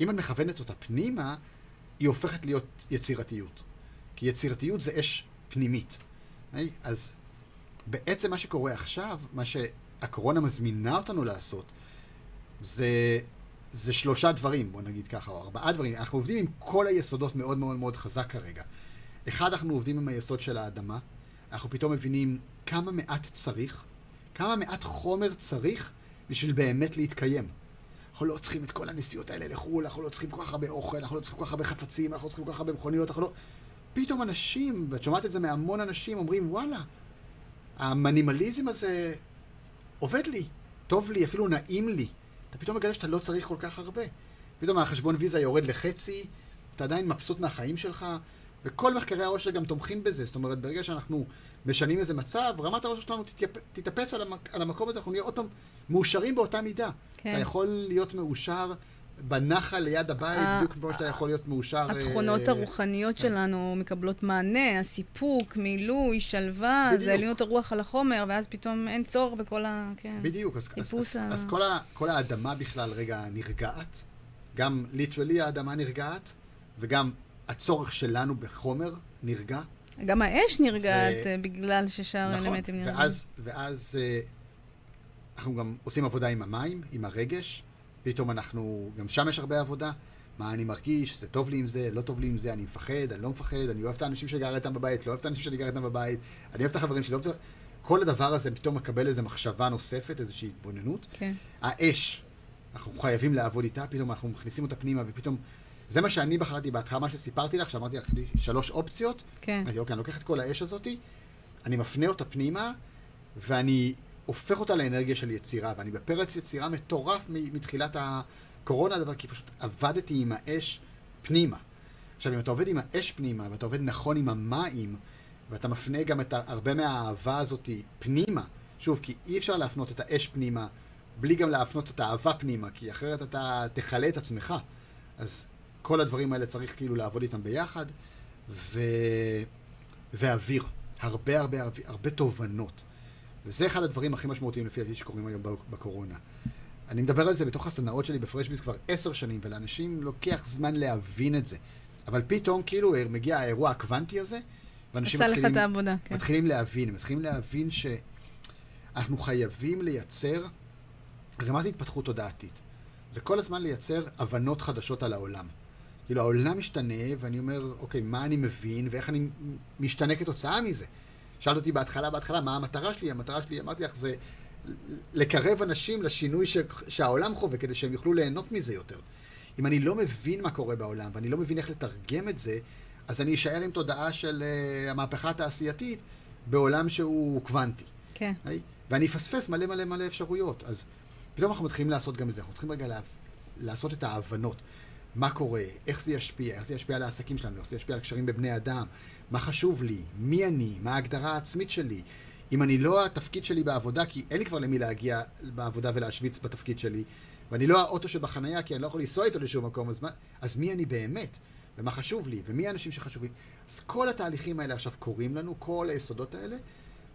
אם את מכוונת אותה פנימה, היא הופכת להיות יצירתיות. כי יצירתיות זה אש פנימית. היי? אז בעצם מה שקורה עכשיו, מה שהקורונה מזמינה אותנו לעשות, זה, זה שלושה דברים, בוא נגיד ככה, או ארבעה דברים. אנחנו עובדים עם כל היסודות מאוד מאוד מאוד חזק כרגע. אחד, אנחנו עובדים עם היסוד של האדמה. אנחנו פתאום מבינים כמה מעט צריך, כמה מעט חומר צריך בשביל באמת להתקיים. אנחנו לא צריכים את כל הנסיעות האלה לחו"ל, אנחנו לא צריכים כל כך הרבה אוכל, אנחנו לא צריכים כל כך הרבה חפצים, אנחנו לא צריכים כל כך הרבה מכוניות, אנחנו לא... פתאום אנשים, ואת שומעת את זה מהמון אנשים, אומרים, וואלה, המינימליזם הזה עובד לי, טוב לי, אפילו נעים לי. אתה פתאום מגלה שאתה לא צריך כל כך הרבה. פתאום החשבון ויזה יורד לחצי, אתה עדיין מבסוט מהחיים שלך, וכל מחקרי העושר גם תומכים בזה. זאת אומרת, ברגע שאנחנו משנים איזה מצב, רמת העושר שלנו תתייפ... תתאפס על, המק... על המקום הזה, אנחנו נהיה עוד פעם מאושרים באותה מידה. כן. אתה יכול להיות מאושר בנחל ליד הבית, בדיוק כמו שאתה יכול להיות מאושר... התכונות אה, הרוחניות כן. שלנו מקבלות מענה, הסיפוק, מילוי, שלווה. זה עליונות הרוח על החומר, ואז פתאום אין צורך בכל ה... כן. בדיוק, אז, כל, האדמה בכלל רגע נרגעת, גם ליטרלי האדמה נרגעת, וגם הצורך שלנו בחומר נרגע. גם האש נרגעת ו- אה, בגלל ששאר נכון, האלמנטים נרגעים. ואז, ואז אה, אנחנו גם עושים עבודה עם המים, עם הרגש, פתאום אנחנו, גם שם יש הרבה עבודה. מה אני מרגיש, זה טוב לי עם זה, לא טוב לי עם זה, אני מפחד, אני לא מפחד, אני אוהב את האנשים שגר איתם בבית, לא אוהב את האנשים שאני גר איתם בבית, אני אוהב את החברים שלי, לא אוהב את זה. כל הדבר הזה פתאום מקבל איזו מחשבה נוספת, איזושהי התבוננות. כן. האש, אנחנו חייבים לעבוד איתה, פתאום אנחנו מכניסים אותה פנימה, ופתאום... זה מה שאני בחרתי בהתחלה, מה שסיפרתי לך, שאמרתי לך, שלוש אופציות. כן. אמרתי, אוקיי, אני לוקח את כל האש הזאתי, אני מפנה אותה פנימה, ואני הופך אותה לאנרגיה של יצירה, ואני בפרץ יצירה מטורף מתחילת הקורונה, הדבר, כי פשוט עבדתי עם האש פנימה. עכשיו, אם אתה עובד עם האש פנימה, ואתה עובד נכון עם המים, ואתה מפנה גם את הרבה מהאהבה הזאתי פנימה, שוב, כי אי אפשר להפנות את האש פנימה בלי גם להפנות את האהבה פנימה, כי אחרת אתה תכלה את עצמך. אז כל הדברים האלה צריך כאילו לעבוד איתם ביחד, ו... ואוויר. הרבה הרבה הרבה, הרבה תובנות. וזה אחד הדברים הכי משמעותיים לפי דעתי שקורים היום בקורונה. אני מדבר על זה בתוך הסדנאות שלי בפרשביס כבר עשר שנים, ולאנשים לוקח זמן להבין את זה. אבל פתאום כאילו מגיע האירוע הקוונטי הזה, ואנשים מתחילים, העבודה, כן. מתחילים להבין, מתחילים להבין שאנחנו חייבים לייצר, הרי מה זה התפתחות תודעתית? זה כל הזמן לייצר הבנות חדשות על העולם. כאילו העולם משתנה, ואני אומר, אוקיי, מה אני מבין, ואיך אני משתנה כתוצאה מזה. שאלת אותי בהתחלה, בהתחלה, מה המטרה שלי? המטרה שלי, אמרתי לך, זה לקרב אנשים לשינוי ש... שהעולם חווה, כדי שהם יוכלו ליהנות מזה יותר. אם אני לא מבין מה קורה בעולם, ואני לא מבין איך לתרגם את זה, אז אני אשאר עם תודעה של uh, המהפכה התעשייתית בעולם שהוא קוונטי. כן. היי? ואני אפספס מלא מלא מלא אפשרויות. אז פתאום אנחנו מתחילים לעשות גם את זה. אנחנו צריכים רגע לה... לעשות את ההבנות. מה קורה, איך זה ישפיע, איך זה ישפיע על העסקים שלנו, איך זה ישפיע על קשרים בבני אדם, מה חשוב לי, מי אני, מה ההגדרה העצמית שלי. אם אני לא התפקיד שלי בעבודה, כי אין לי כבר למי להגיע בעבודה ולהשוויץ בתפקיד שלי, ואני לא האוטו שבחנייה, כי אני לא יכול לנסוע איתו לשום מקום, אז, מה, אז מי אני באמת? ומה חשוב לי? ומי האנשים שחשובים? אז כל התהליכים האלה עכשיו קורים לנו, כל היסודות האלה,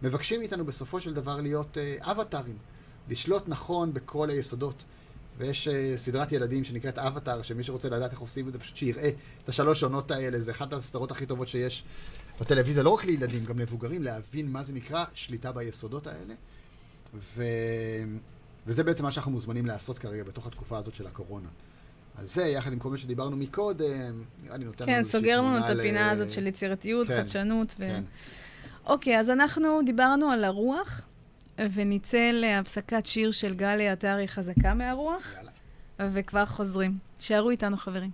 מבקשים מאיתנו בסופו של דבר להיות אה, אבטארים, לשלוט נכון בכל היסודות. ויש uh, סדרת ילדים שנקראת אבטאר, שמי שרוצה לדעת איך עושים את זה, פשוט שיראה את השלוש עונות האלה, זה אחת הסדרות הכי טובות שיש בטלוויזיה, לא רק לילדים, גם למבוגרים, להבין מה זה נקרא שליטה ביסודות האלה. ו... וזה בעצם מה שאנחנו מוזמנים לעשות כרגע בתוך התקופה הזאת של הקורונה. אז זה, יחד עם כל מה שדיברנו מקודם, נראה לי נותן לנו כן, איזושהי סוגר לנו תמונה את הפינה ל- הזאת של יצירתיות, כן, חדשנות. ו... כן. אוקיי, אז אנחנו דיברנו על הרוח, ונצא להפסקת שיר של גלי עטרי חזקה מהרוח, יאללה. וכבר חוזרים. תישארו איתנו, חברים.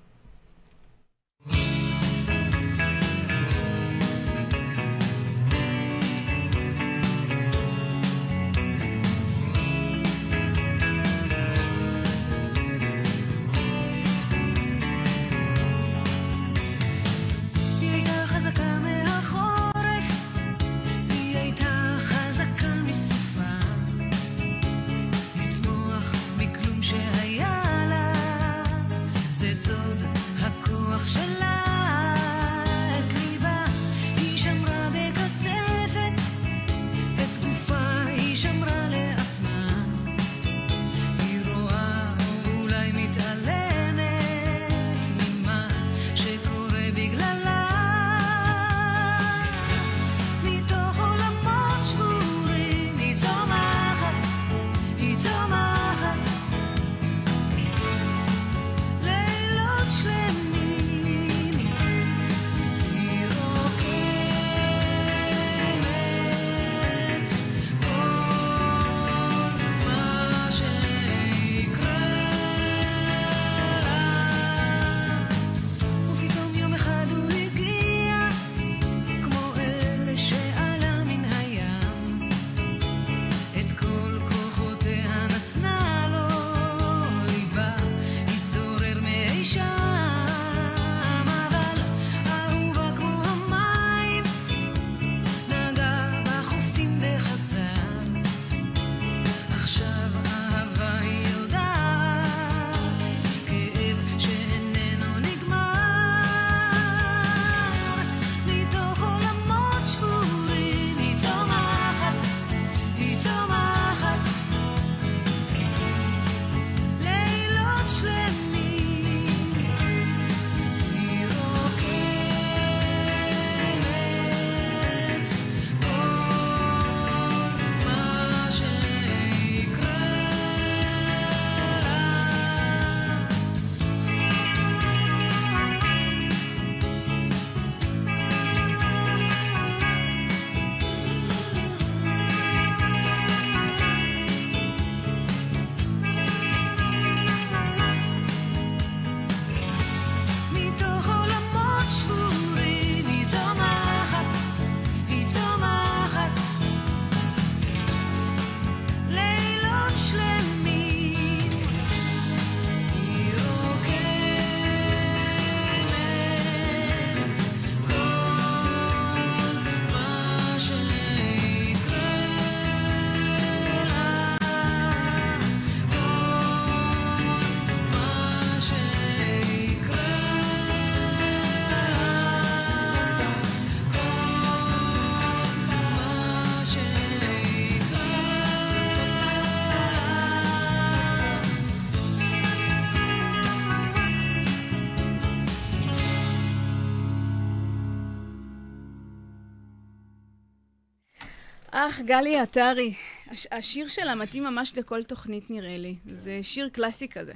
גלי עטרי. הש- השיר שלה מתאים ממש לכל תוכנית, נראה לי. זה שיר קלאסי כזה.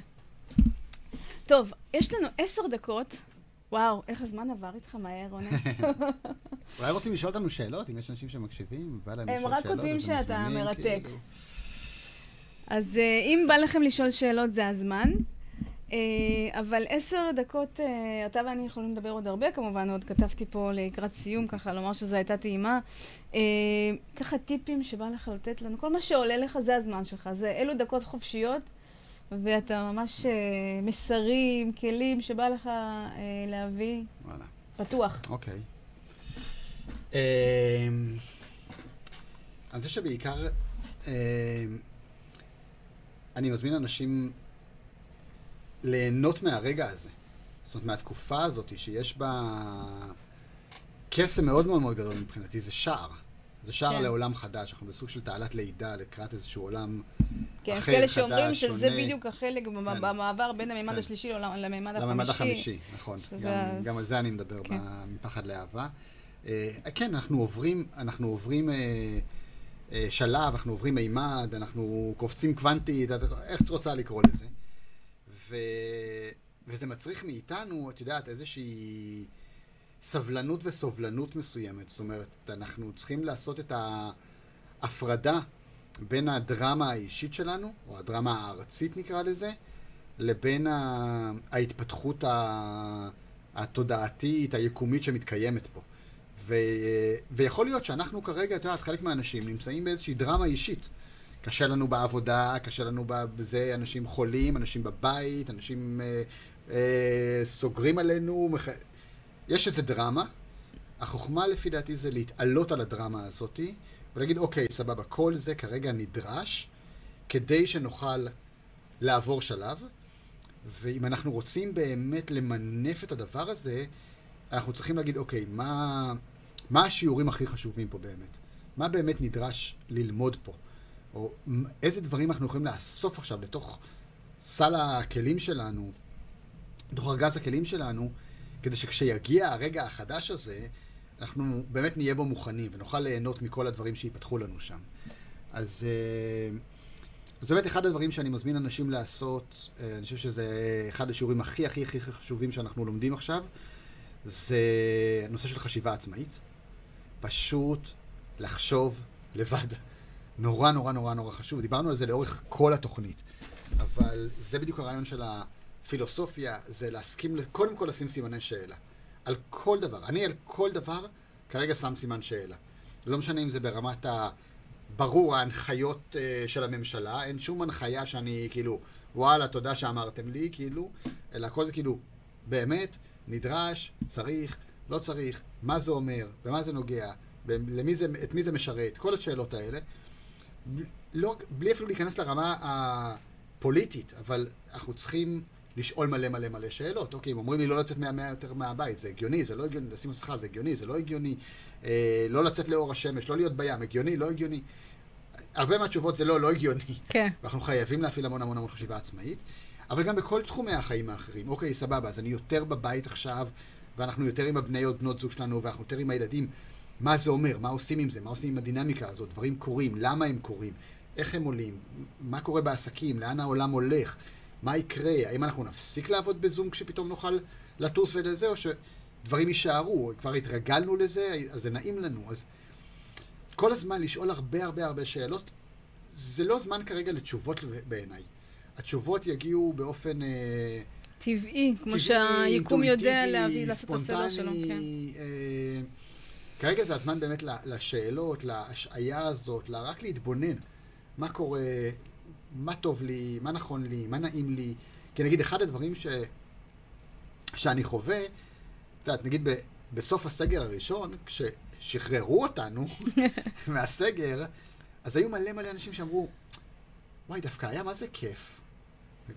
טוב, יש לנו עשר דקות. וואו, איך הזמן עבר איתך מהר, רונן. אולי רוצים לשאול אותנו שאלות, אם יש אנשים שמקשיבים, בא להם הם לשאול רק שאלות, כותבים אז הם שאתה מרתק. כאילו. אז אה, אם בא לכם לשאול שאלות, זה הזמן. אה, אבל עשר דקות, אה, אתה ואני יכולים לדבר עוד הרבה, כמובן, עוד כתבתי פה לקראת סיום, ככה לומר שזו הייתה טעימה. אה, ככה טיפים שבא לך לתת לנו, כל מה שעולה לך זה הזמן שלך, זה אלו דקות חופשיות, ואתה ממש מסרים, כלים שבא לך להביא, וואלה. פתוח. אוקיי. אני חושב שבעיקר אני מזמין אנשים ליהנות מהרגע הזה. זאת אומרת, מהתקופה הזאת שיש בה קסם מאוד מאוד מאוד גדול מבחינתי, זה שער. זה שער כן. לעולם חדש, אנחנו בסוג של תעלת לידה לקראת איזשהו עולם כן, אחר, כאלה שאומרים חדש, שזה שונה. בדיוק החלק כן. במעבר בין הממד כן. השלישי לעולם- לממד החמישי. החמישי, נכון. שזה גם, גם על זה אני מדבר כן. מפחד לאהבה. אה, כן, אנחנו עוברים, אנחנו עוברים אה, אה, שלב, אנחנו עוברים מימד, אנחנו קופצים קוונטית, איך את רוצה לקרוא לזה. ו, וזה מצריך מאיתנו, את יודעת, איזושהי סבלנות וסובלנות מסוימת. זאת אומרת, אנחנו צריכים לעשות את ההפרדה בין הדרמה האישית שלנו, או הדרמה הארצית נקרא לזה, לבין. ההתפתחות. התודעתית, היקומית שמתקיימת פה. ו... ויכול להיות שאנחנו כרגע, את יודעת, חלק מהאנשים נמצאים באיזושהי דרמה אישית. קשה לנו בעבודה, קשה לנו בזה, אנשים חולים, אנשים בבית, אנשים אה, אה, סוגרים עלינו. מח... יש איזה דרמה. החוכמה לפי דעתי זה להתעלות על הדרמה הזאתי, ולהגיד, אוקיי, סבבה, כל זה כרגע נדרש כדי שנוכל לעבור שלב, ואם אנחנו רוצים באמת למנף את הדבר הזה, אנחנו צריכים להגיד, אוקיי, מה, מה השיעורים הכי חשובים פה באמת? מה באמת נדרש ללמוד פה? או איזה דברים אנחנו יכולים לאסוף עכשיו לתוך סל הכלים שלנו, לתוך ארגז הכלים שלנו, כדי שכשיגיע הרגע החדש הזה, אנחנו באמת נהיה בו מוכנים ונוכל ליהנות מכל הדברים שייפתחו לנו שם. אז, אה, אז באמת אחד הדברים שאני מזמין אנשים לעשות, אה, אני חושב שזה אחד השיעורים הכי הכי הכי חשובים שאנחנו לומדים עכשיו, זה הנושא של חשיבה עצמאית. פשוט לחשוב לבד. נורא נורא נורא נורא חשוב. דיברנו על זה לאורך כל התוכנית. אבל זה בדיוק הרעיון של הפילוסופיה, זה להסכים, קודם כל לשים סימני שאלה. על כל דבר. אני על כל דבר כרגע שם סימן שאלה. לא משנה אם זה ברמת ה... ברור, ההנחיות uh, של הממשלה, אין שום הנחיה שאני כאילו, וואלה, תודה שאמרתם לי, כאילו, אלא הכל זה כאילו, באמת, נדרש, צריך, לא צריך, מה זה אומר, במה זה נוגע, ב- למי זה, את מי זה משרת, כל השאלות האלה. לא, בלי אפילו להיכנס לרמה הפוליטית, אבל אנחנו צריכים לשאול מלא מלא מלא שאלות. אוקיי, אם אומרים לי לא לצאת 100 מטר מהבית, זה הגיוני, זה לא הגיוני, לשים מסכה, זה הגיוני, זה לא הגיוני, אה, לא לצאת לאור השמש, לא להיות בים, הגיוני, לא הגיוני. הרבה מהתשובות זה לא, לא הגיוני. כן. ואנחנו חייבים להפעיל המון המון המון חשיבה עצמאית, אבל גם בכל תחומי החיים האחרים. אוקיי, סבבה, אז אני יותר בבית עכשיו, ואנחנו יותר עם הבני או בנות זוג שלנו, ואנחנו יותר עם הילדים. מה זה אומר? מה עושים עם זה? מה עושים עם הדינמיקה הזאת? דברים קורים, למה הם קורים? איך הם עולים? מה קורה בעסקים? לאן העולם הולך? מה יקרה? האם אנחנו נפסיק לעבוד בזום כשפתאום נוכל לטוס ולזה, או שדברים יישארו? כבר התרגלנו לזה, אז זה נעים לנו. אז כל הזמן לשאול הרבה הרבה הרבה שאלות, זה לא זמן כרגע לתשובות בעיניי. התשובות יגיעו באופן אה, טבעי, כמו טבעי, שהיקום יודע להביא, לעשות את הסדר שלו, כן. אה, כרגע זה הזמן באמת לשאלות, להשעיה הזאת, רק להתבונן. מה קורה, מה טוב לי, מה נכון לי, מה נעים לי. כי נגיד, אחד הדברים ש... שאני חווה, את יודעת, נגיד ב... בסוף הסגר הראשון, כששחררו אותנו מהסגר, אז היו מלא מלא אנשים שאמרו, וואי, דווקא היה מה זה כיף.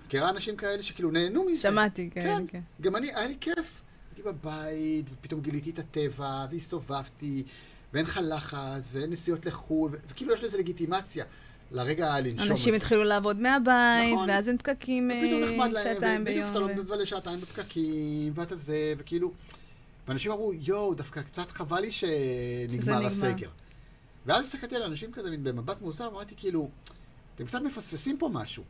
מכירה אנשים כאלה שכאילו נהנו מזה? שמעתי, כן, כן, כן. גם אני, היה לי כיף. הייתי בבית, ופתאום גיליתי את הטבע, והסתובבתי, ואין לך לחץ, ואין נסיעות לחו"ל, וכאילו יש לזה לגיטימציה לרגע לנשום על אנשים. התחילו לעבוד מהבית, נכון. ואז אין פקקים אה, ופתאום נחמד להם, שעתיים ובדיוק ביום. אתה לא מבלה שעתיים בפקקים, ואתה זה, וכאילו... ואנשים אמרו, יואו, דווקא קצת חבל לי שנגמר נגמר." הסגר. ואז הסתכלתי על אנשים כזה מין במבט מוזר, ואמרתי כאילו, אתם קצת מפספסים פה משהו.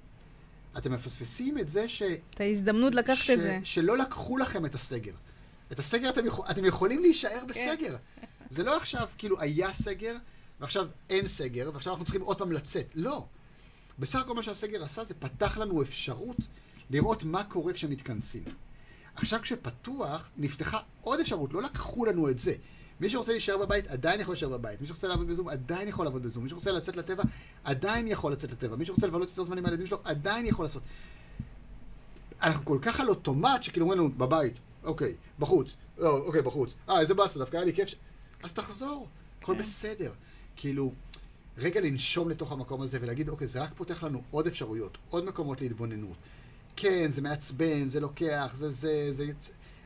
אתם מפספסים את זה ש... את ההזדמנות לקחת ש... את זה. שלא לקחו לכם את הסגר. את הסגר אתם, יכול... אתם יכולים להישאר בסגר. זה לא עכשיו, כאילו, היה סגר, ועכשיו אין סגר, ועכשיו אנחנו צריכים עוד פעם לצאת. לא. בסך הכל מה שהסגר עשה זה פתח לנו אפשרות לראות מה קורה כשמתכנסים. עכשיו כשפתוח, נפתחה עוד אפשרות, לא לקחו לנו את זה. מי שרוצה להישאר בבית, עדיין יכול להישאר בבית. מי שרוצה לעבוד בזום, עדיין יכול לעבוד בזום. מי שרוצה לצאת לטבע, עדיין יכול לצאת לטבע. מי שרוצה לבלות יותר זמן עם הילדים שלו, עדיין יכול לעשות. אנחנו כל כך על אוטומט, שכאילו אומרים לנו, בבית, אוקיי, בחוץ, לא, אוקיי, בחוץ. אה, איזה באסה, דווקא היה לי כיף ש... אז תחזור, הכל כן. בסדר. כאילו, רגע לנשום לתוך המקום הזה ולהגיד, אוקיי, זה רק פותח לנו עוד אפשרויות, עוד מקומות להתבוננות. כן, זה מעצבן, זה לוקח, זה זה, זה...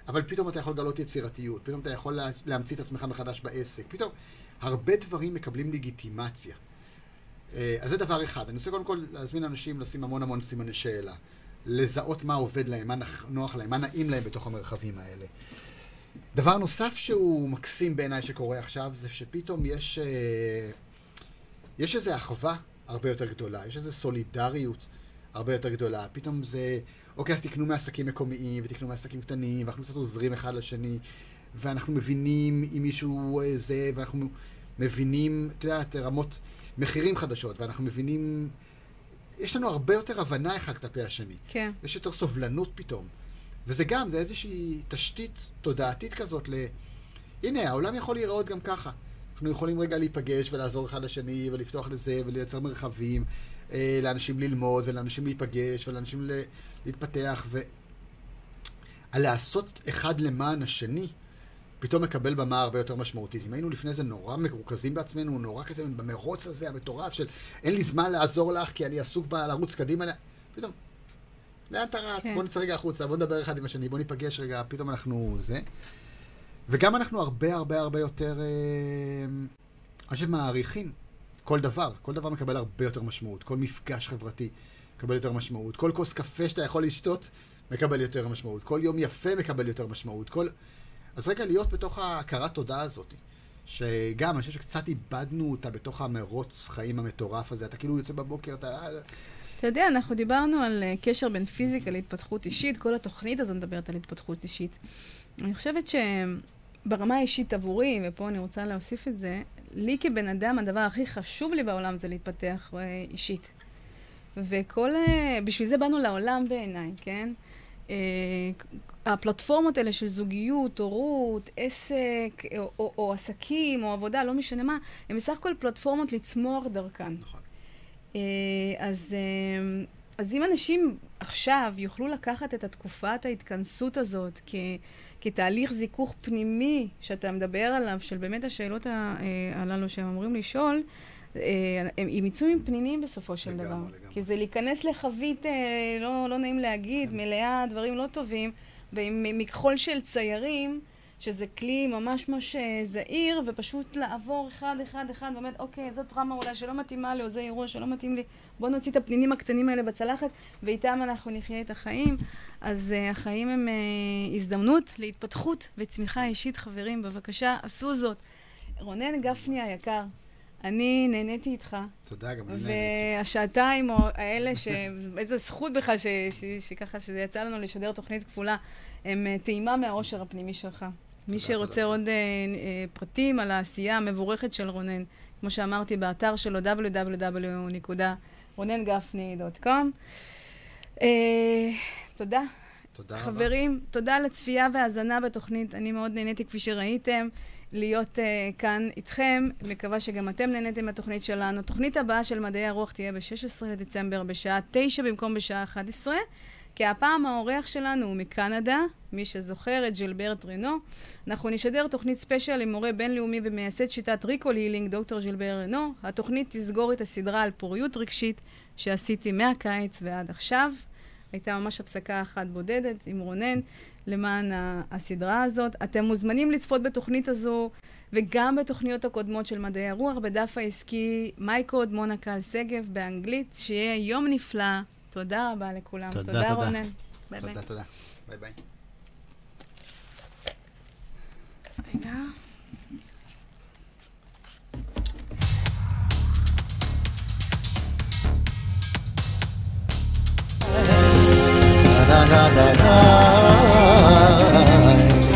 אבל פתאום אתה יכול לגלות יצירתיות, פתאום אתה יכול לה, להמציא את עצמך מחדש בעסק, פתאום הרבה דברים מקבלים לגיטימציה. אה, אז זה דבר אחד. אני רוצה קודם כל להזמין אנשים לשים המון המון סימני שאלה. לזהות מה עובד להם, מה נוח להם, מה נעים להם בתוך המרחבים האלה. דבר נוסף שהוא מקסים בעיניי שקורה עכשיו, זה שפתאום יש, אה, יש איזו אחווה הרבה יותר גדולה, יש איזו סולידריות הרבה יותר גדולה. פתאום זה, אוקיי, אז תקנו מעסקים מקומיים, ותקנו מעסקים קטנים, ואנחנו קצת עוזרים אחד לשני, ואנחנו מבינים אם מישהו אה, זה, ואנחנו מבינים, את יודעת, רמות מחירים חדשות, ואנחנו מבינים... יש לנו הרבה יותר הבנה אחד כלפי השני. כן. יש יותר סובלנות פתאום. וזה גם, זה איזושהי תשתית תודעתית כזאת ל... הנה, העולם יכול להיראות גם ככה. אנחנו יכולים רגע להיפגש ולעזור אחד לשני ולפתוח לזה ולייצר מרחבים אה, לאנשים ללמוד ולאנשים להיפגש ולאנשים ל... להתפתח ו... הלעשות אחד למען השני פתאום מקבל במה הרבה יותר משמעותית. אם היינו לפני זה נורא מרוכזים בעצמנו, נורא כזה במרוץ הזה המטורף של אין לי זמן לעזור לך כי אני עסוק בלרוץ קדימה, פתאום לאן אתה רץ? כן. בוא נצא רגע החוצה, בוא נדבר אחד עם השני, בוא ניפגש רגע, פתאום אנחנו זה. וגם אנחנו הרבה הרבה הרבה יותר, אה, אני חושב, מעריכים כל דבר. כל דבר מקבל הרבה יותר משמעות. כל מפגש חברתי מקבל יותר משמעות. כל כוס קפה שאתה יכול לשתות מקבל יותר משמעות. כל יום יפה מקבל יותר משמעות. כל... אז רגע להיות בתוך ההכרת תודה הזאת. שגם, אני חושב שקצת איבדנו אותה בתוך המרוץ חיים המטורף הזה. אתה כאילו יוצא בבוקר, אתה... אתה יודע, אנחנו דיברנו על אה, קשר בין פיזיקה להתפתחות אישית, כל התוכנית הזו מדברת על התפתחות אישית. אני חושבת שברמה האישית עבורי, ופה אני רוצה להוסיף את זה, לי כבן אדם, הדבר הכי חשוב לי בעולם זה להתפתח אה, אישית. וכל... אה, בשביל זה באנו לעולם בעיניי, כן? אה, הפלטפורמות האלה של זוגיות, הורות, עסק, או, או, או עסקים, או עבודה, לא משנה מה, הן בסך הכל פלטפורמות לצמוח דרכן. נכון. אה, אז, אה, אז אם אנשים עכשיו יוכלו לקחת את התקופת ההתכנסות הזאת כ, כתהליך זיכוך פנימי שאתה מדבר עליו, של באמת השאלות אה, הללו שהם אמורים לשאול, אה, עם פנינים בסופו של לגמרי, דבר. לגמרי. כי זה להיכנס לחבית, אה, לא, לא נעים להגיד, כן. מלאה דברים לא טובים, מכחול של ציירים, שזה כלי ממש ממש אה, זהיר, ופשוט לעבור אחד אחד אחד, ואומרת, אוקיי, זאת טראומה אולי שלא מתאימה לי, או זה אירוע שלא מתאים לי, בוא נוציא את הפנינים הקטנים האלה בצלחת, ואיתם אנחנו נחיה את החיים. אז uh, החיים הם uh, הזדמנות להתפתחות וצמיחה אישית, חברים, בבקשה, עשו זאת. רונן גפני היקר, אני נהניתי איתך. תודה, גם אני נהניתי. והשעתיים האלה, ש... איזו זכות בכלל ש... ש... שככה שזה יצא לנו לשדר תוכנית כפולה, הם אה, טעימה מהעושר הפנימי שלך. מי תודה, שרוצה תודה. עוד אה, אה, פרטים על העשייה המבורכת של רונן, כמו שאמרתי, באתר שלו www.ronengafni.com. אה, תודה. תודה רבה. חברים, תודה על הצפייה וההאזנה בתוכנית. אני מאוד נהניתי, כפי שראיתם, להיות אה, כאן איתכם. מקווה שגם אתם נהניתם מהתוכנית שלנו. תוכנית הבאה של מדעי הרוח תהיה ב-16 לדצמבר בשעה 9 במקום בשעה 11. כי הפעם האורח שלנו הוא מקנדה, מי שזוכר את ג'ילברט רנו. אנחנו נשדר תוכנית special עם מורה בינלאומי ומייסד שיטת Recall Healing, דוקטור ג'ילבר רנו. התוכנית תסגור את הסדרה על פוריות רגשית שעשיתי מהקיץ ועד עכשיו. הייתה ממש הפסקה אחת בודדת עם רונן למען הסדרה הזאת. אתם מוזמנים לצפות בתוכנית הזו וגם בתוכניות הקודמות של מדעי הרוח בדף העסקי MyCode מונה קל-שגב באנגלית. שיהיה יום נפלא. תודה רבה לכולם. תודה, תודה, תודה. רונן. ביי תודה, ביי. תודה. תודה, ביי ביי. רגע. na na na na